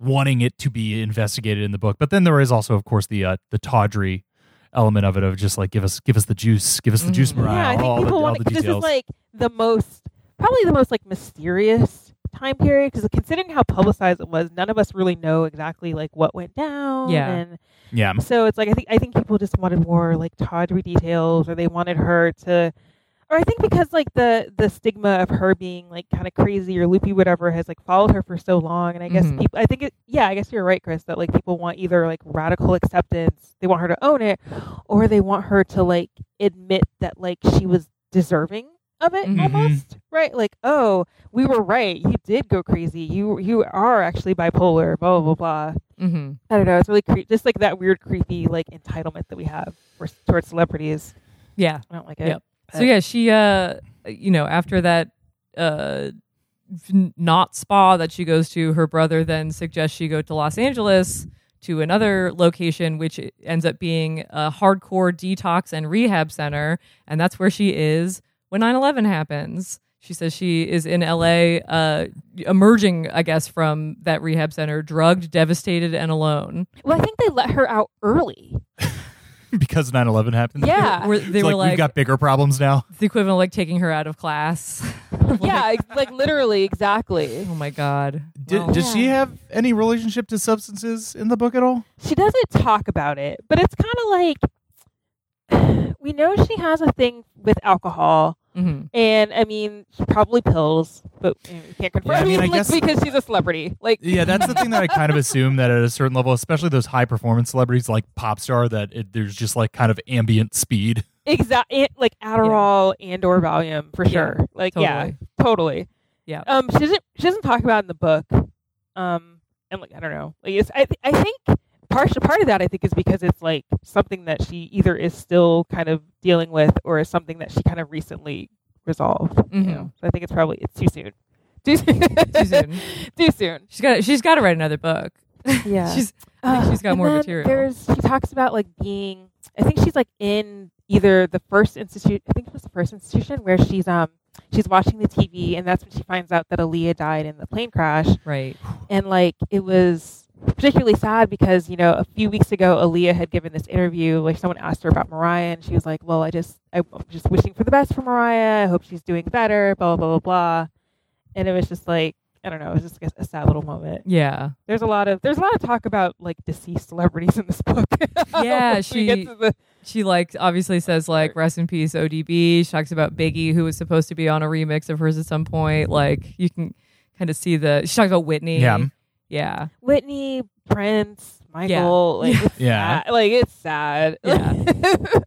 wanting it to be investigated in the book but then there is also of course the uh, the tawdry element of it of just like give us give us the juice give us the juice. Mariah, Yeah, I think all, people all want the because this is like the most, probably the most like mysterious time period. Because considering how publicized it was, none of us really know exactly like what went down. Yeah. and yeah so it's like I think I think people just wanted more like tawdry details, or they wanted her to or I think because like the the stigma of her being like kind of crazy or loopy, whatever, has like followed her for so long, and I guess Mhm. people, I think it, yeah, I guess you're right, Chris, that like people want either like radical acceptance, they want her to own it, or they want her to like admit that like she was deserving of it Mhm. almost, right? Like, oh, we were right, you did go crazy, you you are actually bipolar, blah blah blah blah. Mm-hmm. I don't know, it's really creepy, just like that weird, creepy like entitlement that we have for, towards celebrities. Yeah. I don't like it. Yep. So yeah, she uh you know, after that uh not spa that she goes to, her brother then suggests she go to Los Angeles to another location which ends up being a hardcore detox and rehab center and that's where she is when 9/11 happens. She says she is in LA uh emerging I guess from that rehab center drugged, devastated and alone. Well, I think they let her out early. because 9/11 happened. Yeah. Where It's they like, were like we've got bigger problems now. the equivalent of like taking her out of class. yeah, like literally, exactly. Oh my god. Did, Well, oh. does she have any relationship to substances in the book at all? She doesn't talk about it, but it's kind of like we know she has a thing with alcohol, mhm. and I mean, probably pills, but you know, we can't confirm. Yeah, I mean, I like, guess- because she's a celebrity, like Yeah, that's the thing that I kind of assume that at a certain level, especially those high performance celebrities like pop star, that it, there's just like kind of ambient speed. Exactly, like Adderall and or Valium for Yeah, sure. Like, yeah, totally. totally. Yeah. Um, she doesn't. She doesn't talk about it in the book. Um, and like I don't know. Like it's. I. I think part part of that I think is because it's like something that she either is still kind of dealing with or is something that she kind of recently resolved. You Mhm. know. So I think it's probably it's too soon. Too soon. Too soon. too soon. She's got she's got to write another book. Yeah. she's I think she's got more material. There's she talks about like being. I think she's like in either the first institute. I think it was the first institution where she's um she's watching the TV and that's when she finds out that Aaliyah died in the plane crash right. and like it was particularly sad because you know a few weeks ago Aaliyah had given this interview like someone asked her about Mariah and she was like well I just I'm just wishing for the best for Mariah I hope she's doing better blah blah blah blah blah and it was just like I don't know it was just a, a sad little moment Yeah. there's a lot of there's a lot of talk about like deceased celebrities in this book Yeah, Once we get she- the- She like obviously says like rest in peace ODB. She talks about Biggie who was supposed to be on a remix of hers at some point. Like you can kind of see the she talks about Whitney. Yeah. Yeah. Whitney Prince Michael like it's Yeah. sad. like it's sad Yeah.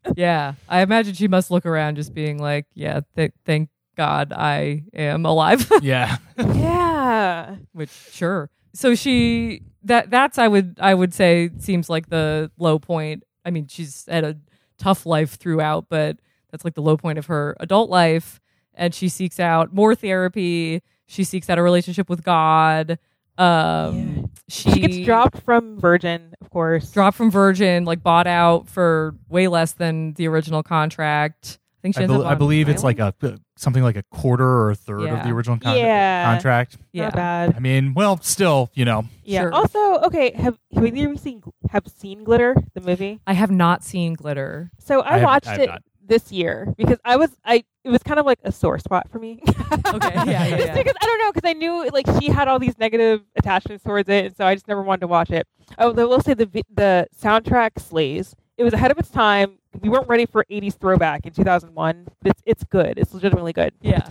Yeah. I imagine she must look around just being like, yeah, th- thank God I am alive. Yeah. yeah which sure so she that that's i would i would say seems like the low point i mean she's had a tough life throughout but that's like the low point of her adult life and she seeks out more therapy she seeks out a relationship with god um she, she gets dropped from Virgin of course dropped from virgin like bought out for way less than the original contract i think she I, ends bel up I believe it's like a something like a quarter or a third of the original con- Yeah. contract. yeah not bad I mean, well, still, you know, Yeah. Sure. Also, okay, have have either of you seen have seen Glitter the movie? i have not seen glitter So I I, have- watched I it not. This year because I was I it was kind of like a sore spot for me. Okay, yeah, yeah, Just yeah. because I don't know because I knew like she had all these negative attachments towards it, and so I just never wanted to watch it. Oh, I will say the the soundtrack slays. It was ahead of its time. We weren't ready for '80s throwback in 2001, but it's it's good. It's legitimately good. yeah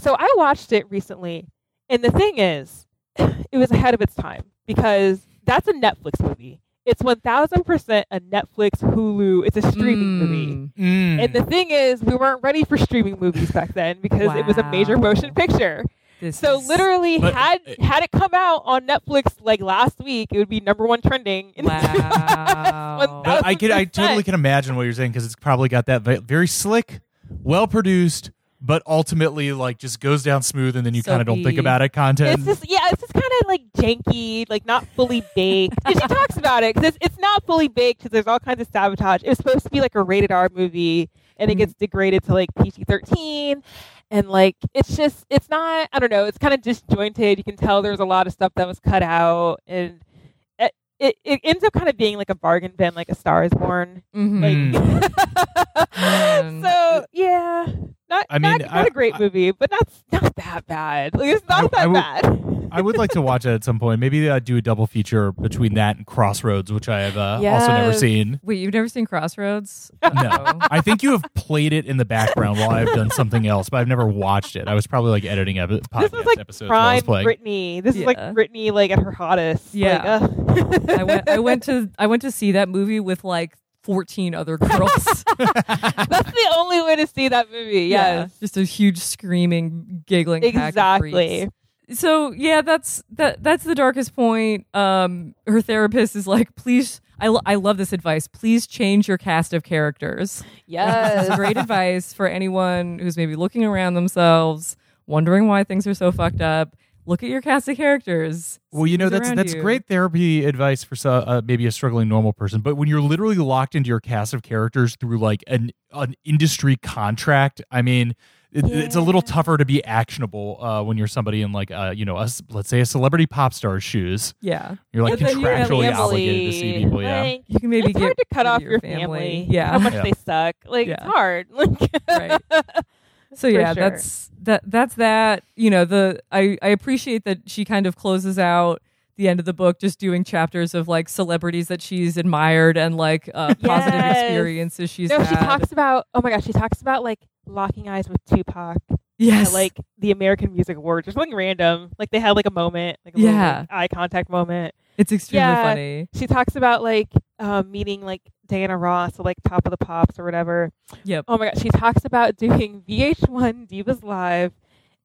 So I watched it recently, and the thing is, it was ahead of its time because that's a Netflix movie. It's one thousand percent a Netflix Hulu. It's a streaming movie. Mm. And the thing is, we weren't ready for streaming movies back then because it was a major motion picture. This So is- literally, But- had had it come out on Netflix like last week, it would be number one trending. in Wow. But I could, I totally can imagine what you're saying because it's probably got that very slick, well produced, but ultimately like just goes down smooth, and then you kind of don't think about it. Content. It's just yeah, it's just kind of like janky, like not fully baked. and she talks about it because it's, it's not fully baked because there's all kinds of sabotage. It was supposed to be like a rated R movie, and it gets mm-hmm. degraded to like PG thirteen, and like it's just it's not. I don't know. It's kind of disjointed. You can tell there's a lot of stuff that was cut out, and it it, it ends up kind of being like a bargain bin, like a Star is Born. Mhm. Like, so yeah, not I mean, not, not I- a great I- movie, but not not that bad. Like it's not I- that I will- bad. I would like to watch it at some point. Maybe uh, do a double feature between that and Crossroads, which I have uh, also never seen. Wait, you've never seen Crossroads? No, Oh. I think you have played it in the background while I've done something else, but I've never watched it. I was probably like editing a podcast this is like episodes while I was prime playing. Britney. This is like Yeah. Britney, like at her hottest. Yeah. Like, uh, I went I went to I went to see that movie with like 14 other girls. That's the only way to see that movie. Yes. Just a huge screaming, giggling pack of Exactly. Freaks. So yeah, that's that that's the darkest point. Um her therapist is like, "Please I, lo- I love this advice. Please change your cast of characters." This Yes. great advice for anyone who's maybe looking around themselves, wondering why things are so fucked up. Look at your cast of characters. Well, you know that's that's you. great therapy advice for so, uh, maybe a struggling normal person. But when you're literally locked into your cast of characters through like an an industry contract, I mean, it, it's a little tougher to be actionable uh, when you're somebody in like uh, you know, a, s- let's say a celebrity pop star's shoes. Yeah. You're like And then your contractually obligated to see people. Yeah, like, You can maybe it's get hard to cut off your your family. family. Yeah. How much Yeah. they suck. Like Yeah. it's hard. Like Right. so yeah sure. that's that that's that you know the I, I appreciate that she kind of closes out the end of the book just doing chapters of like celebrities that she's admired and like uh, positive Yes. experiences she's no, had she talks about. Oh my gosh, she talks about like locking eyes with Tupac yes at like the American Music Awards or something random. Like they had like a moment, like a little, Yeah. like, eye contact moment. it's extremely Yeah. funny She talks about like um, meeting like Diana Ross at like Top of the Pops or whatever. yep Oh my god, she talks about doing VH1 Divas Live,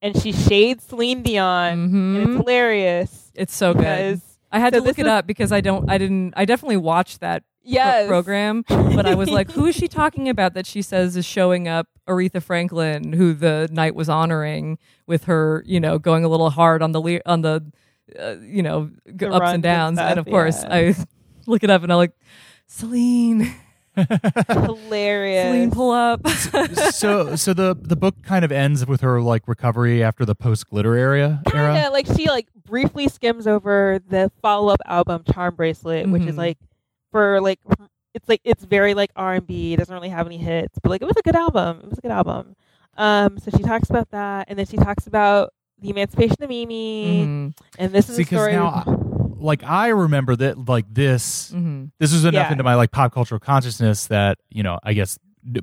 and she shades Celine Dion, and Mhm. it's hilarious it's so good I had so to look it up because I don't I didn't I definitely watched that yes, program but I was like, who is she talking about that she says is showing up Aretha Franklin, who the night was honoring with her, you know, going a little hard on the le- on the, uh, you know, The ups and and downs, and, stuff, of course yeah. I look it up and I'm like, Celine, hilarious. Celine, pull up. so so the the book kind of ends with her like recovery after the post glitter area era. Kinda like she like briefly skims over the follow up album Charm Bracelet, which is Mhm. like for like it's like it's very like R and B. It doesn't really have any hits, but like it was a good album. It was a good album. Um, so she talks about that, and then she talks about the emancipation of Mimi, Mhm, and this is See, a because story. now, like I remember that like this mhm. this was enough Yeah. into my like pop cultural consciousness that you know I guess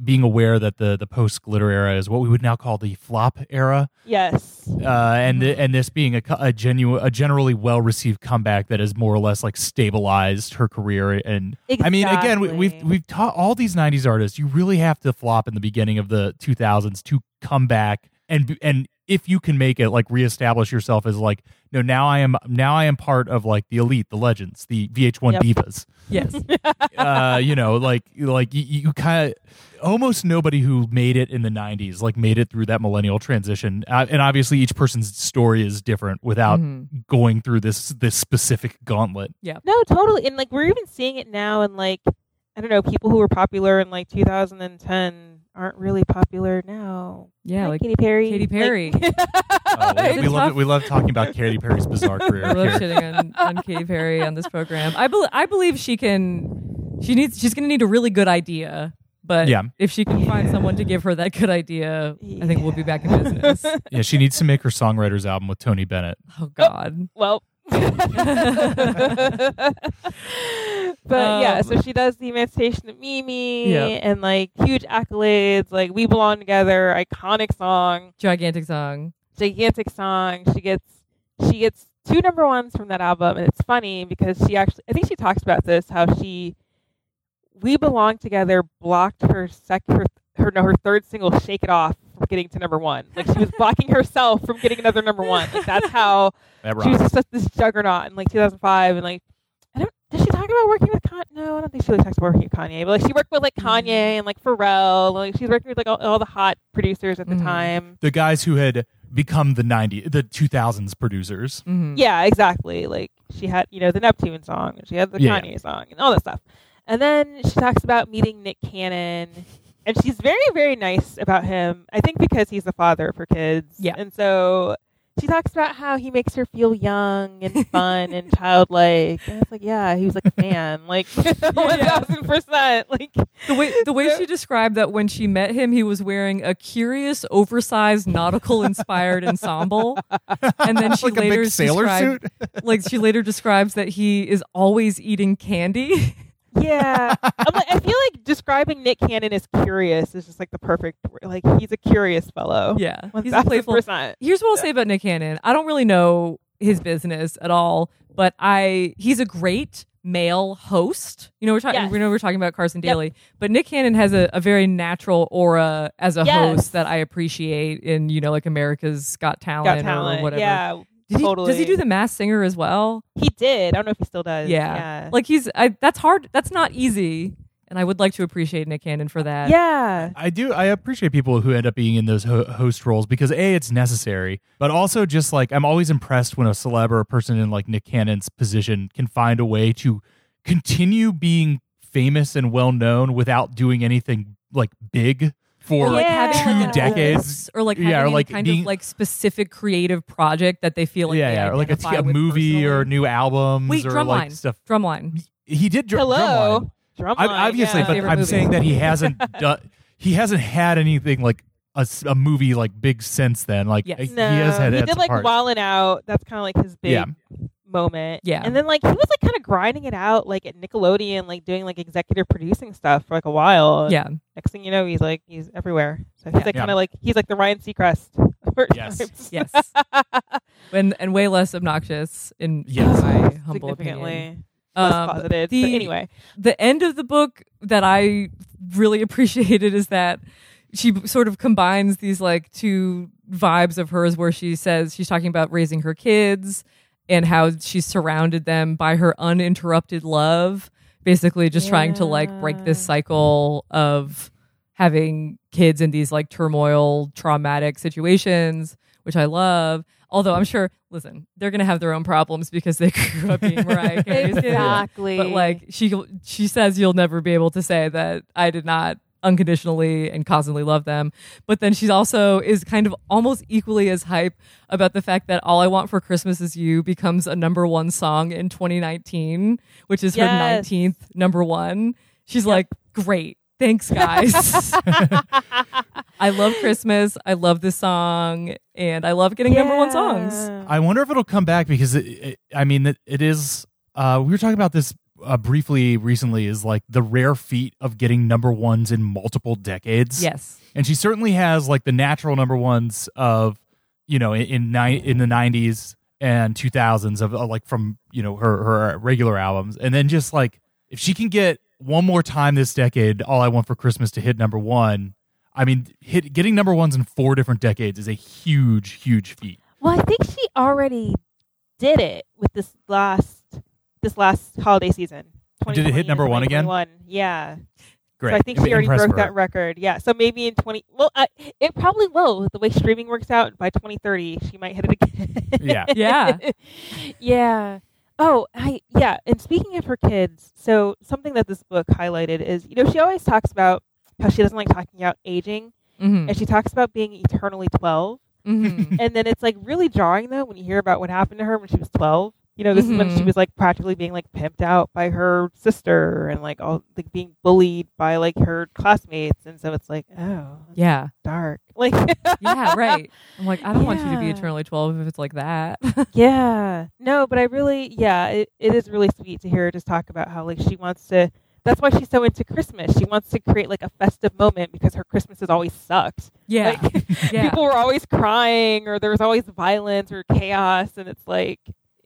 being aware that the the post glitter era is what we would now call the flop era, yes, uh, and th- and this being a, a genuine a generally well received comeback that has more or less like stabilized her career and I mean again we, we've we've taught all these '90s artists you really have to flop in the beginning of the 2000s to come back and and if you can make it like reestablish yourself as like no now I am now I am part of like the elite the legends the VH1 Yep. divas yes, uh, you know, like like you, you kind of almost nobody who made it in the '90s like made it through that millennial transition, uh, and obviously each person's story is different without Mhm. going through this this specific gauntlet. Yeah no, totally, and like we're even seeing it now, and like I don't know, people who were popular in like 2010 aren't really popular now. yeah, Hi, like Katy Perry. Katy Perry. Like- Uh, we, we love we love talking about Katy Perry's bizarre career. I love shitting on, on Katy Perry on this program. I believe I believe she can. She needs. She's going to need a really good idea. But Yeah. if she can find someone to give her that good idea, I think we'll be back in business. Yeah, she needs to make her songwriters album with Tony Bennett. Oh God. well. but yeah, Um, so she does the Emancipation of Mimi Yeah. and like huge accolades, like We Belong Together, iconic song, Gigantic song. gigantic song. She gets she gets two number ones from that album, and it's funny because she actually I think she talks about this how she We Belong Together blocked her sec her, her no her third single Shake It Off from getting to number one. Like she was blocking herself from getting another number one. Like that's how That she was just such this juggernaut in like 2005 and like I don't did she talk about working with Kanye? No, I don't think she really talks about working with Kanye. But like she worked with like Kanye and like Pharrell. and, Like she's working with like all, all the hot producers at the Mhm. time. The guys who had become the '90s, the 2000s producers. Mhm. Yeah, exactly. Like she had, you know, the Neptune song and she had the Yeah. Kanye song and all that stuff. And then she talks about meeting Nick Cannon. And she's very, very nice about him. I think because he's the father of her kids. Yeah. And so she talks about how he makes her feel young and fun and childlike. And it's like, yeah, he was like a fan, like one thousand percent. Like The way the way she described that when she met him, he was wearing a curious, oversized, nautical inspired ensemble, and then she like a later big sailor suit. like she later describes that he is always eating candy. Yeah, I'm like, I feel like describing Nick Cannon as curious is just like the perfect. word. Like he's a curious fellow. yeah, he's a playful. Here's what I'll say about Nick Cannon. I don't really know his business at all, but I he's a great male host. You know, we're talking. Yes. We know we're talking about Carson Yep. Daly, but Nick Cannon has a, a very natural aura as a Yes. host that I appreciate in you know like America's Got Talent, Got talent. or whatever. Yeah, Did he, totally. Does he do the Masked Singer as well? He did. I don't know if he still does. Yeah. Yeah. Like he's I, that's hard. That's not easy, and I would like to appreciate Nick Cannon for that. yeah. I do. I appreciate people who end up being in those ho- host roles because a it's necessary, but also just like I'm always impressed when a celeb or a person in like Nick Cannon's position can find a way to continue being famous and well known without doing anything like big for Or like Yeah. having like two decades. office, or like Yeah, or, any like, kind being- of like specific creative project that they feel like yeah, they yeah, or like a, identify a with movie or personally. new albums Wait, or Drumline. like stuff. Drumline. He did dr- Hello. Drumline. Drumline. I, obviously, yeah. but Favorite I'm movie. saying that he hasn't done. He hasn't had anything like a movie like big since then. Like Yes. he has had. he did like parts. Wildin' Out. That's kind of like his big Yeah. Moment. Yeah. And then like he was like kind of grinding it out like at Nickelodeon, like doing like executive producing stuff for like a while. And Yeah. Next thing you know, he's like he's everywhere. So he's Yeah. like Yeah. kind of like he's like the Ryan Seacrest. of Yes. times. Yes. and and way less obnoxious in Yes. my humble significantly opinion. less Um, closeted. the- but anyway, the end of the book that I really appreciated is that she sort of combines these like two vibes of hers where she says she's talking about raising her kids and how she's surrounded them by her uninterrupted love basically just trying to like break this cycle of having kids in these like turmoil traumatic situations which I love. Although I'm sure listen they're going to have their own problems because they grew up being Mariah Carey's kids exactly. but like she she says you'll never be able to say that I did not unconditionally and constantly love them. But then she also is kind of almost equally as hype about the fact that All I Want for Christmas Is You becomes a number one song in 2019, which is Yes. her 19th number one. She's like, great. Thanks, guys. I love Christmas. I love this song. And I love getting number one songs. I wonder if it'll come back because it, it, I mean it, it is. Uh, we were talking about this uh, briefly recently. Is like the rare feat of getting number ones in multiple decades. Yes. and she certainly has like the natural number ones of you know in in, ni- in the '90s and 2000s of uh, like from you know her her regular albums, and then just like if she can get one more time this decade, all I want for Christmas to hit number one. I mean, hit getting number ones in four different decades is a huge, huge feat. Well, I think she already did it with this last this last holiday season. Did it hit number one again? 2021. Yeah. Great. So I think she already broke her. that record. Yeah. So maybe in 20 well, uh, it probably will. The way streaming works out by 2030, she might hit it again. Yeah. Yeah. yeah. Oh, I yeah. And speaking of her kids, so something that this book highlighted is, you know, she always talks about how she doesn't like talking about aging, hmm and she talks about being eternally 12. hmm and then it's like really jarring though when you hear about what happened to her when she was 12 you know this is when she Mhm. was like practically being like pimped out by her sister and like all like being bullied by like her classmates and so it's like oh Yeah. dark like Yeah, right. I'm like, I don't want you to be eternally 12 if it's like that. yeah no but i really yeah it, it is really sweet to hear her just talk about how like she wants to that's why she's so into christmas she wants to create like a festive moment because her christmas has always sucked yeah. Like, yeah. people were always crying or there was always violence or chaos and it's like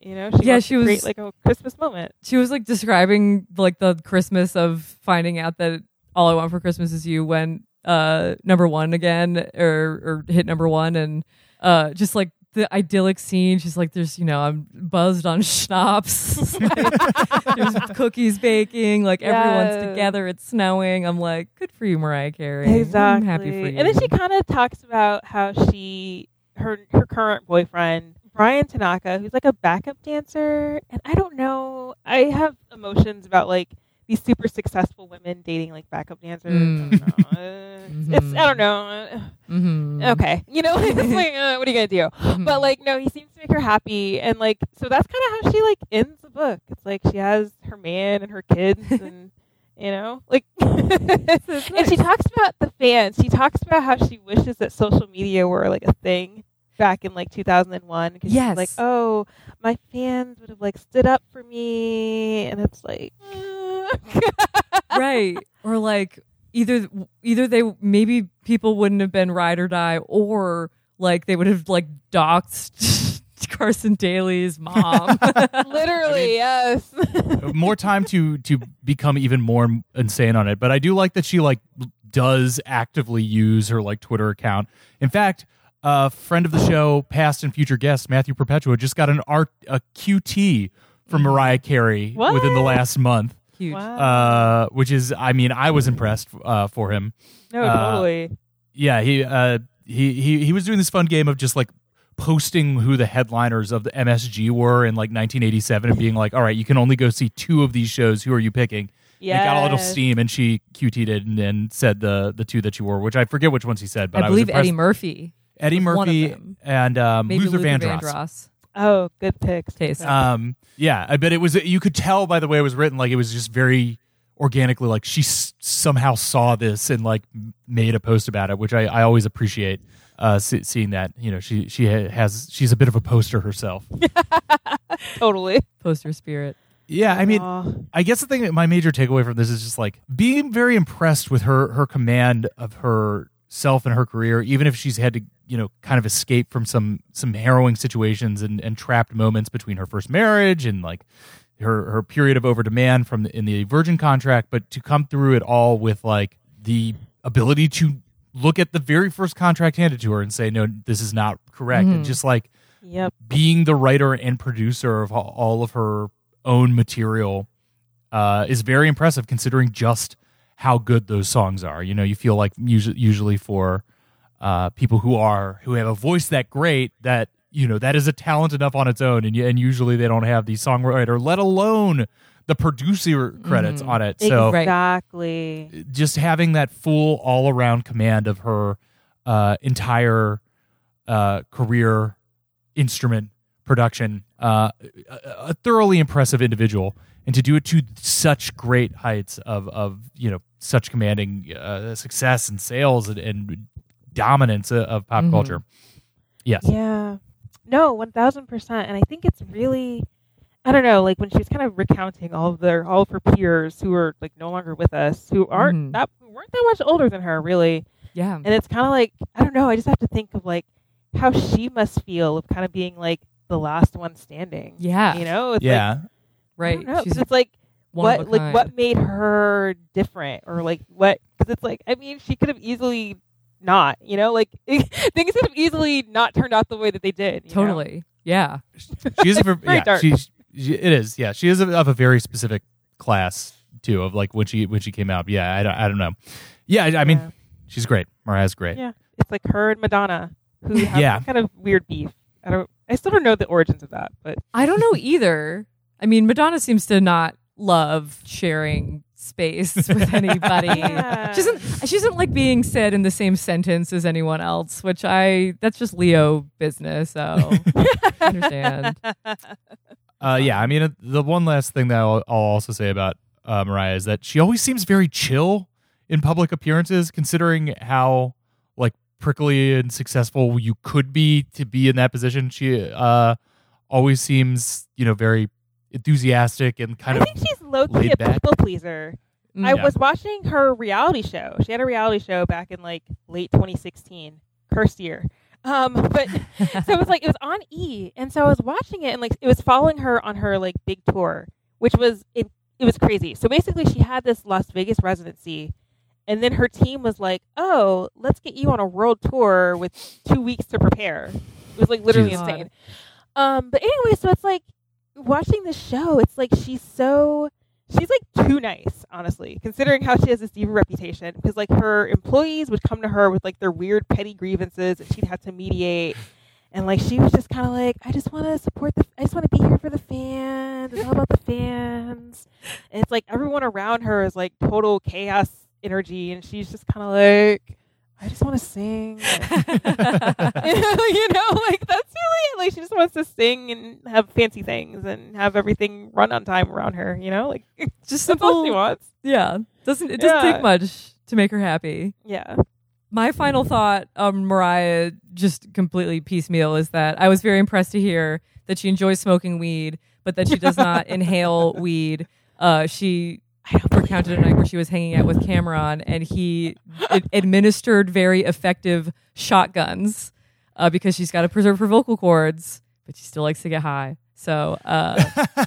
you know she Yeah, she was- create like a christmas moment she was like describing like the Christmas of finding out that all I want for Christmas is you went uh number one again or or hit number one and uh just like the idyllic scene. She's like, there's, you know, I'm buzzed on schnapps. Like, there's cookies baking. Like everyone's together. It's snowing. I'm like, good for you, Mariah Carey. exactly I'm happy for you. and then she kind of talks about how she her her current boyfriend bryan tanaka who's like a backup dancer and i don't know i have emotions about like these super successful women dating like backup dancers. Mm. I don't know. Uh, It's I don't know. Mm-hmm. Okay, you know, like uh, what are you gonna do? But like, no, he seems to make her happy, and like, so that's kind of how she like ends the book. It's like she has her man and her kids, and you know, like, and she talks about the fans. She talks about how she wishes that social media were like a thing back in like 2001. Because Yes. she's like, oh, my fans would have like stood up for me, and it's like, right or like either either they maybe people wouldn't have been ride or die or like they would have like doxed carson daly's mom literally, yes. more time to to become even more insane on it but i do like that she like does actively use her like twitter account in fact a friend of the show past and future guest matthew perpetua just got an art a qt from mariah carey What? within the last month huge Wow. uh which is i mean i was impressed uh for him no, uh, totally. yeah he uh he he he was doing this fun game of just like posting who the headliners of the MSG were in like 1987 and being like, all right, you can only go see two of these shows. Who are you picking? Yeah. It got a little steam, and she QT'd it and, and said the the two that you wore, which I forget which ones he said, but I, i believe was eddie murphy Eddie was one of Murphy and um, maybe Luther, Luther Vandross. Oh, good picks. Taste. Um, yeah, I bet it was. You could tell by the way it was written, like it was just very organically. Like she s- somehow saw this and like made a post about it, which I, I always appreciate. Uh, see, seeing that, you know, she she has she's a bit of a poster herself. totally. poster spirit yeah, I mean, Aw. I guess the thing, that my major takeaway from this is just like being very impressed with her her command of herself and her career, even if she's had to you know kind of escape from some some harrowing situations and, and trapped moments between her first marriage and like her her period of over demand from the, in the Virgin contract, but to come through it all with like the ability to look at the very first contract handed to her and say no, this is not correct, and just like Yep. being the writer and producer of all of her own material uh, is very impressive considering just how good those songs are. You know, you feel like usually, usually for uh, people who are who have a voice that great that you know that is a talent enough on its own, and and usually they don't have the songwriter, let alone the producer credits on it. So Exactly. just having that full all around command of her uh, entire uh, career instrument production, uh, a, a thoroughly impressive individual, and to do it to such great heights of of you know such commanding uh, success and sales and, and dominance of, of pop Mhm. culture. Yes. Yeah. No, one thousand percent. And I think it's really I don't know, like when she's kind of recounting all of their all of her peers who are like no longer with us, who aren't Mhm. that weren't that much older than her, really. yeah And it's kinda like I don't know, I just have to think of like how she must feel of kind of being like the last one standing. Yeah. You know? It's Yeah. Like, I right don't she's it's like what like kind. what made her different or like what because it's like i mean she could have easily not you know like things could have easily not turned out the way that they did you know? totally yeah she is a, ver- Very yeah, dark. she's she, it is yeah she is of of a very specific class too of like when she when she came out yeah I don't, I don't know yeah I, I mean Yeah. she's great Mariah's great yeah it's like her and madonna who have Yeah. kind of weird beef i don't i still don't know the origins of that but I don't know either. I mean, Madonna seems to not love sharing space with anybody. Yeah. She doesn't. She doesn't like being said in the same sentence as anyone else, which I that's just Leo business. So I understand. Uh, yeah, I mean, uh, the one last thing that I'll, I'll also say about uh, Mariah is that she always seems very chill in public appearances, considering how like prickly and successful you could be to be in that position. She uh, always seems, you know, very enthusiastic and kind i of. I think she's low-key a back. people pleaser Mm. I Yeah. was watching her reality show. She had a reality show back in like late 2016, cursed year. Um, but so it was like it was on E, and so I was watching it, and like it was following her on her like big tour, which was it. It was crazy. So basically, she had this Las Vegas residency, and then her team was like, "Oh, let's get you on a world tour with two weeks to prepare." It was like literally Jesus. insane. Um, but anyway, so it's like watching the show. It's like she's so she's like too nice, honestly, considering how she has this diva reputation. Because like her employees would come to her with like their weird petty grievances, and she'd have to mediate. And like she was just kind of like, I just want to support the, I just want to be here for the fans. It's all about the fans. And it's like everyone around her is like total chaos energy, and she's just kind of like, I just want to sing. you know, like that's really like she just wants to sing and have fancy things and have everything run on time around her. You know, like Just that's all she simple. wants. Yeah. Doesn't it doesn't Yeah. take much to make her happy. Yeah. My final thought on Mariah, just completely piecemeal, is that I was very impressed to hear that she enjoys smoking weed, but that she does not inhale weed. Uh, she recounted a night where she was hanging out with Cam'ron, and he ad- administered very effective shotguns uh, because she's got to preserve her vocal cords, but she still likes to get high. So uh,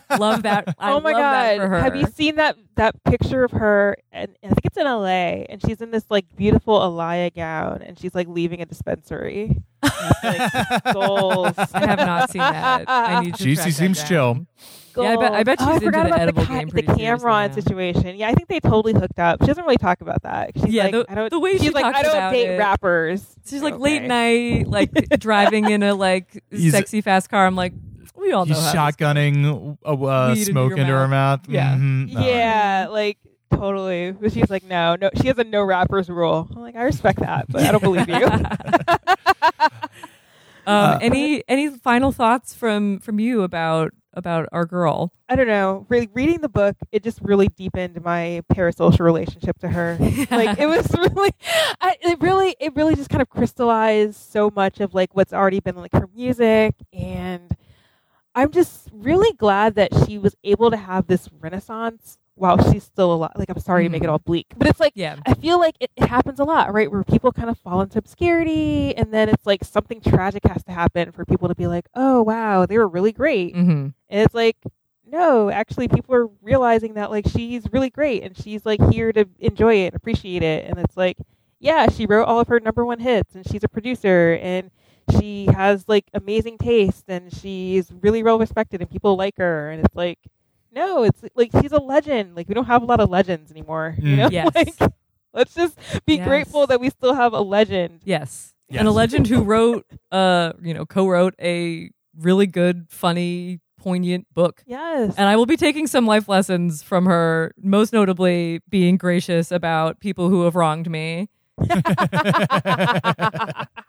love that. I oh my love that god! for her. Have you seen that that picture of her? And I think it's in L.A. and she's in this like beautiful Alaïa gown, and she's like leaving a dispensary. Like, goals. I have not seen that. I need to She- track she seems down. Chill. Yeah, I bet- I bet oh, she's I into forgot the about edible the, game the pretty seriously Cam'ron situation. Yeah, I think they totally hooked up. She doesn't really talk about that. She's Yeah, like, the- I don't. the way she's she like, talks I don't about date it- rappers. She's like Okay. late night, like driving in a like He's- sexy fast car. I'm like, we all know He's how shotgunning uh, uh, Weed into smoke into her mouth. mouth. Yeah. Mhm. No. Yeah, like totally. But she's like, no, no. She has a no rappers rule. I'm like, I respect that, but I don't believe you. Um, Uh, any any final thoughts from from you about about our girl? I don't know. Really, reading the book, it just really deepened my parasocial relationship to her. like it was really, I, it really, it really just kind of crystallized so much of like what's already been like her music, and I'm just really glad that she was able to have this renaissance while she's still alive. Like I'm sorry to make it Mhm. all bleak, but it's like Yeah, I feel like it, it happens a lot, right? Where people kind of fall into obscurity, and then it's like something tragic has to happen for people to be like, "Oh, wow, they were really great." mm-hmm. And it's like, no, actually, people are realizing that like she's really great, and she's like here to enjoy it, and appreciate it, and it's like, yeah, she wrote all of her number one hits, and she's a producer, and she has like amazing taste, and she's really well respected, and people like her, and it's like. No, it's like she's a legend. Like we don't have a lot of legends anymore. You Mm. know, Yes. like let's just be Yes. grateful that we still have a legend. yes. Yes. and a legend who wrote, uh, you know, co-wrote a really good, funny, poignant book. Yes. And I will be taking some life lessons from her, most notably being gracious about people who have wronged me.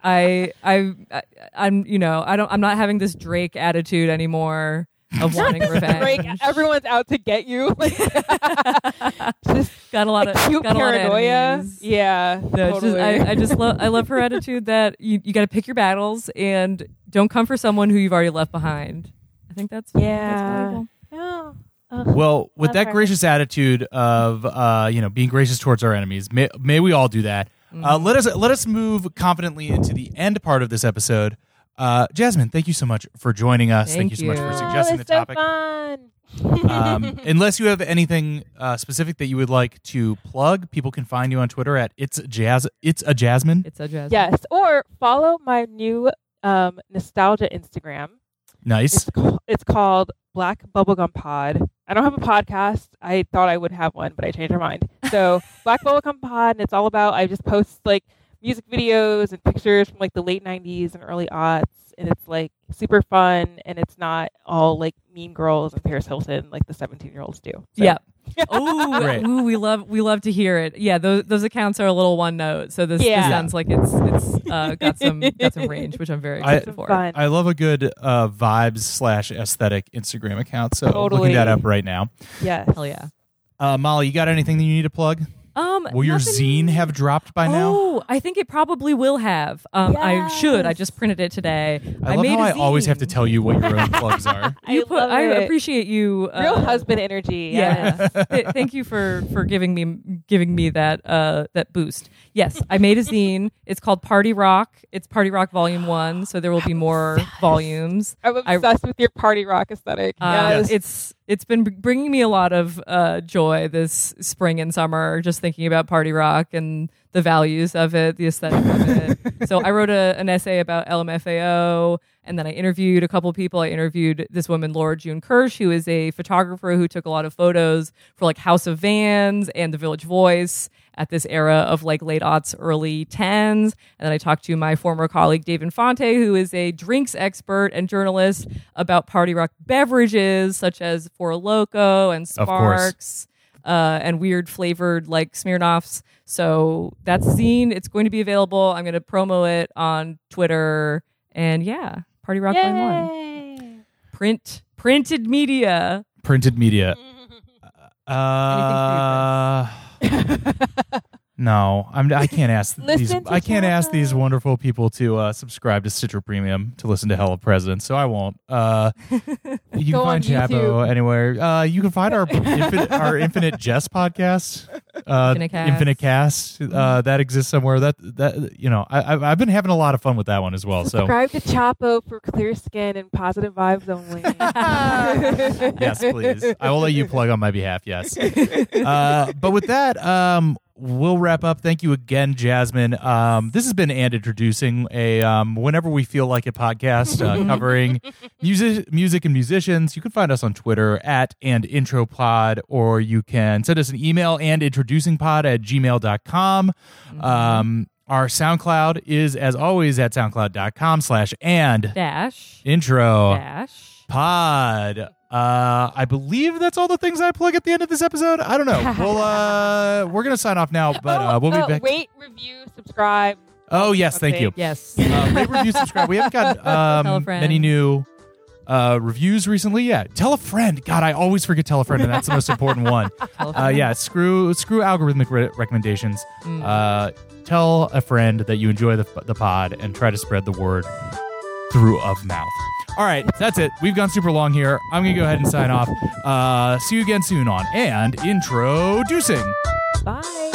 I, I, I, I'm, you know, I don't, I'm not having this Drake attitude anymore of wanting revenge. Like everyone's out to get you. Like, just got a lot of, acute got a lot of paranoia. Yeah. No, totally. just, I, I just love, I love her attitude that you, you got to pick your battles and don't come for someone who you've already left behind. I think that's, that's Yeah. valuable. Yeah. Ugh. Well, with that her. gracious attitude of uh, you know being gracious towards our enemies, may, may we all do that. Uh, Mm-hmm. let us let us move confidently into the end part of this episode. Uh, Jasmine, thank you so much for joining us. Thank you so much you. for Oh, suggesting the it's so topic. fun. Um, unless you have anything uh, specific that you would like to plug, people can find you on Twitter at it's jazz. It's a Jasmine. It's a jazz. yes. Or follow my new um, nostalgia Instagram. Nice. It's, ca- it's called Black Bubblegum Pod. I don't have a podcast. I thought I would have one, but I changed my mind. So Black Bubblegum Pod, and it's all about. I just post like music videos and pictures from like the late '90s and early aughts, and it's like super fun, and it's not all like Mean Girls and Paris Hilton like the 17 year olds do. So- Yeah. Oh, Great. ooh, we love we love to hear it. Yeah, those those accounts are a little one note, so this, Yeah. this sounds like it's it's uh, got some got some range, which I'm very I- excited for. Fun. I love a good uh, vibes slash aesthetic Instagram account. So Totally. looking that up right now. yeah Hell yeah. Uh, Molly, you got anything that you need to plug? Um, Will your nothing- zine have dropped by now? Oh, I think it probably will have. Um, I should. I just printed it today. I love made how a I always have to tell you what your own plugs are. You I put. love I it. appreciate you. Uh, Real husband energy. Yeah. Yes. Th- thank you for for giving me giving me that uh that boost. Yes, I made a zine. It's called Party Rock. It's Party Rock Volume One, so there will be more volumes. I'm I- obsessed with your party rock aesthetic. Uh, yes. It's it's been bringing me a lot of uh, joy this spring and summer, just thinking about party rock and the values of it, the aesthetic of it. so I wrote a, an essay about LMFAO, and then I interviewed a couple people. I interviewed this woman, Laura June Kirsch, who is a photographer who took a lot of photos for like House of Vans and The Village Voice at this era of like late aughts, early tens. And then I talked to my former colleague, Dave Infante, who is a drinks expert and journalist about party rock beverages such as Four Loco and Sparks. uh, and weird flavored like Smirnoffs. So that's zine. It's going to be available. I'm going to promo it on Twitter. And yeah, Party Rock Volume 1. Print, printed media. Printed media. Uh, no, I'm. I can't ask these. I can't ask these wonderful people to uh, subscribe to Stitcher Premium to listen to Hell of Presidents. So I won't. Uh, you can find Chapo anywhere. Uh, you can find our infinite, our Infinite Jest podcast. Uh, Infinite Cast. Infinite Cast. Uh, that exists somewhere. That that you know. I, I've- I've been having a lot of fun with that one as well. So Subscribe to Chapo for clear skin and positive vibes only. yes, please. I will let you plug on my behalf. Yes. Uh, but with that, um, we'll wrap up. Thank you again, Jasmine. Um, this has been and introducing a um, whenever we feel like a podcast uh, covering music, music and musicians. You can find us on Twitter at and intro pod, or you can send us an email and introducing pod at gmail.com. Um, our SoundCloud is, as always, at soundcloud.com slash and Dash. intro Dash. pod. Uh, I believe that's all the things I plug at the end of this episode. I don't know. Well, uh, we're gonna sign off now, but uh, we'll be Oh, back. Wait, review, subscribe. Oh yes, thank you. Yes. Uh, rate, review, subscribe. We haven't got um, many new uh, reviews recently. Yeah, tell a friend. God, I always forget tell a friend, and that's the most important one. Uh, yeah, screw screw algorithmic re- recommendations. Mm. Uh, tell a friend that you enjoy the the pod and try to spread the word through of mouth. All right, that's it. We've gone super long here. I'm gonna go ahead and sign off. Uh, see you again soon on and introducing. Bye.